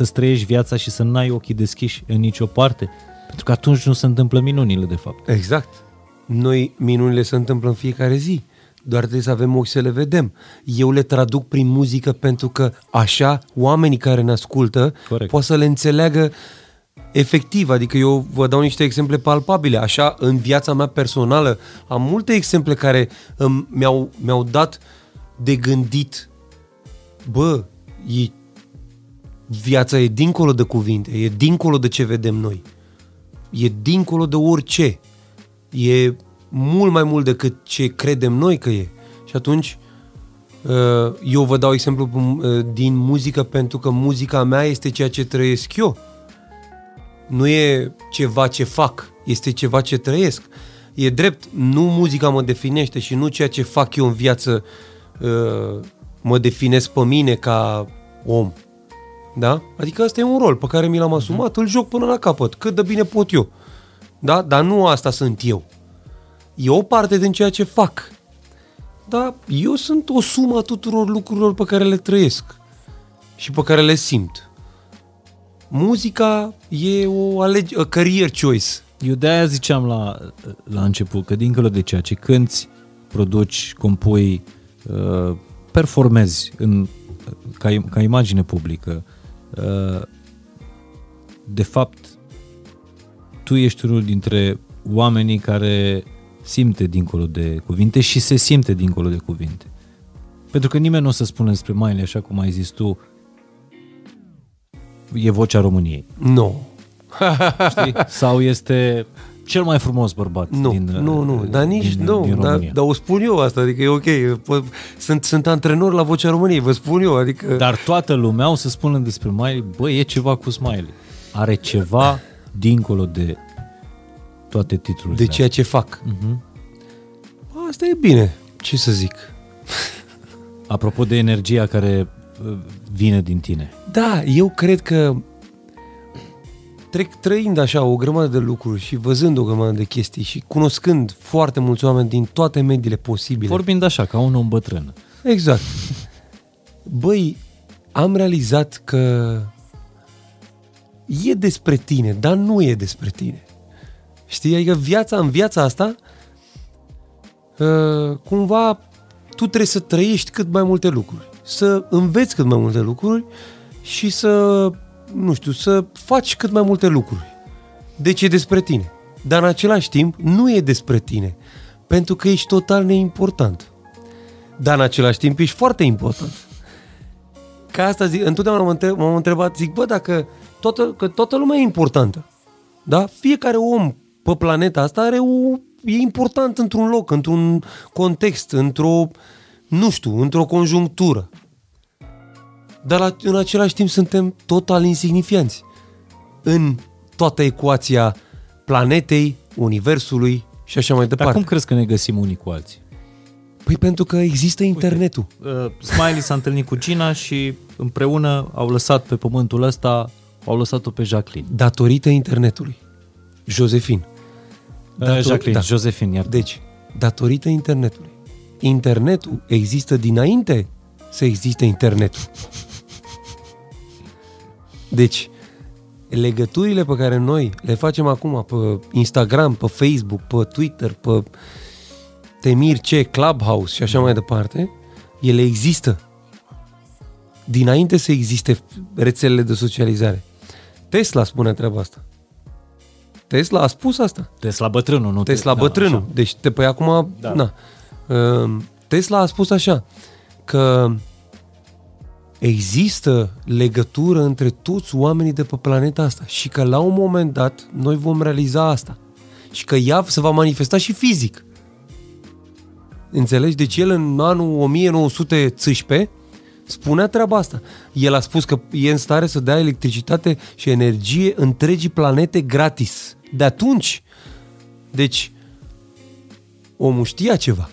să trăiești viața și să n-ai ochii deschiși în nicio parte. Pentru că atunci nu se întâmplă minunile, de fapt. Exact. Noi, minunile se întâmplă în fiecare zi. Doar trebuie să avem ochi să le vedem. Eu le traduc prin muzică pentru că așa oamenii care ne ascultă Corect. pot să le înțeleagă efectiv. Adică eu vă dau niște exemple palpabile. Așa, în viața mea personală, am multe exemple care îmi, mi-au, mi-au dat de gândit. Bă, e, viața e dincolo de cuvinte, e dincolo de ce vedem noi e dincolo de orice. E mult mai mult decât ce credem noi că e. Și atunci uh, eu vă dau exemplu uh, din muzică pentru că muzica mea este ceea ce trăiesc eu. Nu e ceva ce fac, este ceva ce trăiesc. E drept, nu muzica mă definește și nu ceea ce fac eu în viață uh, mă definesc pe mine ca om. Da? Adică asta e un rol pe care mi l-am asumat, îl joc până la capăt, cât de bine pot eu. Da? Dar nu asta sunt eu. E o parte din ceea ce fac. Dar eu sunt o sumă a tuturor lucrurilor pe care le trăiesc și pe care le simt. Muzica e o alege, a career choice. Eu de-aia ziceam la, la început că dincolo de ceea ce cânti, produci, compui, uh, performezi în, ca, im- ca imagine publică, uh, de fapt, tu ești unul dintre oamenii care simte dincolo de cuvinte și se simte dincolo de cuvinte. Pentru că nimeni nu o să spună despre Miley, așa cum ai zis tu, e vocea României Nu. știi? Sau este cel mai frumos bărbat Nu, din nu, nu, dar nici, din, nu, din dar, România. dar o spun eu asta, adică e ok, Pă- sunt, sunt antrenor la Vocea României, vă spun eu, adică... Dar toată lumea o să spună despre Miley, bă, e ceva cu Smiley. Are ceva dincolo de toate titlurile. de ceea ce fac. Uh-huh. Asta e bine, ce să zic. Apropo de energia care uh, vine din tine. Da, eu cred că trec trăind așa o grămadă de lucruri și văzând o grămadă de chestii și cunoscând foarte mulți oameni din toate mediile posibile. Vorbind așa, ca un om bătrân. Exact. Băi, am realizat că e despre tine, dar nu e despre tine. Știi? Adică viața, în viața asta, uh, cumva tu trebuie să trăiești cât mai multe lucruri, să înveți cât mai multe lucruri și să, nu știu, să faci cât mai multe lucruri. Deci e despre tine. Dar în același timp nu e despre tine, pentru că ești total neimportant. Dar în același timp ești foarte important. Ca asta zic, întotdeauna m-am între- m-am întrebat, zic, bă, dacă toată, că toată lumea e importantă, da? Fiecare om pe planeta asta are o, e important într-un loc, într-un context, într-o, nu știu, într-o conjunctură. Dar la, în același timp suntem total insignifianți în toată ecuația planetei, universului și așa mai Dar departe. cum crezi că ne găsim unii cu alții? Păi pentru că există internetul. Uh, Smiley s-a întâlnit cu Gina și împreună au lăsat pe pământul ăsta, au lăsat-o pe Jacqueline. Datorită internetului. Josefin. Uh, Jacqueline, da. Josephine, iar Deci, datorită internetului. Internetul există dinainte să existe internetul. Deci, legăturile pe care noi le facem acum pe Instagram, pe Facebook, pe Twitter, pe Temir ce, Clubhouse și așa mai departe, ele există. Dinainte să existe rețelele de socializare. Tesla spune treaba asta. Tesla a spus asta. Tesla bătrânul, nu Tesla da, bătrânul. așa. Deci, te, păi acum, Da. na. Uh, Tesla a spus așa, că există legătură între toți oamenii de pe planeta asta și că la un moment dat noi vom realiza asta și că ea se va manifesta și fizic. Înțelegi? Deci el în anul 1918 spunea treaba asta. El a spus că e în stare să dea electricitate și energie întregii planete gratis. De atunci, deci, omul știa ceva.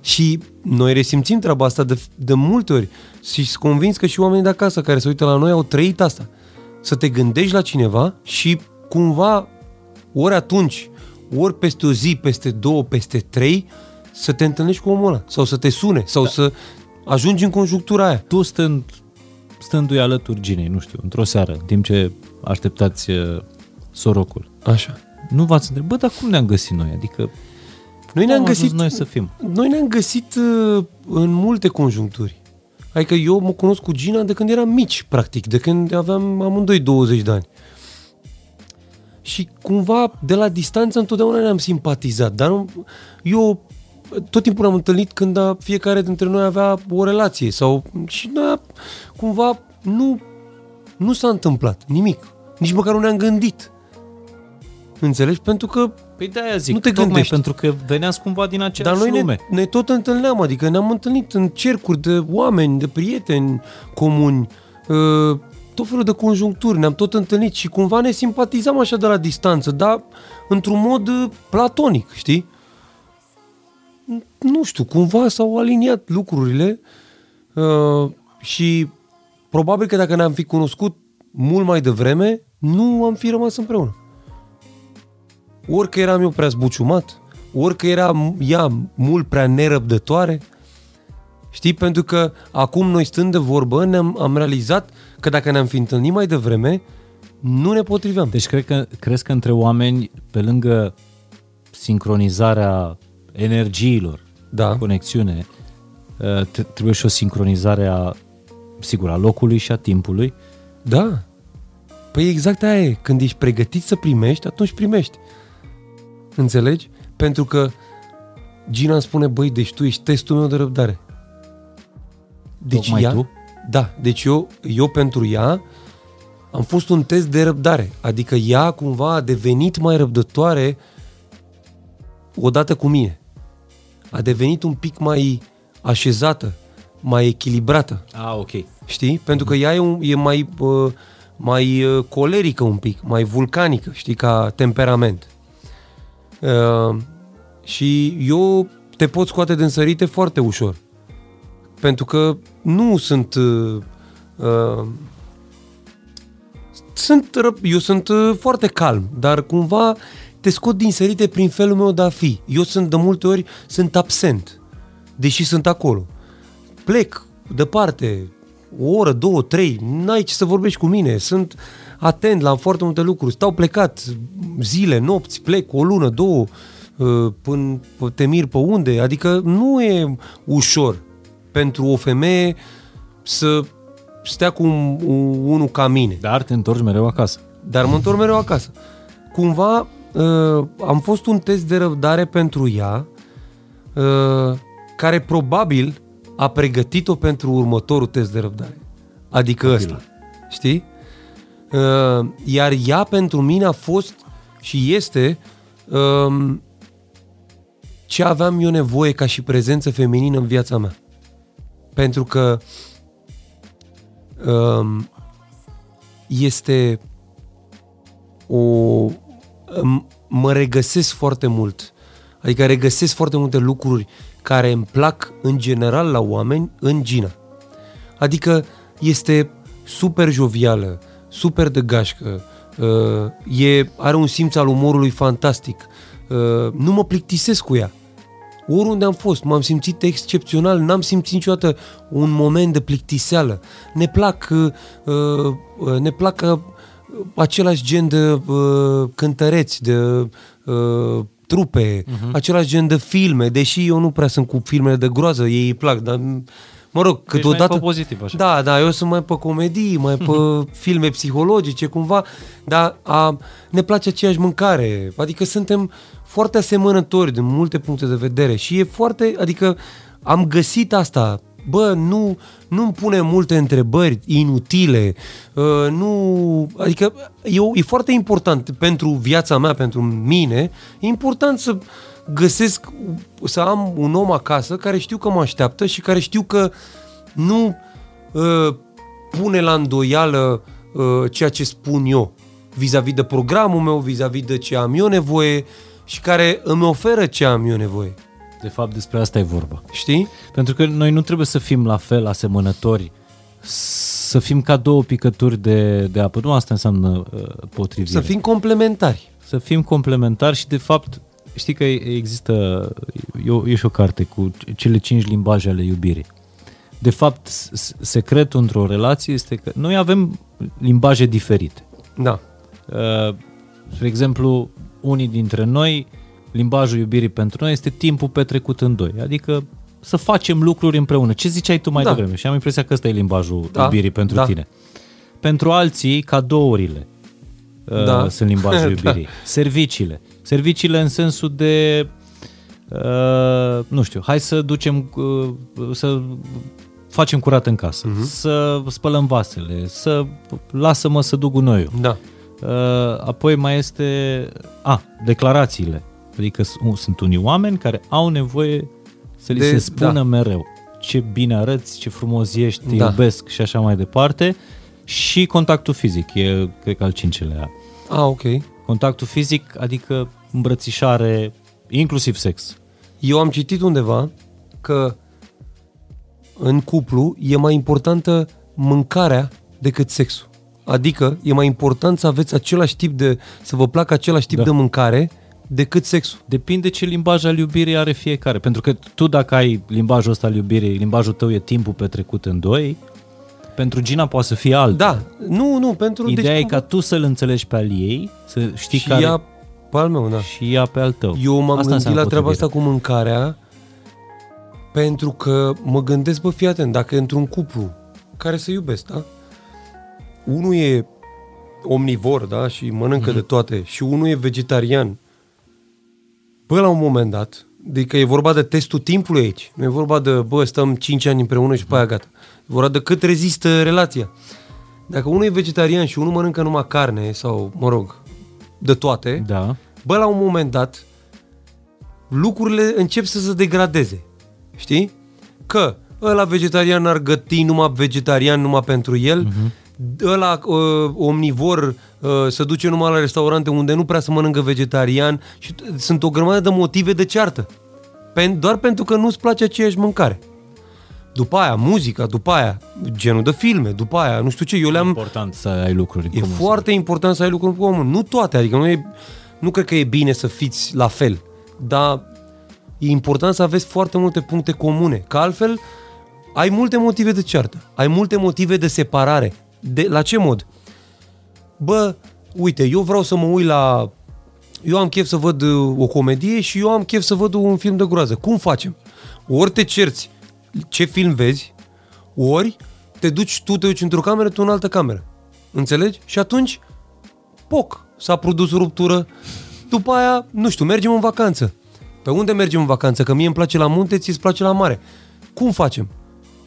Și noi resimțim treaba asta de, de multe ori și sunt convins că și oamenii de acasă care se uită la noi au trăit asta. Să te gândești la cineva și cumva ori atunci, ori peste o zi, peste două, peste trei, să te întâlnești cu omul ăla sau să te sune sau da. să ajungi în conjunctura aia. Tu stând, stându-i alături Ginei, nu știu, într-o seară, în timp ce așteptați uh, sorocul, Așa. nu v-ați întrebat, bă, dar cum ne-am găsit noi? Adică, Noi cum ne-am am ajuns găsit noi să fim? Noi ne-am găsit uh, în multe conjuncturi. Adică eu mă cunosc cu Gina de când eram mici, practic, de când aveam amândoi 20 de ani. Și cumva, de la distanță, întotdeauna ne-am simpatizat. Dar nu, eu tot timpul am întâlnit când a, fiecare dintre noi avea o relație. Sau, și noi, cumva, nu, nu s-a întâmplat nimic. Nici măcar nu ne-am gândit. Înțelegi? Pentru că Păi de-aia zic, Nu te tocmai gândești. pentru că veneați cumva din aceeași Dar noi lume. ne, ne tot întâlneam, adică ne-am întâlnit în cercuri de oameni, de prieteni comuni, uh, tot felul de conjuncturi, ne-am tot întâlnit și cumva ne simpatizam așa de la distanță, dar într-un mod uh, platonic, știi? Nu știu, cumva s-au aliniat lucrurile uh, și probabil că dacă ne-am fi cunoscut mult mai devreme, nu am fi rămas împreună ori că eram eu prea zbuciumat, ori că era ea mult prea nerăbdătoare. Știi? Pentru că acum noi stând de vorbă ne-am, am realizat că dacă ne-am fi întâlnit mai devreme, nu ne potriveam. Deci cred că, crezi că între oameni, pe lângă sincronizarea energiilor, Da. conexiune, uh, t- trebuie și o sincronizare a, sigur, a locului și a timpului. Da. Păi exact aia e. Când ești pregătit să primești, atunci primești. Înțelegi? Pentru că Gina îmi spune, băi, deci tu ești testul meu de răbdare. Deci Tocmai ea, tu? Da, deci eu, eu pentru ea am fost un test de răbdare. Adică ea cumva a devenit mai răbdătoare odată cu mine. A devenit un pic mai așezată, mai echilibrată. Ah, ok. Știi? Pentru că ea e, un, e mai, uh, mai uh, colerică un pic, mai vulcanică, știi, ca temperament. Uh, și eu te pot scoate din sărite foarte ușor. Pentru că nu sunt... Uh, uh, sunt ră- eu sunt uh, foarte calm, dar cumva te scot din sărite prin felul meu de a fi. Eu sunt de multe ori sunt absent, deși sunt acolo plec departe, o oră, două, trei, n-ai ce să vorbești cu mine, sunt atent la foarte multe lucruri, stau plecat zile, nopți, plec o lună, două, uh, până te mir pe unde, adică nu e ușor pentru o femeie să stea cu un, un, unul ca mine Dar te întorci mereu acasă. dar mă întorc mereu acasă. Cumva uh, am fost un test de răbdare pentru ea, uh, care probabil a pregătit-o pentru următorul test de răbdare. Adică ăsta. Știi? Uh, iar ea pentru mine a fost și este um, ce aveam eu nevoie ca și prezență feminină în viața mea. Pentru că um, este o... m- mă regăsesc foarte mult. Adică regăsesc foarte multe lucruri care îmi plac în general la oameni în Gina. Adică este super jovială, super de gașcă, uh, e, are un simț al umorului fantastic. Uh, nu mă plictisesc cu ea. Oriunde am fost, m-am simțit excepțional, n-am simțit niciodată un moment de plictiseală. Ne plac, uh, uh, ne plac uh, același gen de uh, cântăreți, de uh, trupe, uh-huh. același gen de filme, deși eu nu prea sunt cu filmele de groază, ei îi plac, dar mă rog, Ești câteodată... mai pe pozitiv, așa. Da, da, eu sunt mai pe comedii, mai pe filme psihologice, cumva, dar a, ne place aceeași mâncare, adică suntem foarte asemănători din multe puncte de vedere și e foarte, adică am găsit asta, bă, nu, nu-mi pune multe întrebări inutile, uh, nu, adică e, o- e foarte important pentru viața mea, pentru mine, e important să găsesc, să am un om acasă care știu că mă așteaptă și care știu că nu uh, pune la îndoială uh, ceea ce spun eu vis-a-vis de programul meu, vis-a-vis de ce am eu nevoie și care îmi oferă ce am eu nevoie. De fapt, despre asta e vorba. Știi? Pentru că noi nu trebuie să fim la fel asemănători, să fim ca două picături de, de apă. Nu asta înseamnă uh, potrivire. Să fim complementari. să fim complementari și de fapt știi că există, e, o- e și o carte cu cele cinci limbaje ale iubirii. De fapt, s- s- secretul într-o relație este că noi avem limbaje diferite. Da. Uh, spre exemplu, unii dintre noi, limbajul iubirii pentru noi este timpul petrecut în doi, adică să facem lucruri împreună. Ce ziceai tu mai Da. devreme? Și am impresia că ăsta e limbajul Da, iubirii pentru da. tine. Pentru alții, cadourile uh, Da. sunt limbajul Da. iubirii. Serviciile. Serviciile în sensul de uh, nu știu, hai să ducem uh, să facem curat în casă, Mhm. să spălăm vasele, să lasă-mă să duc gunoiul. Da. Uh, apoi mai este, a, declarațiile. Adică s- sunt unii oameni care au nevoie să li De- se spună da. mereu ce bine arăți, ce frumos ești, te Da. iubesc și așa mai departe. Și contactul fizic, e, cred că al cincelea. A, ok. Contactul fizic, adică îmbrățișare, inclusiv sex. Eu am citit undeva că în cuplu e mai importantă mâncarea decât sexul. Adică e mai important să aveți același tip de, să vă placă același tip Da. de mâncare decât sexul. Depinde ce limbaj al iubirii are fiecare. Pentru că tu dacă ai limbajul ăsta al iubirii, limbajul tău e timpul petrecut în doi, pentru Gina poate să fie alt. Da, nu, nu, pentru... Ideea deci, e ca tu să-l înțelegi pe al ei, să știi și care... ea pe al meu, da. și ea pe al tău. Eu m-am Asta gândit înseamnă la treaba potrivire. asta cu mâncarea pentru că mă gândesc, bă, fii atent, dacă într-un cuplu care se iubesc, da? Unul e omnivor, da? Și mănâncă Mhm. de toate și unul e vegetarian. Bă, la un moment dat, adică e vorba de testul timpului aici. Nu e vorba de, bă, stăm 5 ani împreună și pe aia gata. E vorba de cât rezistă relația. Dacă unul e vegetarian și unul mănâncă numai carne sau, mă rog, de toate, Da. bă, la un moment dat, lucrurile încep să se degradeze. Știi? Că ăla vegetarian ar găti numai vegetarian numai pentru el, uh-huh. Ăla uh, omnivor uh, se duce numai la restaurante unde nu prea să mănâncă vegetarian și t- sunt o grămadă de motive de ceartă. Pen- doar pentru că nu-ți place aceeași mâncare. După aia, muzica, după aia, genul de filme, după aia, nu știu ce, eu le-am... important să ai lucruri în E comun. foarte important să ai lucruri în comun. Nu toate, adică nu, e, nu cred că e bine să fiți la fel, dar e important să aveți foarte multe puncte comune, că altfel ai multe motive de ceartă, ai multe motive de separare. De, la ce mod? Bă, uite, eu vreau să mă uit la... Eu am chef să văd uh, o comedie și eu am chef să văd un film de groază. Cum facem? Ori te cerți ce film vezi, ori te duci, tu te duci într-o cameră, tu în altă cameră. Înțelegi? Și atunci, poc, s-a produs o ruptură. După aia, nu știu, mergem în vacanță. Pe unde mergem în vacanță? Că mie îmi place la munte, ți îți place la mare. Cum facem?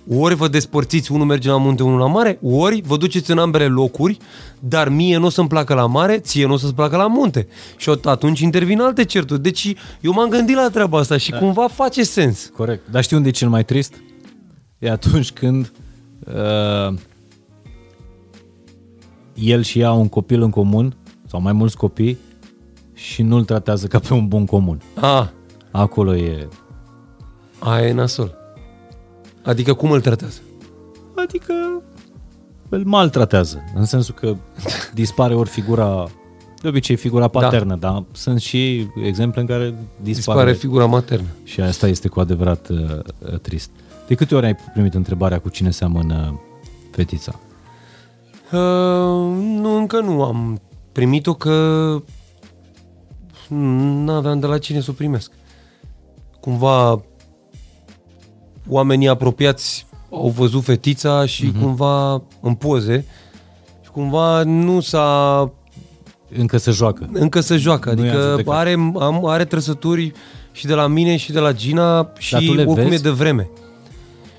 Ori vă despărțiți, unul merge la munte, unul la mare, ori vă duceți în ambele locuri, dar mie nu o să-mi placă la mare, ție nu o să-ți placă la munte. Și atunci intervin alte certuri. Deci eu m-am gândit la treaba asta și da. cumva face sens. Corect. Dar știi unde e cel mai trist? E atunci când uh, el și ea au un copil în comun, sau mai mulți copii, și nu-l tratează ca pe un bun comun. Ah. Acolo e... Aia e nasol. Adică cum îl tratează? Adică îl maltratează, în sensul că dispare ori figura, de obicei figura da. paternă, da. dar sunt și exemple în care dispare, dispare figura maternă. Și asta este cu adevărat uh, uh, trist. De câte ori ai primit întrebarea cu cine seamănă fetița? Uh, nu, încă nu am primit-o că nu aveam de la cine să o primesc. Cumva oamenii apropiați au văzut fetița și uh-huh. cumva în poze și cumva nu s-a... Încă se joacă. Încă se joacă, adică are, am, are trăsături și de la mine și de la Gina și oricum vezi? e de vreme.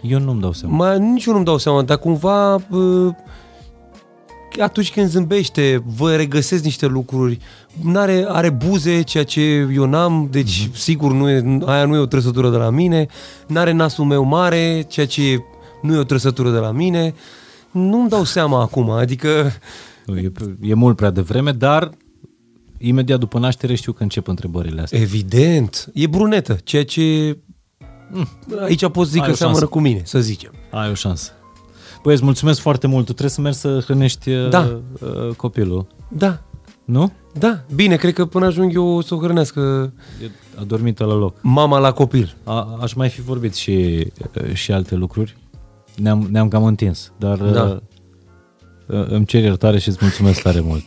Eu nu-mi dau seama. Mai, nici eu nu-mi dau seama, dar cumva atunci când zâmbește, vă regăsesc niște lucruri, are are buze, ceea ce eu n-am, deci mm-hmm. sigur nu e, aia nu e o trăsătură de la mine, n-are nasul meu mare, ceea ce nu e o trăsătură de la mine, nu-mi dau seama acum, adică... E, e mult prea devreme, dar imediat după naștere știu că încep întrebările astea. Evident, e brunetă, ceea ce... Mm. Aici pot zic Ai că seamănă cu mine, să zicem. Ai o șansă. Băi, îți mulțumesc foarte mult. Tu trebuie să mergi să hrănești da. uh, copilul. Da. Nu? Da. Bine, cred că până ajung eu să o hrănească. A dormit la loc. Mama la copil. A, aș mai fi vorbit și, și alte lucruri. Ne-am, ne-am cam întins, dar da. uh, îmi cer iertare și îți mulțumesc tare mult.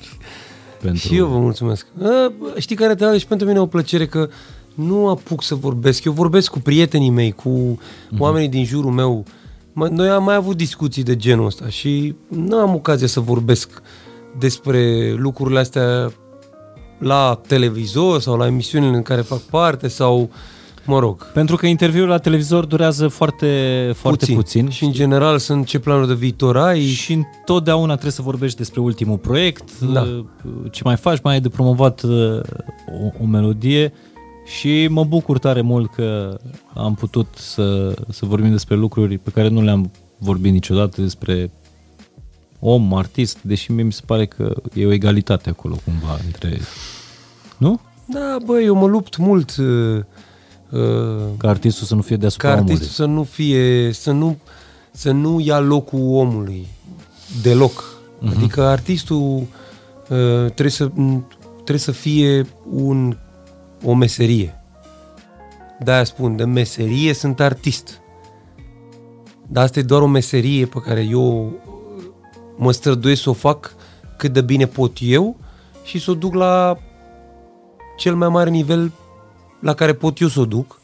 Pentru... Și eu vă mulțumesc. Uh, știi care te și pentru mine o plăcere că nu apuc să vorbesc. Eu vorbesc cu prietenii mei, cu mm-hmm. oamenii din jurul meu, uh, noi am mai avut discuții de genul ăsta și nu am ocazia să vorbesc despre lucrurile astea la televizor sau la emisiunile în care fac parte sau mă rog. Pentru că interviul la televizor durează foarte, foarte puțin. puțin. Și în general sunt ce planuri de viitor ai. Și întotdeauna trebuie să vorbești despre ultimul proiect, da. ce mai faci, mai ai de promovat uh, o, o melodie și mă bucur tare mult că am putut să, să vorbim despre lucruri pe care nu le-am vorbit niciodată, despre om, artist, deși mie mi se pare că e o egalitate acolo cumva între... Nu? Da, bă, eu mă lupt mult uh, uh, ca artistul să nu fie deasupra ca artistul omului. să nu fie, să nu, să nu ia locul omului deloc. Uh-huh. Adică artistul uh, trebuie, să, trebuie să fie un o meserie. De-aia spun, de meserie sunt artist. Dar asta e doar o meserie pe care eu mă străduiesc să o fac cât de bine pot eu și să o duc la cel mai mare nivel la care pot eu să o duc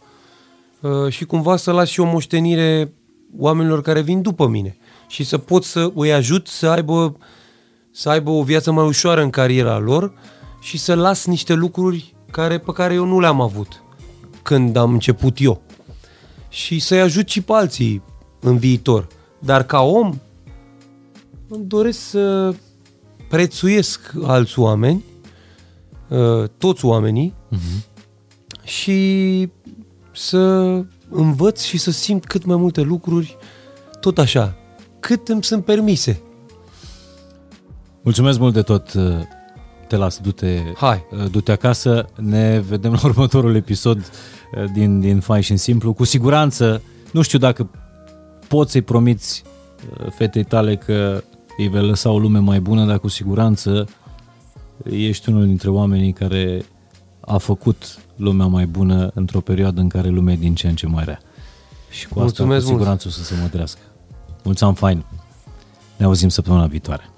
uh, și cumva să las și o moștenire oamenilor care vin după mine și să pot să îi ajut să aibă, să aibă o viață mai ușoară în cariera lor și să las niște lucruri care, pe care eu nu le-am avut când am început eu. Și să-i ajut și pe alții în viitor. Dar ca om, îmi doresc să prețuiesc alți oameni, uh, toți oamenii, uh-huh. și să învăț și să simt cât mai multe lucruri tot așa, cât îmi sunt permise. Mulțumesc mult de tot, uh, te las, du-te, Hai. Uh, du-te acasă, ne vedem la următorul episod uh, din, din Fai și în Simplu. Cu siguranță, nu știu dacă poți să-i promiți uh, fetei tale că îi vei lăsa o lume mai bună, dar cu siguranță ești unul dintre oamenii care a făcut lumea mai bună într-o perioadă în care lumea e din ce în ce mai rea. Și cu asta Mulțumesc cu siguranță mult. o să se mădrească. Mulțumim fain! Ne auzim săptămâna viitoare.